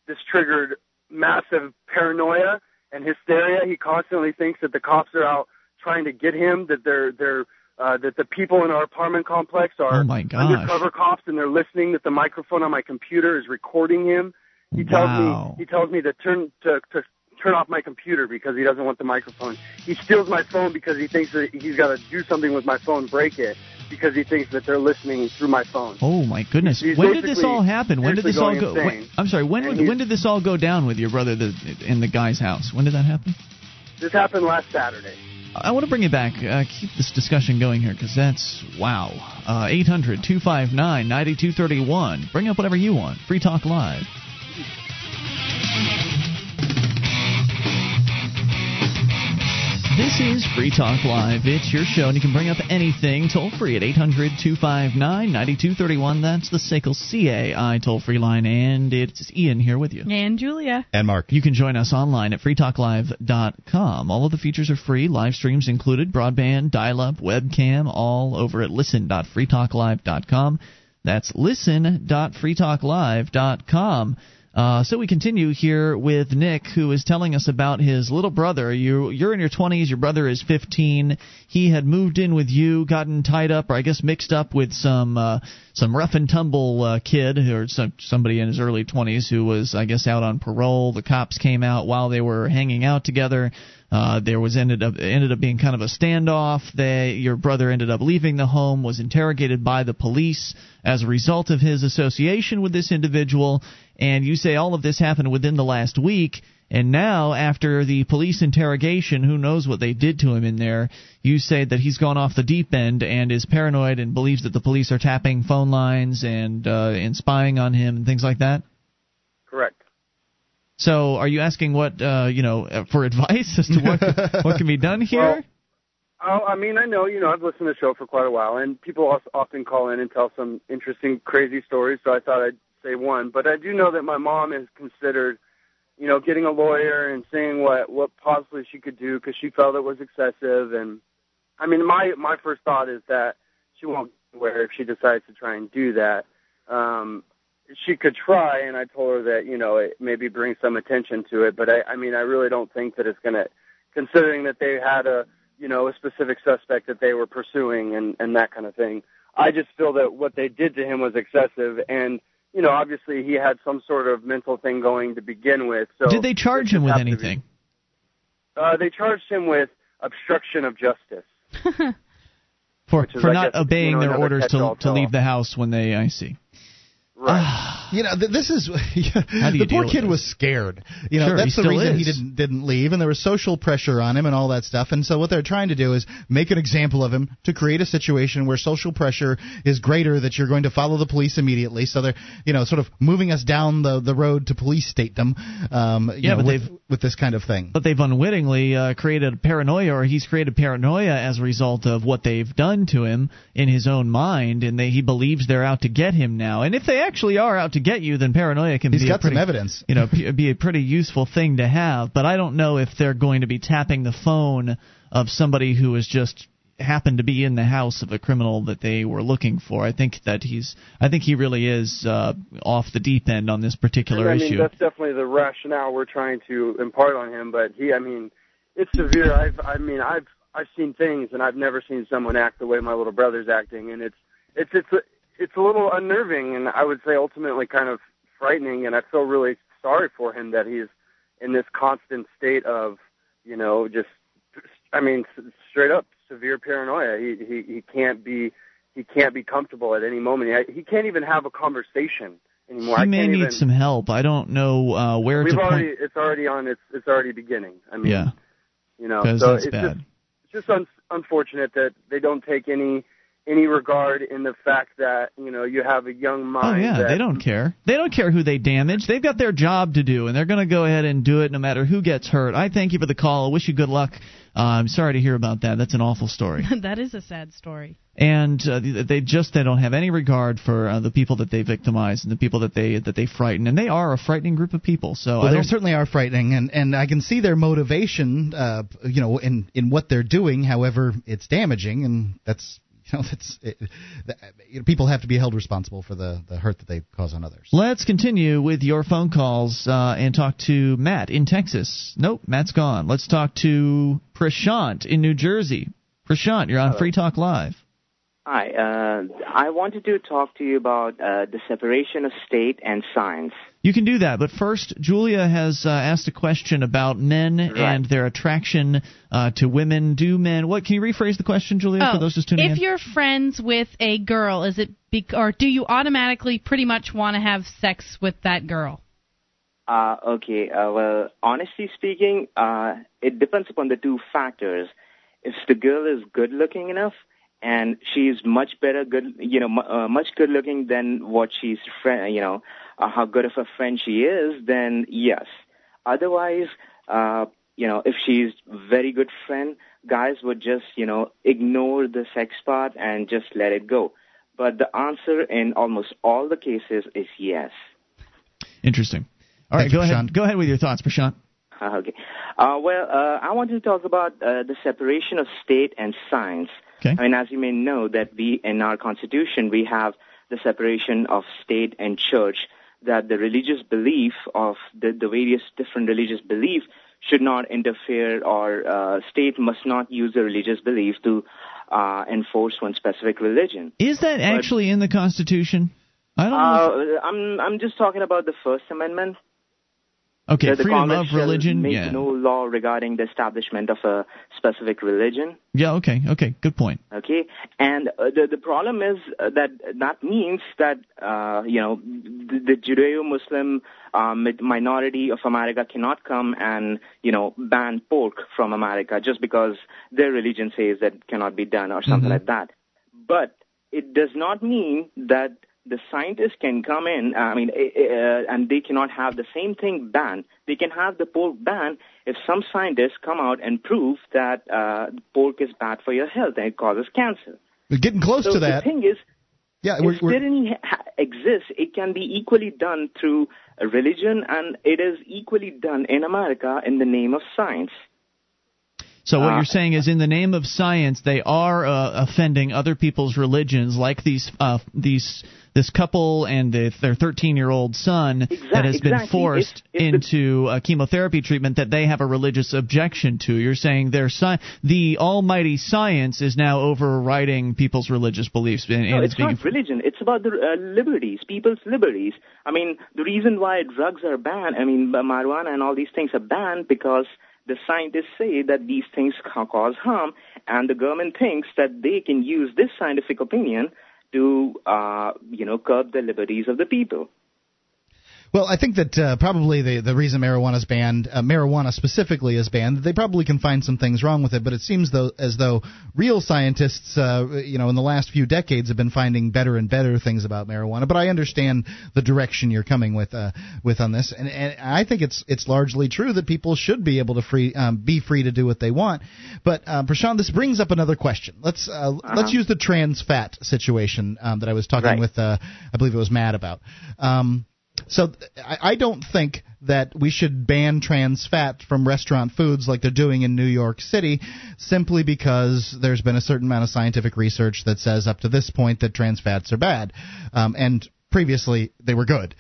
[SPEAKER 14] this triggered massive paranoia and hysteria. He constantly thinks that the cops are out trying to get him, that they're they're uh, that the people in our apartment complex are
[SPEAKER 1] Oh my gosh.
[SPEAKER 14] undercover cops, and they're listening. That the microphone on my computer is recording him. He tells
[SPEAKER 1] Wow.
[SPEAKER 14] me he tells me to turn to to turn off my computer because he doesn't want the microphone. He steals my phone because he thinks that he's got to do something with my phone, break it because he thinks that they're listening through my phone.
[SPEAKER 1] Oh my goodness!
[SPEAKER 14] He's
[SPEAKER 1] when did this all happen? When did this all go? When. I'm sorry. When
[SPEAKER 14] And
[SPEAKER 1] when did this all go down with your brother the, in the guy's house? When did that happen?
[SPEAKER 14] This happened last Saturday.
[SPEAKER 1] I want to bring it back. Uh, keep this discussion going here because that's wow. Uh, 800 259 9231. Bring up whatever you want. Free Talk Live. This is Free Talk Live. It's your show, and you can bring up anything toll free at 800 259 9231. That's the SACL CAI toll free line, and it's Ian here with you.
[SPEAKER 2] And Julia.
[SPEAKER 3] And Mark.
[SPEAKER 1] You can join us online at freetalklive.com. All of the features are free, live streams included, broadband, dial up, webcam, all over at listen.freetalklive.com. That's listen.freetalklive.com. Uh, so we continue here with Nick, who is telling us about his little brother. You, you're in your 20s. Your brother is 15. He had moved in with you, gotten tied up, or I guess mixed up with some uh, some rough and tumble uh, kid, or some, somebody in his early 20s who was, I guess, out on parole. The cops came out while they were hanging out together. Uh, there was ended up ended up being kind of a standoff. They, your brother ended up leaving the home, was interrogated by the police as a result of his association with this individual. And you say all of this happened within the last week. And now, after the police interrogation, who knows what they did to him in there? You say that he's gone off the deep end and is paranoid and believes that the police are tapping phone lines and uh, and spying on him and things like that.
[SPEAKER 14] Correct.
[SPEAKER 1] So, are you asking what uh, you know uh, for advice as to what [LAUGHS] what can be done here?
[SPEAKER 14] Well, oh, I mean, I know, you know, I've listened to the show for quite a while, and people also often call in and tell some interesting, crazy stories. So I thought I'd say one, but I do know that my mom has considered, you know, getting a lawyer and seeing what what possibly she could do because she felt it was excessive. And I mean, my my first thought is that she won't anywhere if she decides to try and do that. Um, she could try, and I told her that you know it maybe bring some attention to it, but I, I mean, I really don't think that it's going to, considering that they had a you know a specific suspect that they were pursuing and and that kind of thing. I just feel that what they did to him was excessive, and you know, obviously he had some sort of mental thing going to begin with. So
[SPEAKER 1] Did they charge him with
[SPEAKER 14] to be-
[SPEAKER 1] anything?
[SPEAKER 14] uh, they charged him with obstruction of justice. [LAUGHS]
[SPEAKER 1] For for not obeying
[SPEAKER 14] you know,
[SPEAKER 1] their orders to to leave the house when they I see.
[SPEAKER 14] Right.
[SPEAKER 3] You know, th- this is [LAUGHS] the poor kid was scared. You know,
[SPEAKER 1] Sure,
[SPEAKER 3] that's the reason he didn't didn't leave, and there was social pressure on him and all that stuff. And so what they're trying to do is make an example of him to create a situation where social pressure is greater that you're going to follow the police immediately. So they're you know sort of moving us down the the road to police statedom. Um, you
[SPEAKER 1] Yeah,
[SPEAKER 3] know,
[SPEAKER 1] but
[SPEAKER 3] with,
[SPEAKER 1] they've-
[SPEAKER 3] with this kind of thing.
[SPEAKER 1] But they've unwittingly uh, created paranoia, or he's created paranoia as a result of what they've done to him in his own mind, and they, he believes they're out to get him now. And if they actually are out to get you, then paranoia can
[SPEAKER 3] He's
[SPEAKER 1] be
[SPEAKER 3] got
[SPEAKER 1] a pretty,
[SPEAKER 3] some evidence.
[SPEAKER 1] you know, be a pretty useful thing to have. But I don't know if they're going to be tapping the phone of somebody who is just happened to be in the house of a criminal that they were looking for. I think that he's, I think he really is uh, off the deep end on this particular
[SPEAKER 14] I mean,
[SPEAKER 1] issue.
[SPEAKER 14] that's definitely the rationale we're trying to impart on him. But he, I mean, it's severe. I've, I mean, I've, I've seen things, and I've never seen someone act the way my little brother's acting, and it's it's it's a, it's a little unnerving, and I would say ultimately kind of frightening. And I feel really sorry for him that he's in this constant state of, you know, just I mean, straight up severe paranoia. He he he can't be he can't be comfortable at any moment. He, he can't even have a conversation anymore.
[SPEAKER 1] He
[SPEAKER 14] I
[SPEAKER 1] may need
[SPEAKER 14] even,
[SPEAKER 1] some help. I don't know uh, where
[SPEAKER 14] We've
[SPEAKER 1] to
[SPEAKER 14] already
[SPEAKER 1] point.
[SPEAKER 14] it's already on it's it's already beginning. I mean,
[SPEAKER 1] Yeah,
[SPEAKER 14] you know, so it's
[SPEAKER 1] bad.
[SPEAKER 14] just it's just un- unfortunate that they don't take any any regard in the fact that you know you have a young mind.
[SPEAKER 1] Oh yeah,
[SPEAKER 14] that,
[SPEAKER 1] they don't care. They don't care who they damage. They've got their job to do, and they're going to go ahead and do it no matter who gets hurt. I thank you for the call. I wish you good luck. Uh, I'm sorry to hear about that. That's an awful story. [LAUGHS]
[SPEAKER 2] that is a sad story.
[SPEAKER 1] and uh, they just they don't have any regard for uh, the people that they victimize and the people that they that they frighten, and they are a frightening group of people. So
[SPEAKER 3] Well, they certainly are frightening, and, and I can see their motivation, uh, you know, in in what they're doing. However, it's damaging, and that's you know that's it, that, you know, people have to be held responsible for the the hurt that they cause on others.
[SPEAKER 1] Let's continue with your phone calls uh, and talk to Matt in Texas. Nope, Matt's gone. Let's talk to Prashant in New Jersey. Prashant, you're on Free Talk Live.
[SPEAKER 13] Hi, uh, I wanted to talk to you about uh, the separation of state and science.
[SPEAKER 1] You can do that, but first, Julia has uh, asked a question about men and their attraction uh, to women. Do men? What can you rephrase the question, Julia,
[SPEAKER 2] Oh,
[SPEAKER 1] for those just tuning
[SPEAKER 2] if
[SPEAKER 1] in?
[SPEAKER 2] you're friends with a girl, is it be- or do you automatically pretty much want to have sex with that girl?
[SPEAKER 13] Uh, okay, uh, well, honestly speaking, uh, it depends upon the two factors. If the girl is good looking enough and she's much better, good, you know, mu- uh, much good looking than what she's, fri you know, uh, how good of a friend she is, then yes. Otherwise, uh, you know, if she's very good friend, guys would just, you know, ignore the sex part and just let it go. But the answer in almost all the cases is yes.
[SPEAKER 1] Interesting. All right,
[SPEAKER 3] Thank you,
[SPEAKER 1] go ahead. Go ahead with your thoughts, Prashant.
[SPEAKER 13] Uh, [LAUGHS] Okay. Uh, well, uh, I wanted to talk about uh, the separation of state and science.
[SPEAKER 1] Okay.
[SPEAKER 13] I mean, as you may know, that we in our constitution we have the separation of state and church. That the religious belief of the, the various different religious belief should not interfere, or uh, state must not use the religious belief to uh, enforce one specific religion.
[SPEAKER 1] Is that actually in the Constitution? I don't know.
[SPEAKER 13] Uh, I'm I'm just talking about the First Amendment.
[SPEAKER 1] Okay,
[SPEAKER 13] the
[SPEAKER 1] freedom of religion,
[SPEAKER 13] Make
[SPEAKER 1] yeah.
[SPEAKER 13] no law regarding the establishment of a specific religion.
[SPEAKER 1] Yeah. Okay. Okay. Good point.
[SPEAKER 13] Okay, and uh, the the problem is uh, that that means that uh, you know the, the Judeo-Muslim um, minority of America cannot come and you know ban pork from America just because their religion says that cannot be done or something
[SPEAKER 15] Mhm.
[SPEAKER 13] like that. But it does not mean that the scientists can come in. I mean, eh, eh, uh, and they cannot have the same thing banned. They can have the pork banned if some scientists come out and prove that uh, pork is bad for your health and it causes cancer.
[SPEAKER 3] We're getting close
[SPEAKER 13] so
[SPEAKER 3] to that.
[SPEAKER 13] The thing is,
[SPEAKER 3] yeah, we're,
[SPEAKER 13] if
[SPEAKER 3] we're,
[SPEAKER 13] tyranny ha- exists, it can be equally done through religion, and it is equally done in America in the name of science.
[SPEAKER 1] So what
[SPEAKER 13] Uh,
[SPEAKER 1] you're saying is, in the name of science, they are uh, offending other people's religions, like these uh, these this couple and the, their 13 year old son that has been
[SPEAKER 13] exactly.
[SPEAKER 1] forced
[SPEAKER 13] if the-
[SPEAKER 1] into a chemotherapy treatment that they have a religious objection to. You're saying their sci- the almighty science is now overriding people's religious beliefs and,
[SPEAKER 13] No,
[SPEAKER 1] and
[SPEAKER 13] it's
[SPEAKER 1] being
[SPEAKER 13] not religion. It's about the uh, liberties, people's liberties. I mean, the reason why drugs are banned, I mean, marijuana and all these things are banned because the scientists say that these things ca- cause harm, and the government thinks that they can use this scientific opinion to, uh, you know, curb the liberties of the people.
[SPEAKER 3] Well, I think that uh, probably the the reason marijuana is banned, uh, marijuana specifically is banned, they probably can find some things wrong with it. But it seems though as though real scientists, uh, you know, in the last few decades have been finding better and better things about marijuana. But I understand the direction you're coming with uh, with on this, and, and I think it's it's largely true that people should be able to free um, be free to do what they want. But uh, Prashant, this brings up another question. Let's uh, let's use the trans fat situation um, that I was talking
[SPEAKER 15] Right.
[SPEAKER 3] with, uh, I believe it was Matt about. Um, so I, I don't think that we should ban trans fat from restaurant foods like they're doing in New York City, simply because there's been a certain amount of scientific research that says up to this point that trans fats are bad, um, and previously they were good.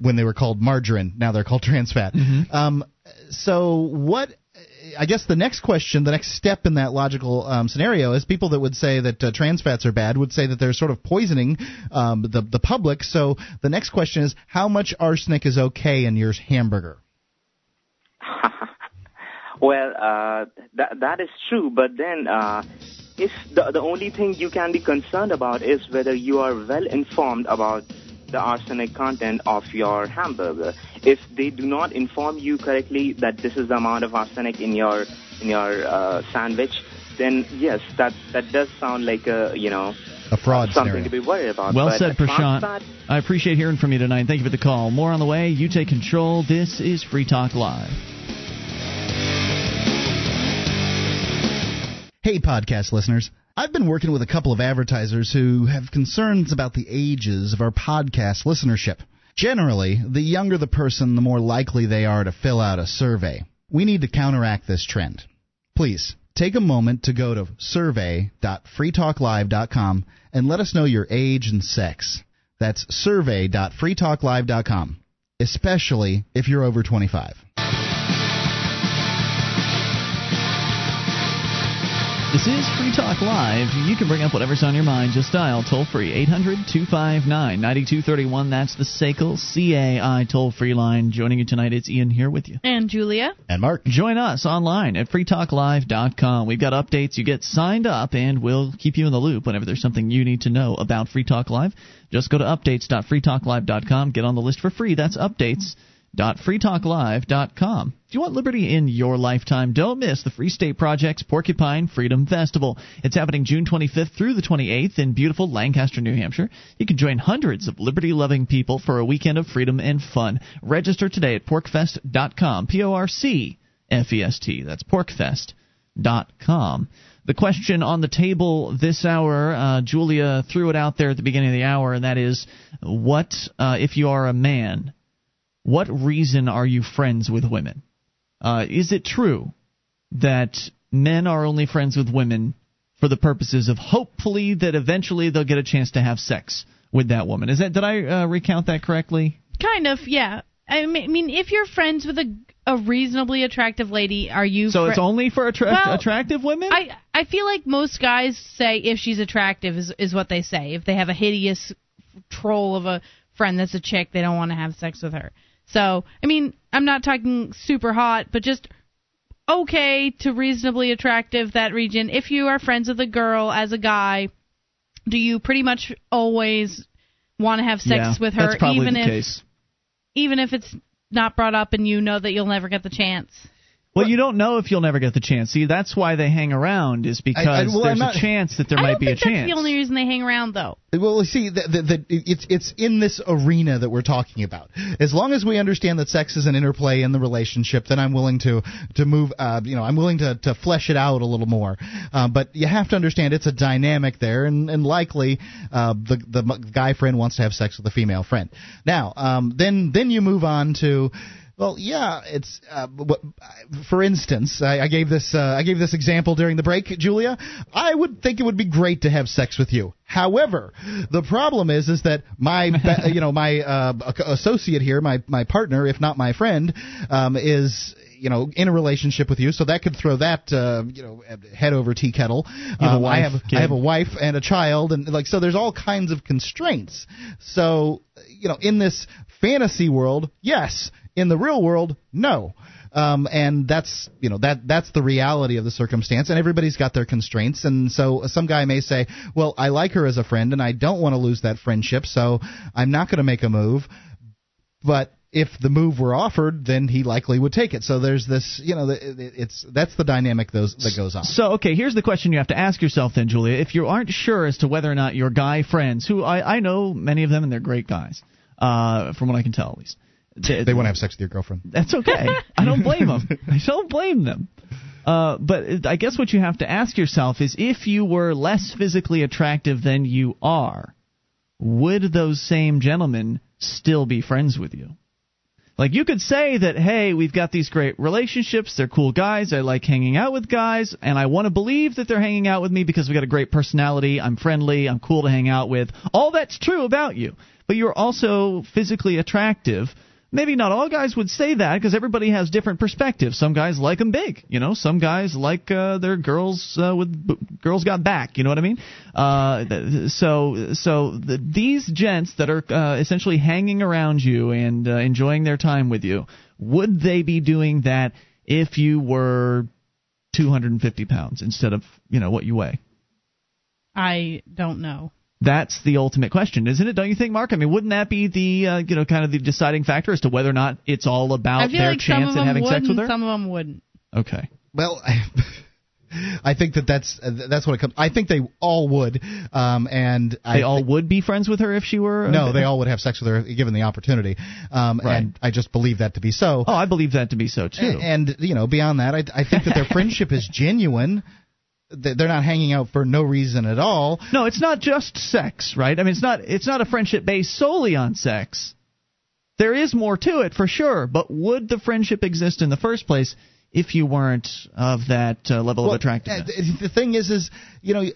[SPEAKER 3] When they were called margarine, now they're called trans fat. Um, so what I guess the next question, the next step in that logical um, scenario is people that would say that uh, trans fats are bad would say that they're sort of poisoning um, the the public. So the next question is, how much arsenic is okay in your hamburger? [LAUGHS]
[SPEAKER 13] Well, uh, that that is true, but then uh, if the the only thing you can be concerned about is whether you are well informed about the arsenic content of your hamburger. If they do not inform you correctly that this is the amount of arsenic in your in your uh, sandwich, then yes, that that does sound like a you know
[SPEAKER 3] a fraud
[SPEAKER 13] something
[SPEAKER 3] scenario.
[SPEAKER 13] to be worried about.
[SPEAKER 1] Well
[SPEAKER 13] But
[SPEAKER 1] said,
[SPEAKER 13] as far as
[SPEAKER 1] Prashant.
[SPEAKER 13] that-
[SPEAKER 1] I appreciate hearing from you tonight. Thank you for the call. More on the way. You take control. This is Free Talk Live.
[SPEAKER 3] Hey, podcast listeners. I've been working with a couple of advertisers who have concerns about the ages of our podcast listenership. Generally, the younger the person, the more likely they are to fill out a survey. We need to counteract this trend. Please take a moment to go to survey.freetalklive.com and let us know your age and sex. That's survey.freetalklive.com, especially if you're over 25.
[SPEAKER 1] This is Free Talk Live. You can bring up whatever's on your mind. Just dial toll free 800 259 9231. That's the SACL CAI toll free line. Joining you tonight, it's Ian here with you.
[SPEAKER 2] And Julia.
[SPEAKER 3] And Mark.
[SPEAKER 1] Join us online at freetalklive.com. We've got updates. You get signed up, and we'll keep you in the loop whenever there's something you need to know about Free Talk Live. Just go to updates.freetalklive.com. Get on the list for free. That's updates.freetalklive.com. If you want liberty in your lifetime, don't miss the Free State Project's Porcupine Freedom Festival. It's happening June 25th through the 28th in beautiful Lancaster, New Hampshire. You can join hundreds of liberty loving people for a weekend of freedom and fun. Register today at porcfest.com. P O R C F E S T. That's porcfest.com. The question on the table this hour, uh, Julia threw it out there at the beginning of the hour, and that is what, uh, if you are a man, what reason are you friends with women? Uh, is it true that men are only friends with women for the purposes of hopefully that eventually they'll get a chance to have sex with that woman? Is that did I uh, recount that correctly?
[SPEAKER 2] Kind of, yeah. I mean, if you're friends with a a reasonably attractive lady, are you?
[SPEAKER 1] So it's only for attra-
[SPEAKER 2] Well,
[SPEAKER 1] attractive women?
[SPEAKER 2] I I feel like most guys say if she's attractive is is what they say. If they have a hideous troll of a friend that's a chick, they don't want to have sex with her. So I mean, I'm not talking super hot, but just okay to reasonably attractive that region. If you are friends with a girl as a guy, do you pretty much always want to have sex
[SPEAKER 1] yeah,
[SPEAKER 2] with her, even
[SPEAKER 1] the
[SPEAKER 2] if
[SPEAKER 1] case.
[SPEAKER 2] even if it's not brought up and you know that you'll never get the chance?
[SPEAKER 1] Well, you don't know if you'll never get the chance. See, that's why they hang around, is because
[SPEAKER 3] I- well,
[SPEAKER 1] there's
[SPEAKER 3] I'm not-
[SPEAKER 1] a chance that there
[SPEAKER 2] I
[SPEAKER 1] might
[SPEAKER 2] don't
[SPEAKER 1] be
[SPEAKER 2] think
[SPEAKER 1] a
[SPEAKER 2] that's
[SPEAKER 1] chance.
[SPEAKER 2] the only reason they hang around, though.
[SPEAKER 3] Well, see, the, the, the, it's it's in this arena that we're talking about. As long as we understand that sex is an interplay in the relationship, then I'm willing to to move. Uh, you know, I'm willing to to flesh it out a little more. Uh, but you have to understand it's a dynamic there, and and likely uh, the the guy friend wants to have sex with a female friend. Now, um, then then you move on to. Well, yeah, it's uh, for instance, I, I gave this uh, I gave this example during the break, Julia. I would think it would be great to have sex with you. However, the problem is is that my [LAUGHS] you know my uh, associate here, my my partner, if not my friend, um, is you know in a relationship with you, so that could throw that uh, you know head over tea kettle.
[SPEAKER 1] have a
[SPEAKER 3] Um, I have
[SPEAKER 1] kid.
[SPEAKER 3] I have a wife and a child, and like so, there's all kinds of constraints. So you know, in this fantasy world, yes. In the real world, no. Um, and that's you know that that's the reality of the circumstance, and everybody's got their constraints. And so some guy may say, "Well, I like her as a friend, and I don't want to lose that friendship, so I'm not going to make a move." But if the move were offered, then he likely would take it. So there's this, you know, it- it- it's that's the dynamic those that goes on.
[SPEAKER 1] So, okay, here's the question you have to ask yourself then, Julia. If you aren't sure as to whether or not your guy friends, who I, I know many of them and they're great guys, uh, from what I can tell at least. They,
[SPEAKER 3] They want to have sex with your girlfriend.
[SPEAKER 1] That's okay. [LAUGHS] I don't blame them. I don't blame them. Uh, but I guess what you have to ask yourself is if you were less physically attractive than you are, would those same gentlemen still be friends with you? Like you could say that, hey, we've got these great relationships. They're cool guys. I like hanging out with guys, and I want to believe that they're hanging out with me because we got a great personality. I'm friendly. I'm cool to hang out with. All that's true about you, but you're also physically attractive. maybe not all guys would say that because everybody has different perspectives. Some guys like them big, you know. Some guys like uh, their girls uh, with b- girls got back. You know what I mean? Uh, th- so so the, these gents that are uh, essentially hanging around you and uh, enjoying their time with you, would they be doing that if you were 250 pounds instead of you know what you weigh?
[SPEAKER 2] I don't know.
[SPEAKER 1] That's the ultimate question, isn't it? Don't you think, Mark? I mean, wouldn't that be the uh, you know kind of the deciding factor as to whether or not it's all about their
[SPEAKER 2] like
[SPEAKER 1] chance at having
[SPEAKER 2] would
[SPEAKER 1] sex with
[SPEAKER 2] and
[SPEAKER 1] her?
[SPEAKER 2] some of them wouldn't.
[SPEAKER 1] Okay.
[SPEAKER 3] Well, [LAUGHS] I think that that's uh, that's what it comes. I think they all would, um, and
[SPEAKER 1] They
[SPEAKER 3] I,
[SPEAKER 1] all would be friends with her if she were.
[SPEAKER 3] No, they all would have sex with her given the opportunity, um,
[SPEAKER 1] Right.
[SPEAKER 3] and I just believe that to be so.
[SPEAKER 1] Oh, I believe that to be so too.
[SPEAKER 3] And, and, you know, beyond that, I, I think that their [LAUGHS] friendship is genuine. They- They're not hanging out for no reason at all.
[SPEAKER 1] No, it's not just sex, right? I mean, it's not it's not a friendship based solely on sex. There is more to it for sure, but would the friendship exist in the first place if you weren't of that uh, level
[SPEAKER 3] Well,
[SPEAKER 1] of attractiveness?
[SPEAKER 3] uh, The thing is, is you know. [SIGHS]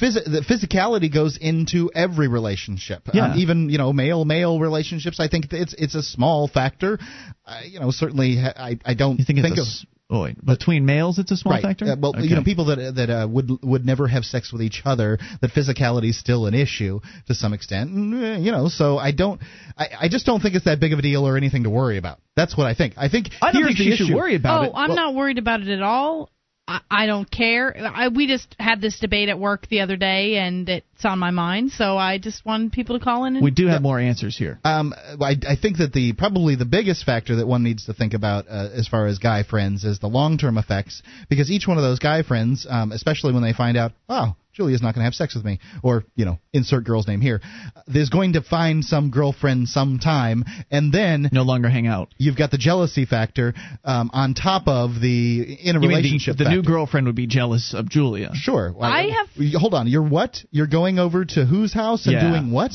[SPEAKER 3] Phys- the physicality goes into every relationship,
[SPEAKER 1] Yeah.
[SPEAKER 3] um, even you know male male relationships. I think it's it's a small factor. Uh, you know, certainly I I don't
[SPEAKER 1] you think
[SPEAKER 3] think
[SPEAKER 1] a
[SPEAKER 3] of
[SPEAKER 1] oh, wait, between males it's a small
[SPEAKER 3] right.
[SPEAKER 1] factor?
[SPEAKER 3] Uh, well,
[SPEAKER 1] Okay.
[SPEAKER 3] you know, people that that uh, would would never have sex with each other. That physicality is still an issue to some extent. And, uh, you know, so I don't. I, I just don't think it's that big of a deal or anything to worry about. That's what I think. I think
[SPEAKER 1] I don't
[SPEAKER 3] here's
[SPEAKER 1] think
[SPEAKER 3] the
[SPEAKER 1] she
[SPEAKER 3] issue.
[SPEAKER 1] should worry about
[SPEAKER 2] oh,
[SPEAKER 1] it.
[SPEAKER 2] I'm not worried about it at all. I, I don't care. I, we just had this debate at work the other day, and it's on my mind. So I just wanted people to call in. And,
[SPEAKER 1] We do have more answers here.
[SPEAKER 3] Um, I, I think that the probably the biggest factor that one needs to think about uh, as far as guy friends is the long term effects because each one of those guy friends, um, especially when they find out, wow, Julia's not going to have sex with me, or you know, insert girl's name here, is going to find some girlfriend sometime, and then
[SPEAKER 1] no longer hang out.
[SPEAKER 3] You've got the jealousy factor um, on top of the in a
[SPEAKER 1] You
[SPEAKER 3] relationship.
[SPEAKER 1] the, the new girlfriend would be jealous of Julia.
[SPEAKER 3] Sure.
[SPEAKER 2] I
[SPEAKER 3] have. Hold on. You're what? You're going over to whose house and
[SPEAKER 1] Yeah.
[SPEAKER 3] doing what?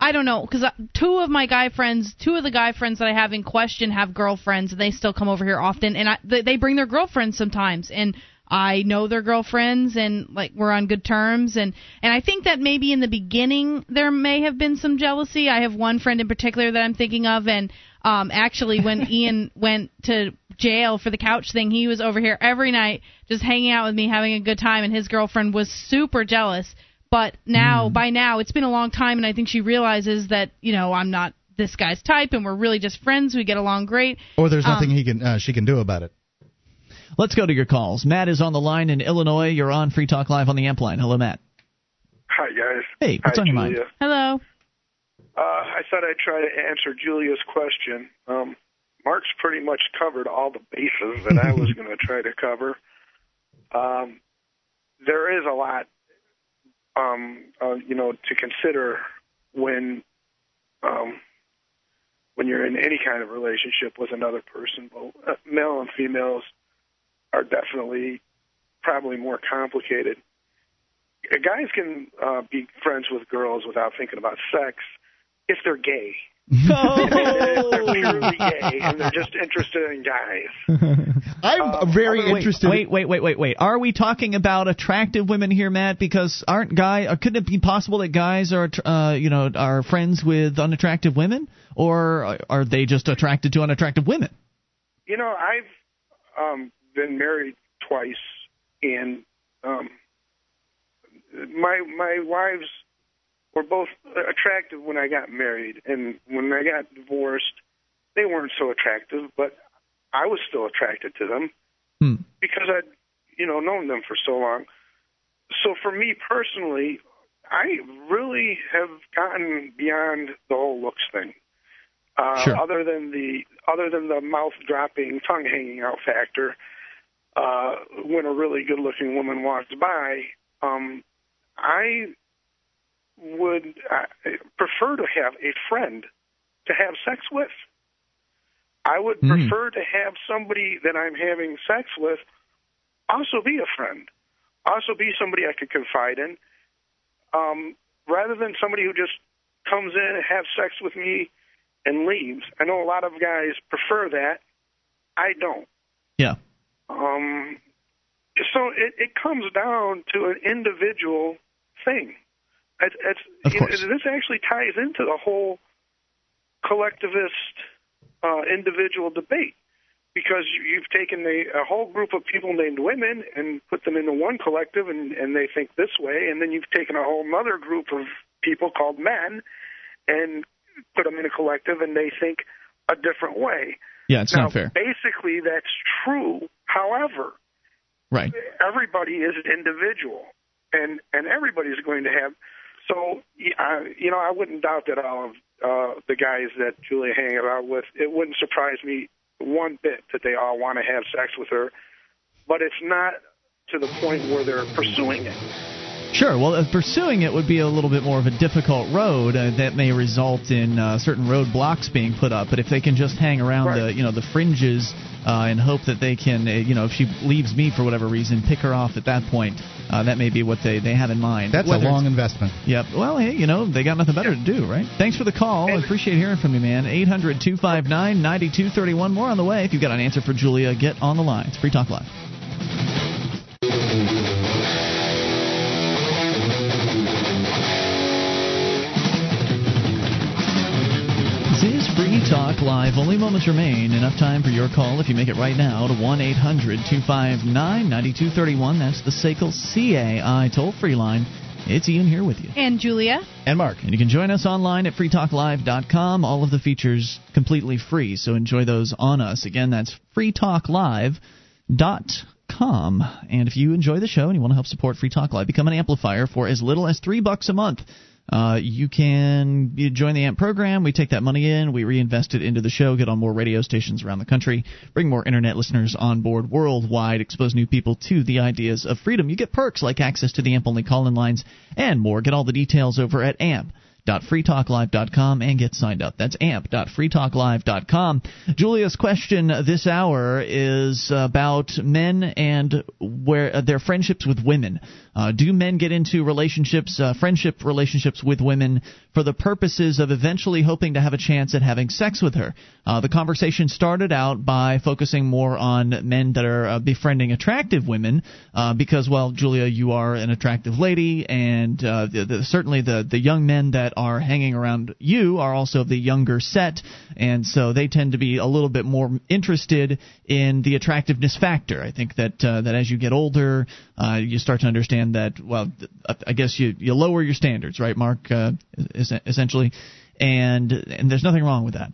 [SPEAKER 2] I don't know because two of my guy friends, two of the guy friends that I have in question have girlfriends, and they still come over here often, and I, they, they bring their girlfriends sometimes, and I know their girlfriends, and like we're on good terms, and and I think that maybe in the beginning there may have been some jealousy. I have one friend in particular that I'm thinking of, and um actually when [LAUGHS] Ian went to jail for the couch thing, he was over here every night just hanging out with me, having a good time, and his girlfriend was super jealous. But now, by now, it's been a long time, and I think she realizes that you know I'm not this guy's type, and we're really just friends. We get along great.
[SPEAKER 3] Or there's nothing
[SPEAKER 2] Um,
[SPEAKER 3] he can uh, she can do about it.
[SPEAKER 1] Let's go to your calls. Matt is on the line in Illinois. You're on Free Talk Live on the Amp line. Hello, Matt.
[SPEAKER 15] Hi, guys.
[SPEAKER 1] Hey, what's
[SPEAKER 15] Hi,
[SPEAKER 1] on your mind?
[SPEAKER 2] Hello.
[SPEAKER 15] Uh, I thought I'd try to answer Julia's question. Um, Mark's pretty much covered all the bases that I was [LAUGHS] going to try to cover. Um, there is a lot, um, uh, you know, to consider when um, when you're in any kind of relationship with another person. Both uh, male and females are definitely probably more complicated. Uh, Guys can uh, be friends with girls without thinking about sex if they're gay. [LAUGHS] [LAUGHS] if they're purely gay and they're just interested in guys. [LAUGHS]
[SPEAKER 3] I'm very
[SPEAKER 1] wait,
[SPEAKER 3] interested.
[SPEAKER 1] Wait, wait, wait, wait, wait. Are we talking about attractive women here, Matt? Because aren't guy? Or couldn't it be possible that guys are, uh, you know, are friends with unattractive women, or are they just attracted to unattractive women?
[SPEAKER 15] You know, I've um, been married twice, and um, my my wives were both attractive when I got married, and when I got divorced, they weren't so attractive, but I was still attracted to them
[SPEAKER 1] Hmm.
[SPEAKER 15] because I'd you know known them for so long. So for me personally, I really have gotten beyond the whole looks thing. Uh,
[SPEAKER 16] Sure.
[SPEAKER 15] Other than the other than the mouth dropping, tongue hanging out factor, uh, when a really good looking woman walks by, um, I would uh, prefer to have a friend to have sex with. I would
[SPEAKER 16] Hmm.
[SPEAKER 15] prefer to have somebody that I'm having sex with also be a friend, also be somebody I could confide in, um, rather than somebody who just comes in and have sex with me and leaves. I know a lot of guys prefer that. I don't.
[SPEAKER 1] Yeah.
[SPEAKER 15] Um, so it, it comes down to an individual thing. It's, it's, know, this actually ties into the whole collectivist uh, individual debate because you- you've taken a, a whole group of people named women and put them into one collective and, and they think this way, and then you've taken a whole other group of people called men and put them in a collective and they think a different way.
[SPEAKER 1] Yeah, it's
[SPEAKER 15] now,
[SPEAKER 1] not fair.
[SPEAKER 15] Basically, that's true. However,
[SPEAKER 1] Right.
[SPEAKER 15] everybody is an individual, and and everybody's going to have. So, you know, I wouldn't doubt that all of uh, the guys that Julia hanging out with, it wouldn't surprise me one bit that they all want to have sex with her, but it's not to the point where they're pursuing it.
[SPEAKER 1] Sure. Well, uh, pursuing it would be a little bit more of a difficult road uh, that may result in uh, certain roadblocks being put up. But if they can just hang around the you know the fringes uh, and hope that they can uh, you know if she leaves me for whatever reason, pick her off at that point, uh, that may be what they they have in mind.
[SPEAKER 3] That's
[SPEAKER 1] Whether
[SPEAKER 3] a long investment.
[SPEAKER 1] Yep. Well, hey, you know, they got nothing better to do, right? Thanks for the call. I appreciate hearing from you, man. 800 259 9231. More on the way. If you've got an answer for Julia, get on the line. It's Free Talk Live. Talk Live. Only moments remain. Enough time for your call if you make it right now to 1 800 259 9231. That's the SACL CAI toll free line. It's Ian here with you.
[SPEAKER 2] And Julia.
[SPEAKER 3] And Mark.
[SPEAKER 1] And you can join us online at freetalklive.com. All of the features completely free, so enjoy those on us. Again, that's freetalklive.com. And if you enjoy the show and you want to help support Free Talk Live, become an amplifier for as little as three bucks a month. Uh, you can you join the AMP program. We take that money in, we reinvest it into the show, get on more radio stations around the country, bring more internet listeners on board worldwide, expose new people to the ideas of freedom. You get perks like access to the AMP only call in lines and more. Get all the details over at AMP amp.freetalklive.com and get signed up. That's amp.freetalklive.com. Julia's question this hour is about men and where uh, their friendships with women. Uh, do men get into relationships, uh, friendship relationships with women for the purposes of eventually hoping to have a chance at having sex with her? Uh, the conversation started out by focusing more on men that are uh, befriending attractive women uh, because, well, Julia, you are an attractive lady, and the, the, certainly the the young men that are hanging around you are also of the younger set, and so they tend to be a little bit more interested in the attractiveness factor. I think that uh, that as you get older, uh, you start to understand that. Well, I guess you you lower your standards, right, Mark? Uh, essentially, and and there's nothing wrong with that.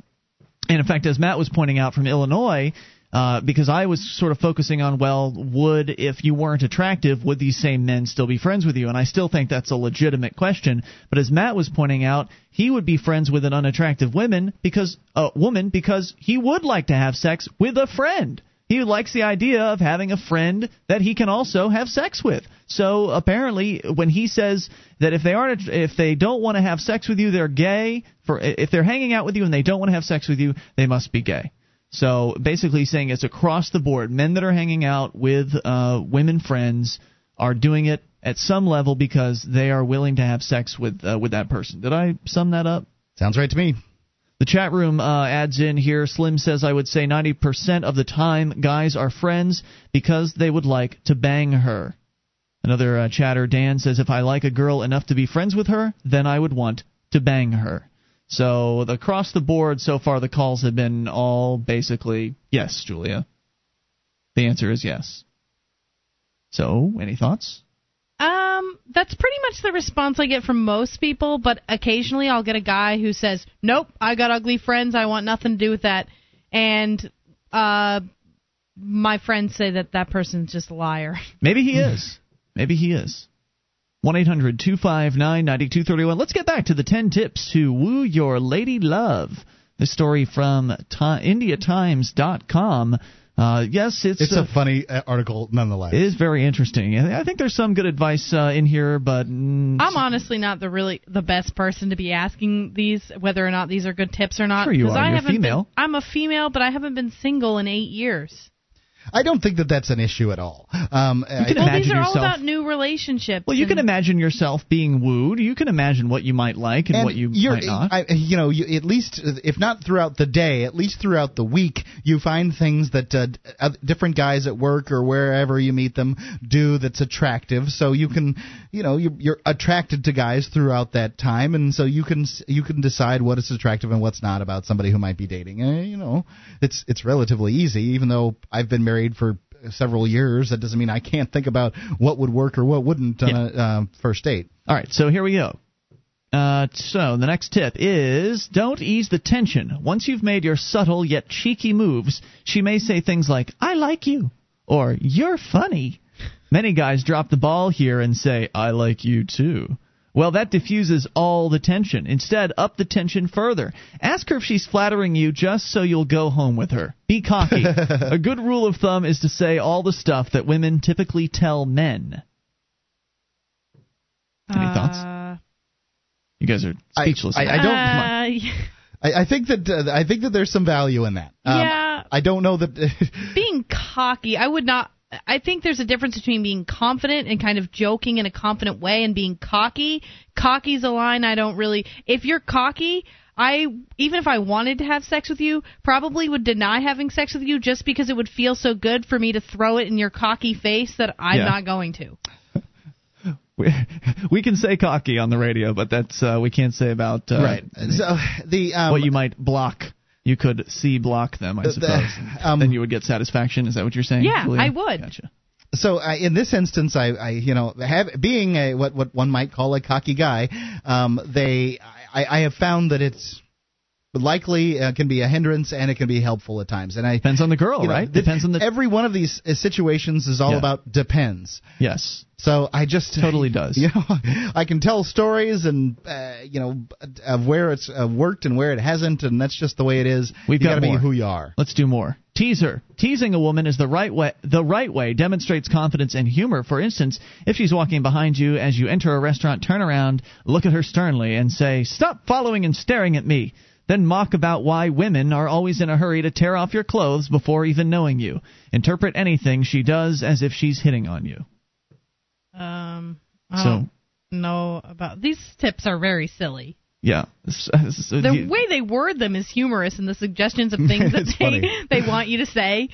[SPEAKER 1] And in fact, as Matt was pointing out from Illinois, uh, because I was sort of focusing on, well, would, if you weren't attractive, would these same men still be friends with you? And I still think that's a legitimate question. But as Matt was pointing out, he would be friends with an unattractive woman because, uh, woman because he would like to have sex with a friend. He likes the idea of having a friend that he can also have sex with. So apparently, when he says that if they aren't, if they don't want to have sex with you, they're gay. For if they're hanging out with you and they don't want to have sex with you, they must be gay. So basically, saying it's across the board. Men that are hanging out with uh, women friends are doing it at some level because they are willing to have sex with uh, with that person. Did I sum that up?
[SPEAKER 3] Sounds right to me.
[SPEAKER 1] The chat room uh, adds in here. Slim says, I would say 90% of the time, guys are friends because they would like to bang her. Another uh, chatter, Dan says, if I like a girl enough to be friends with her, then I would want to bang her. So across the board, so far, the calls have been all basically yes, Julia. The answer is yes. So, any thoughts?
[SPEAKER 2] Um, that's pretty much the response I get from most people, but occasionally I'll get a guy who says, "Nope, I got ugly friends. I want nothing to do with that." And uh my friends say that that person's just a liar.
[SPEAKER 1] Maybe he [LAUGHS] is. Maybe he is. 1 800 259 9231. Let's get back to the 10 tips to woo your lady love. This story from ti- IndiaTimes.com. Uh, yes, it's,
[SPEAKER 3] It's
[SPEAKER 1] uh,
[SPEAKER 3] a funny uh, article nonetheless.
[SPEAKER 1] It is very interesting. I I think there's some good advice uh, in here, but mm,
[SPEAKER 2] I'm honestly not the really the best person to be asking these whether or not these are good tips or not.
[SPEAKER 1] Sure you
[SPEAKER 2] 'cause
[SPEAKER 1] are.
[SPEAKER 2] I
[SPEAKER 1] You're
[SPEAKER 2] haven't been-
[SPEAKER 1] female.
[SPEAKER 2] I'm a female, but I haven't been single in eight years.
[SPEAKER 3] I don't think that that's an issue at all. Um,
[SPEAKER 1] You can
[SPEAKER 2] well,
[SPEAKER 1] imagine
[SPEAKER 2] these are all about new relationships.
[SPEAKER 1] well, you can imagine yourself being wooed. You can imagine what you might like and,
[SPEAKER 3] and
[SPEAKER 1] what you
[SPEAKER 3] you're,
[SPEAKER 1] might not.
[SPEAKER 3] I, you know, you, at least if not throughout the day, at least throughout the week, you find things that uh, uh, different guys at work or wherever you meet them do that's attractive. So you can, you know, you, you're attracted to guys throughout that time, and so you can you can decide what is attractive and what's not about somebody who might be dating. Eh, you know, it's it's relatively easy. Even though I've been married for several years, that doesn't mean I can't think about what would work or what wouldn't on a uh, first date.
[SPEAKER 1] All right, so here we go. Uh, so the next tip is don't ease the tension. Once you've made your subtle yet cheeky moves, she may say things like "I like you" or "You're funny." Many guys drop the ball here and say "I like you too." Well, that diffuses all the tension. Instead, up the tension further. Ask her if she's flattering you just so you'll go home with her. Be cocky. [LAUGHS] A good rule of thumb is to say all the stuff that women typically tell men. Any thoughts?
[SPEAKER 2] Uh,
[SPEAKER 1] You guys are speechless.
[SPEAKER 3] I, I don't.
[SPEAKER 2] uh,
[SPEAKER 3] I, I think that uh, I think that there's some value in that. Um,
[SPEAKER 2] Yeah.
[SPEAKER 3] I don't know that. [LAUGHS]
[SPEAKER 2] being cocky, I would not. I think there's a difference between being confident and kind of joking in a confident way and being cocky. Cocky's a line I don't really. If you're cocky, I even if I wanted to have sex with you, probably would deny having sex with you just because it would feel so good for me to throw it in your cocky face that I'm
[SPEAKER 1] Yeah.
[SPEAKER 2] not going to.
[SPEAKER 1] we, [LAUGHS] we can say cocky on the radio, but that's uh, we can't say about uh,
[SPEAKER 3] right. So the um,
[SPEAKER 1] what you might block. You could see block them, I
[SPEAKER 3] The-
[SPEAKER 1] suppose.
[SPEAKER 3] um,
[SPEAKER 1] then you would get satisfaction. Is that what you're saying?
[SPEAKER 2] Yeah,
[SPEAKER 1] Julia?
[SPEAKER 2] I would.
[SPEAKER 1] Gotcha.
[SPEAKER 3] so I, in this instance, I, I you know have being a what what one might call a cocky guy, um, they I, I have found that it's likely uh, can be a hindrance and it can be helpful at times. And I
[SPEAKER 1] Depends on the girl,
[SPEAKER 3] you know,
[SPEAKER 1] right? Depends on the.
[SPEAKER 3] every one of these uh, situations is all
[SPEAKER 1] Yeah.
[SPEAKER 3] about depends.
[SPEAKER 1] yes,
[SPEAKER 3] So I just
[SPEAKER 1] totally does. [LAUGHS]
[SPEAKER 3] You know, I can tell stories and uh, you know of where it's uh, worked and where it hasn't, and that's just the way it is.
[SPEAKER 1] We've got more.
[SPEAKER 3] be who you are.
[SPEAKER 1] Let's do more. Teaser. Teasing a woman is the right way. The right way demonstrates confidence and humor. For instance, if she's walking behind you as you enter a restaurant, turn around, look at her sternly, and say, "Stop following and staring at me." Then mock about why women are always in a hurry to tear off your clothes before even knowing you. Interpret anything she does as if she's hitting on you.
[SPEAKER 2] Um, I
[SPEAKER 1] So-
[SPEAKER 2] don't know about these tips are very silly.
[SPEAKER 1] Yeah. So
[SPEAKER 2] the
[SPEAKER 1] you-
[SPEAKER 2] way they word them is humorous and the suggestions of things [LAUGHS] that they
[SPEAKER 1] funny.
[SPEAKER 2] they want you to say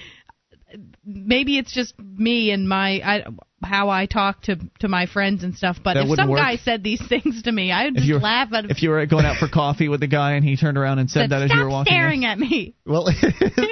[SPEAKER 2] maybe it's just me and my I, how I talk to to my friends and stuff but
[SPEAKER 1] That
[SPEAKER 2] if some
[SPEAKER 1] work?
[SPEAKER 2] guy said these [LAUGHS] things to me I would
[SPEAKER 1] if
[SPEAKER 2] just
[SPEAKER 1] you were,
[SPEAKER 2] laugh at him
[SPEAKER 1] if you were going out for coffee with a guy and he turned around and said
[SPEAKER 2] said,
[SPEAKER 1] that as
[SPEAKER 2] stop
[SPEAKER 1] you were walking in?
[SPEAKER 2] staring at me
[SPEAKER 3] Well, [LAUGHS]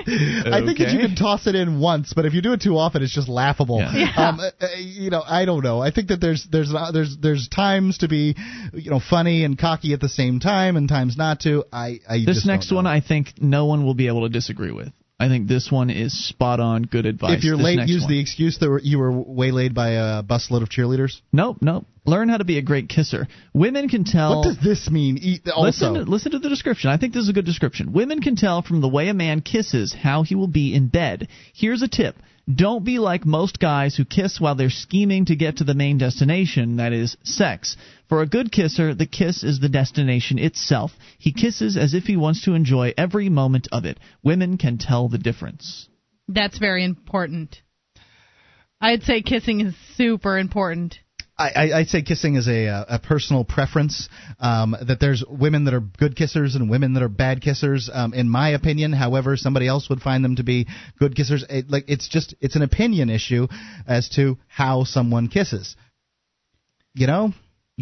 [SPEAKER 3] I think that you can toss it in once, but if you do it too often, it's just laughable.
[SPEAKER 2] Yeah.
[SPEAKER 3] Um, uh, uh, you know, I don't know. I think that there's there's uh, there's there's times to be, you know, funny and cocky at the same time, and times not to. I, I
[SPEAKER 1] This
[SPEAKER 3] just
[SPEAKER 1] next
[SPEAKER 3] don't
[SPEAKER 1] one. I think no one will be able to disagree with. I think this one is spot on. Good advice.
[SPEAKER 3] if you're
[SPEAKER 1] This
[SPEAKER 3] late, use
[SPEAKER 1] one.
[SPEAKER 3] the excuse that you were waylaid by a busload of cheerleaders.
[SPEAKER 1] Nope, nope. Learn how to be a great kisser. Women can tell.
[SPEAKER 3] What does this mean? Also,
[SPEAKER 1] Listen, to, listen to the description. I think this is a good description. Women can tell from the way a man kisses how he will be in bed. Here's a tip. Don't be like most guys who kiss while they're scheming to get to the main destination, that is, sex. For a good kisser, the kiss is the destination itself. He kisses as if he wants to enjoy every moment of it. Women can tell the difference.
[SPEAKER 2] that's very important I'd say kissing is super important
[SPEAKER 3] I, I, say kissing is a uh, a personal preference. Um, that there's women that are good kissers and women that are bad kissers. Um, in my opinion, however, somebody else would find them to be good kissers. It, like it's just it's an opinion issue as to how someone kisses. You know.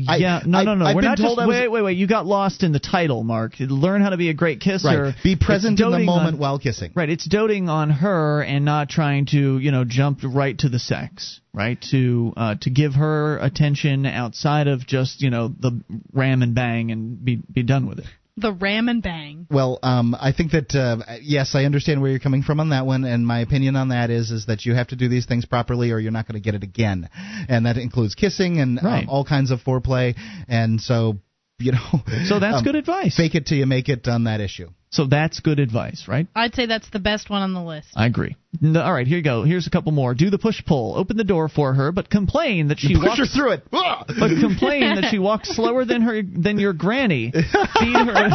[SPEAKER 3] I-
[SPEAKER 1] yeah, no,
[SPEAKER 3] I-
[SPEAKER 1] no, no.
[SPEAKER 3] I've
[SPEAKER 1] We're not just.
[SPEAKER 3] Was-
[SPEAKER 1] wait, wait, wait. You got lost in the title, Mark. Learn how to be a great kisser.
[SPEAKER 3] Right. Be present in the moment
[SPEAKER 1] on-
[SPEAKER 3] while kissing.
[SPEAKER 1] Right, it's doting on her and not trying to, you know, jump right to the sex, right? To uh, to give her attention outside of just, you know, the ram and bang and be be done with it.
[SPEAKER 2] The ram and bang.
[SPEAKER 3] Well, um, I think that uh, yes, I understand where you're coming from on that one, and my opinion on that is is that you have to do these things properly, or you're not going to get it again, and that includes kissing and um, all kinds of foreplay, and so you know. [LAUGHS]
[SPEAKER 1] So that's
[SPEAKER 3] um,
[SPEAKER 1] good advice.
[SPEAKER 3] Fake it till you make it on that issue.
[SPEAKER 1] So that's good advice, right?
[SPEAKER 2] I'd say that's the best one on the list
[SPEAKER 1] I agree. No, all right, here you go. Here's a couple more. Do the push pull. Open the door for her, but complain that she
[SPEAKER 3] Push
[SPEAKER 1] walks
[SPEAKER 3] her through it. [LAUGHS]
[SPEAKER 1] But complain that she walks slower than her than your granny. [LAUGHS] Feed her.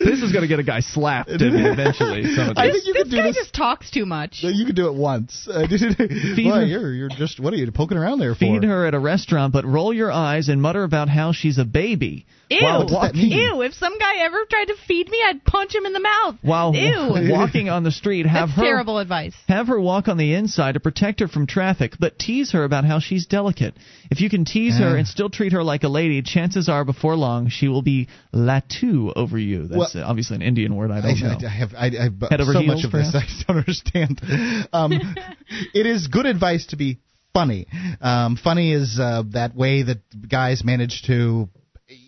[SPEAKER 1] This is going to get a guy slapped [LAUGHS] eventually. Some of
[SPEAKER 3] I
[SPEAKER 1] this.
[SPEAKER 3] think you
[SPEAKER 2] this
[SPEAKER 3] could do
[SPEAKER 2] guy
[SPEAKER 3] this.
[SPEAKER 2] just talks too much.
[SPEAKER 3] You can do it once. [LAUGHS] Uh,
[SPEAKER 1] Feed
[SPEAKER 3] Why, you're, you're just what are you poking around there for?
[SPEAKER 1] Feed her at a restaurant, but roll your eyes and mutter about how she's a baby.
[SPEAKER 2] Ew.
[SPEAKER 1] While walking,
[SPEAKER 2] Ew. If some guy ever tried to feed me, I'd punch him in the mouth.
[SPEAKER 1] While
[SPEAKER 2] Ew. [LAUGHS]
[SPEAKER 1] walking on the street, have
[SPEAKER 2] That's
[SPEAKER 1] her
[SPEAKER 2] terrible advice.
[SPEAKER 1] Have her walk on the inside to protect her from traffic, but tease her about how she's delicate. If you can tease her and still treat her like a lady, chances are before long she will be latu over you. That's
[SPEAKER 3] Well-
[SPEAKER 1] obviously an Indian word. I
[SPEAKER 3] I,
[SPEAKER 1] don't know.
[SPEAKER 3] I, I have I, I,
[SPEAKER 1] Head over
[SPEAKER 3] so
[SPEAKER 1] heels,
[SPEAKER 3] much of this I don't understand. [LAUGHS] Um, it is good advice to be funny. Um, funny is uh, that way that guys manage to,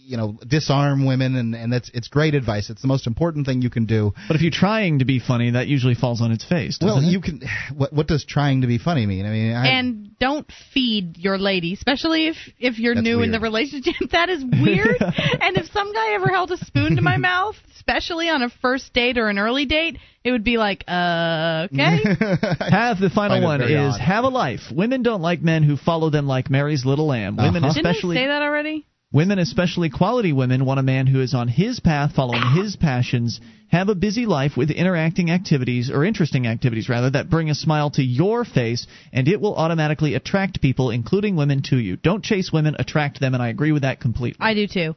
[SPEAKER 3] you know, disarm women, and and that's it's great advice. It's the most important thing you can do.
[SPEAKER 1] But if you're trying to be funny, that usually falls on its face. doesn't
[SPEAKER 3] Well,
[SPEAKER 1] it?
[SPEAKER 3] you can. What what does trying to be funny mean? I mean, I,
[SPEAKER 2] and don't feed your lady, especially if if you're
[SPEAKER 3] That's
[SPEAKER 2] new in the relationship. [LAUGHS] That is weird. [LAUGHS] and if some guy ever held a spoon to my mouth, especially on a first date or an early date, it would be like, uh, okay. [LAUGHS]
[SPEAKER 1] have the final one is
[SPEAKER 3] odd.
[SPEAKER 1] have a life. Women don't like men who follow them like Mary's little lamb. Women
[SPEAKER 3] Uh-huh.
[SPEAKER 2] Didn't
[SPEAKER 1] especially
[SPEAKER 2] say that already?
[SPEAKER 1] Women, especially quality women, want a man who is on his path, following his passions, have a busy life with interacting activities, or interesting activities rather, that bring a smile to your face, and it will automatically attract people, including women, to you. Don't chase women, attract them, and I agree with that completely.
[SPEAKER 2] I do too.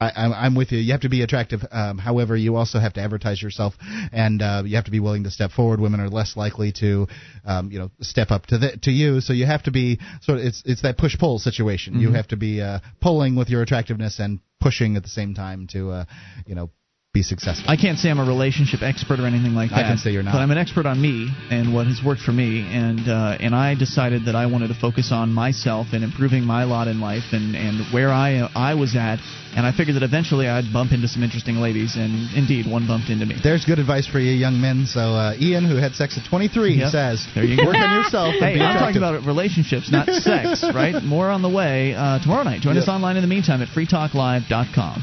[SPEAKER 3] I, I'm, I'm with you. You have to be attractive. Um, however, you also have to advertise yourself, and uh, you have to be willing to step forward. Women are less likely to, um, you know, step up to the, to you. So you have to be sort of it's it's that push pull situation. You
[SPEAKER 1] Mhm.
[SPEAKER 3] have to be uh, pulling with your attractiveness and pushing at the same time to, uh, you know, be successful.
[SPEAKER 1] I can't say I'm a relationship expert or anything like that.
[SPEAKER 3] I can say you're not.
[SPEAKER 1] But I'm an expert on me and what has worked for me, and uh, and I decided that I wanted to focus on myself and improving my lot in life and and where I I was at, and I figured that eventually I'd bump into some interesting ladies, and indeed one bumped into me.
[SPEAKER 3] There's good advice for you young men. So uh, Ian, who had sex at 23,
[SPEAKER 1] Yep.
[SPEAKER 3] says,
[SPEAKER 1] There you go.
[SPEAKER 3] work on yourself.
[SPEAKER 1] Hey, I'm talking about relationships, not sex, right? [LAUGHS] More on the way uh, tomorrow night. Join
[SPEAKER 3] Yep.
[SPEAKER 1] us online in the meantime at freetalklive.com.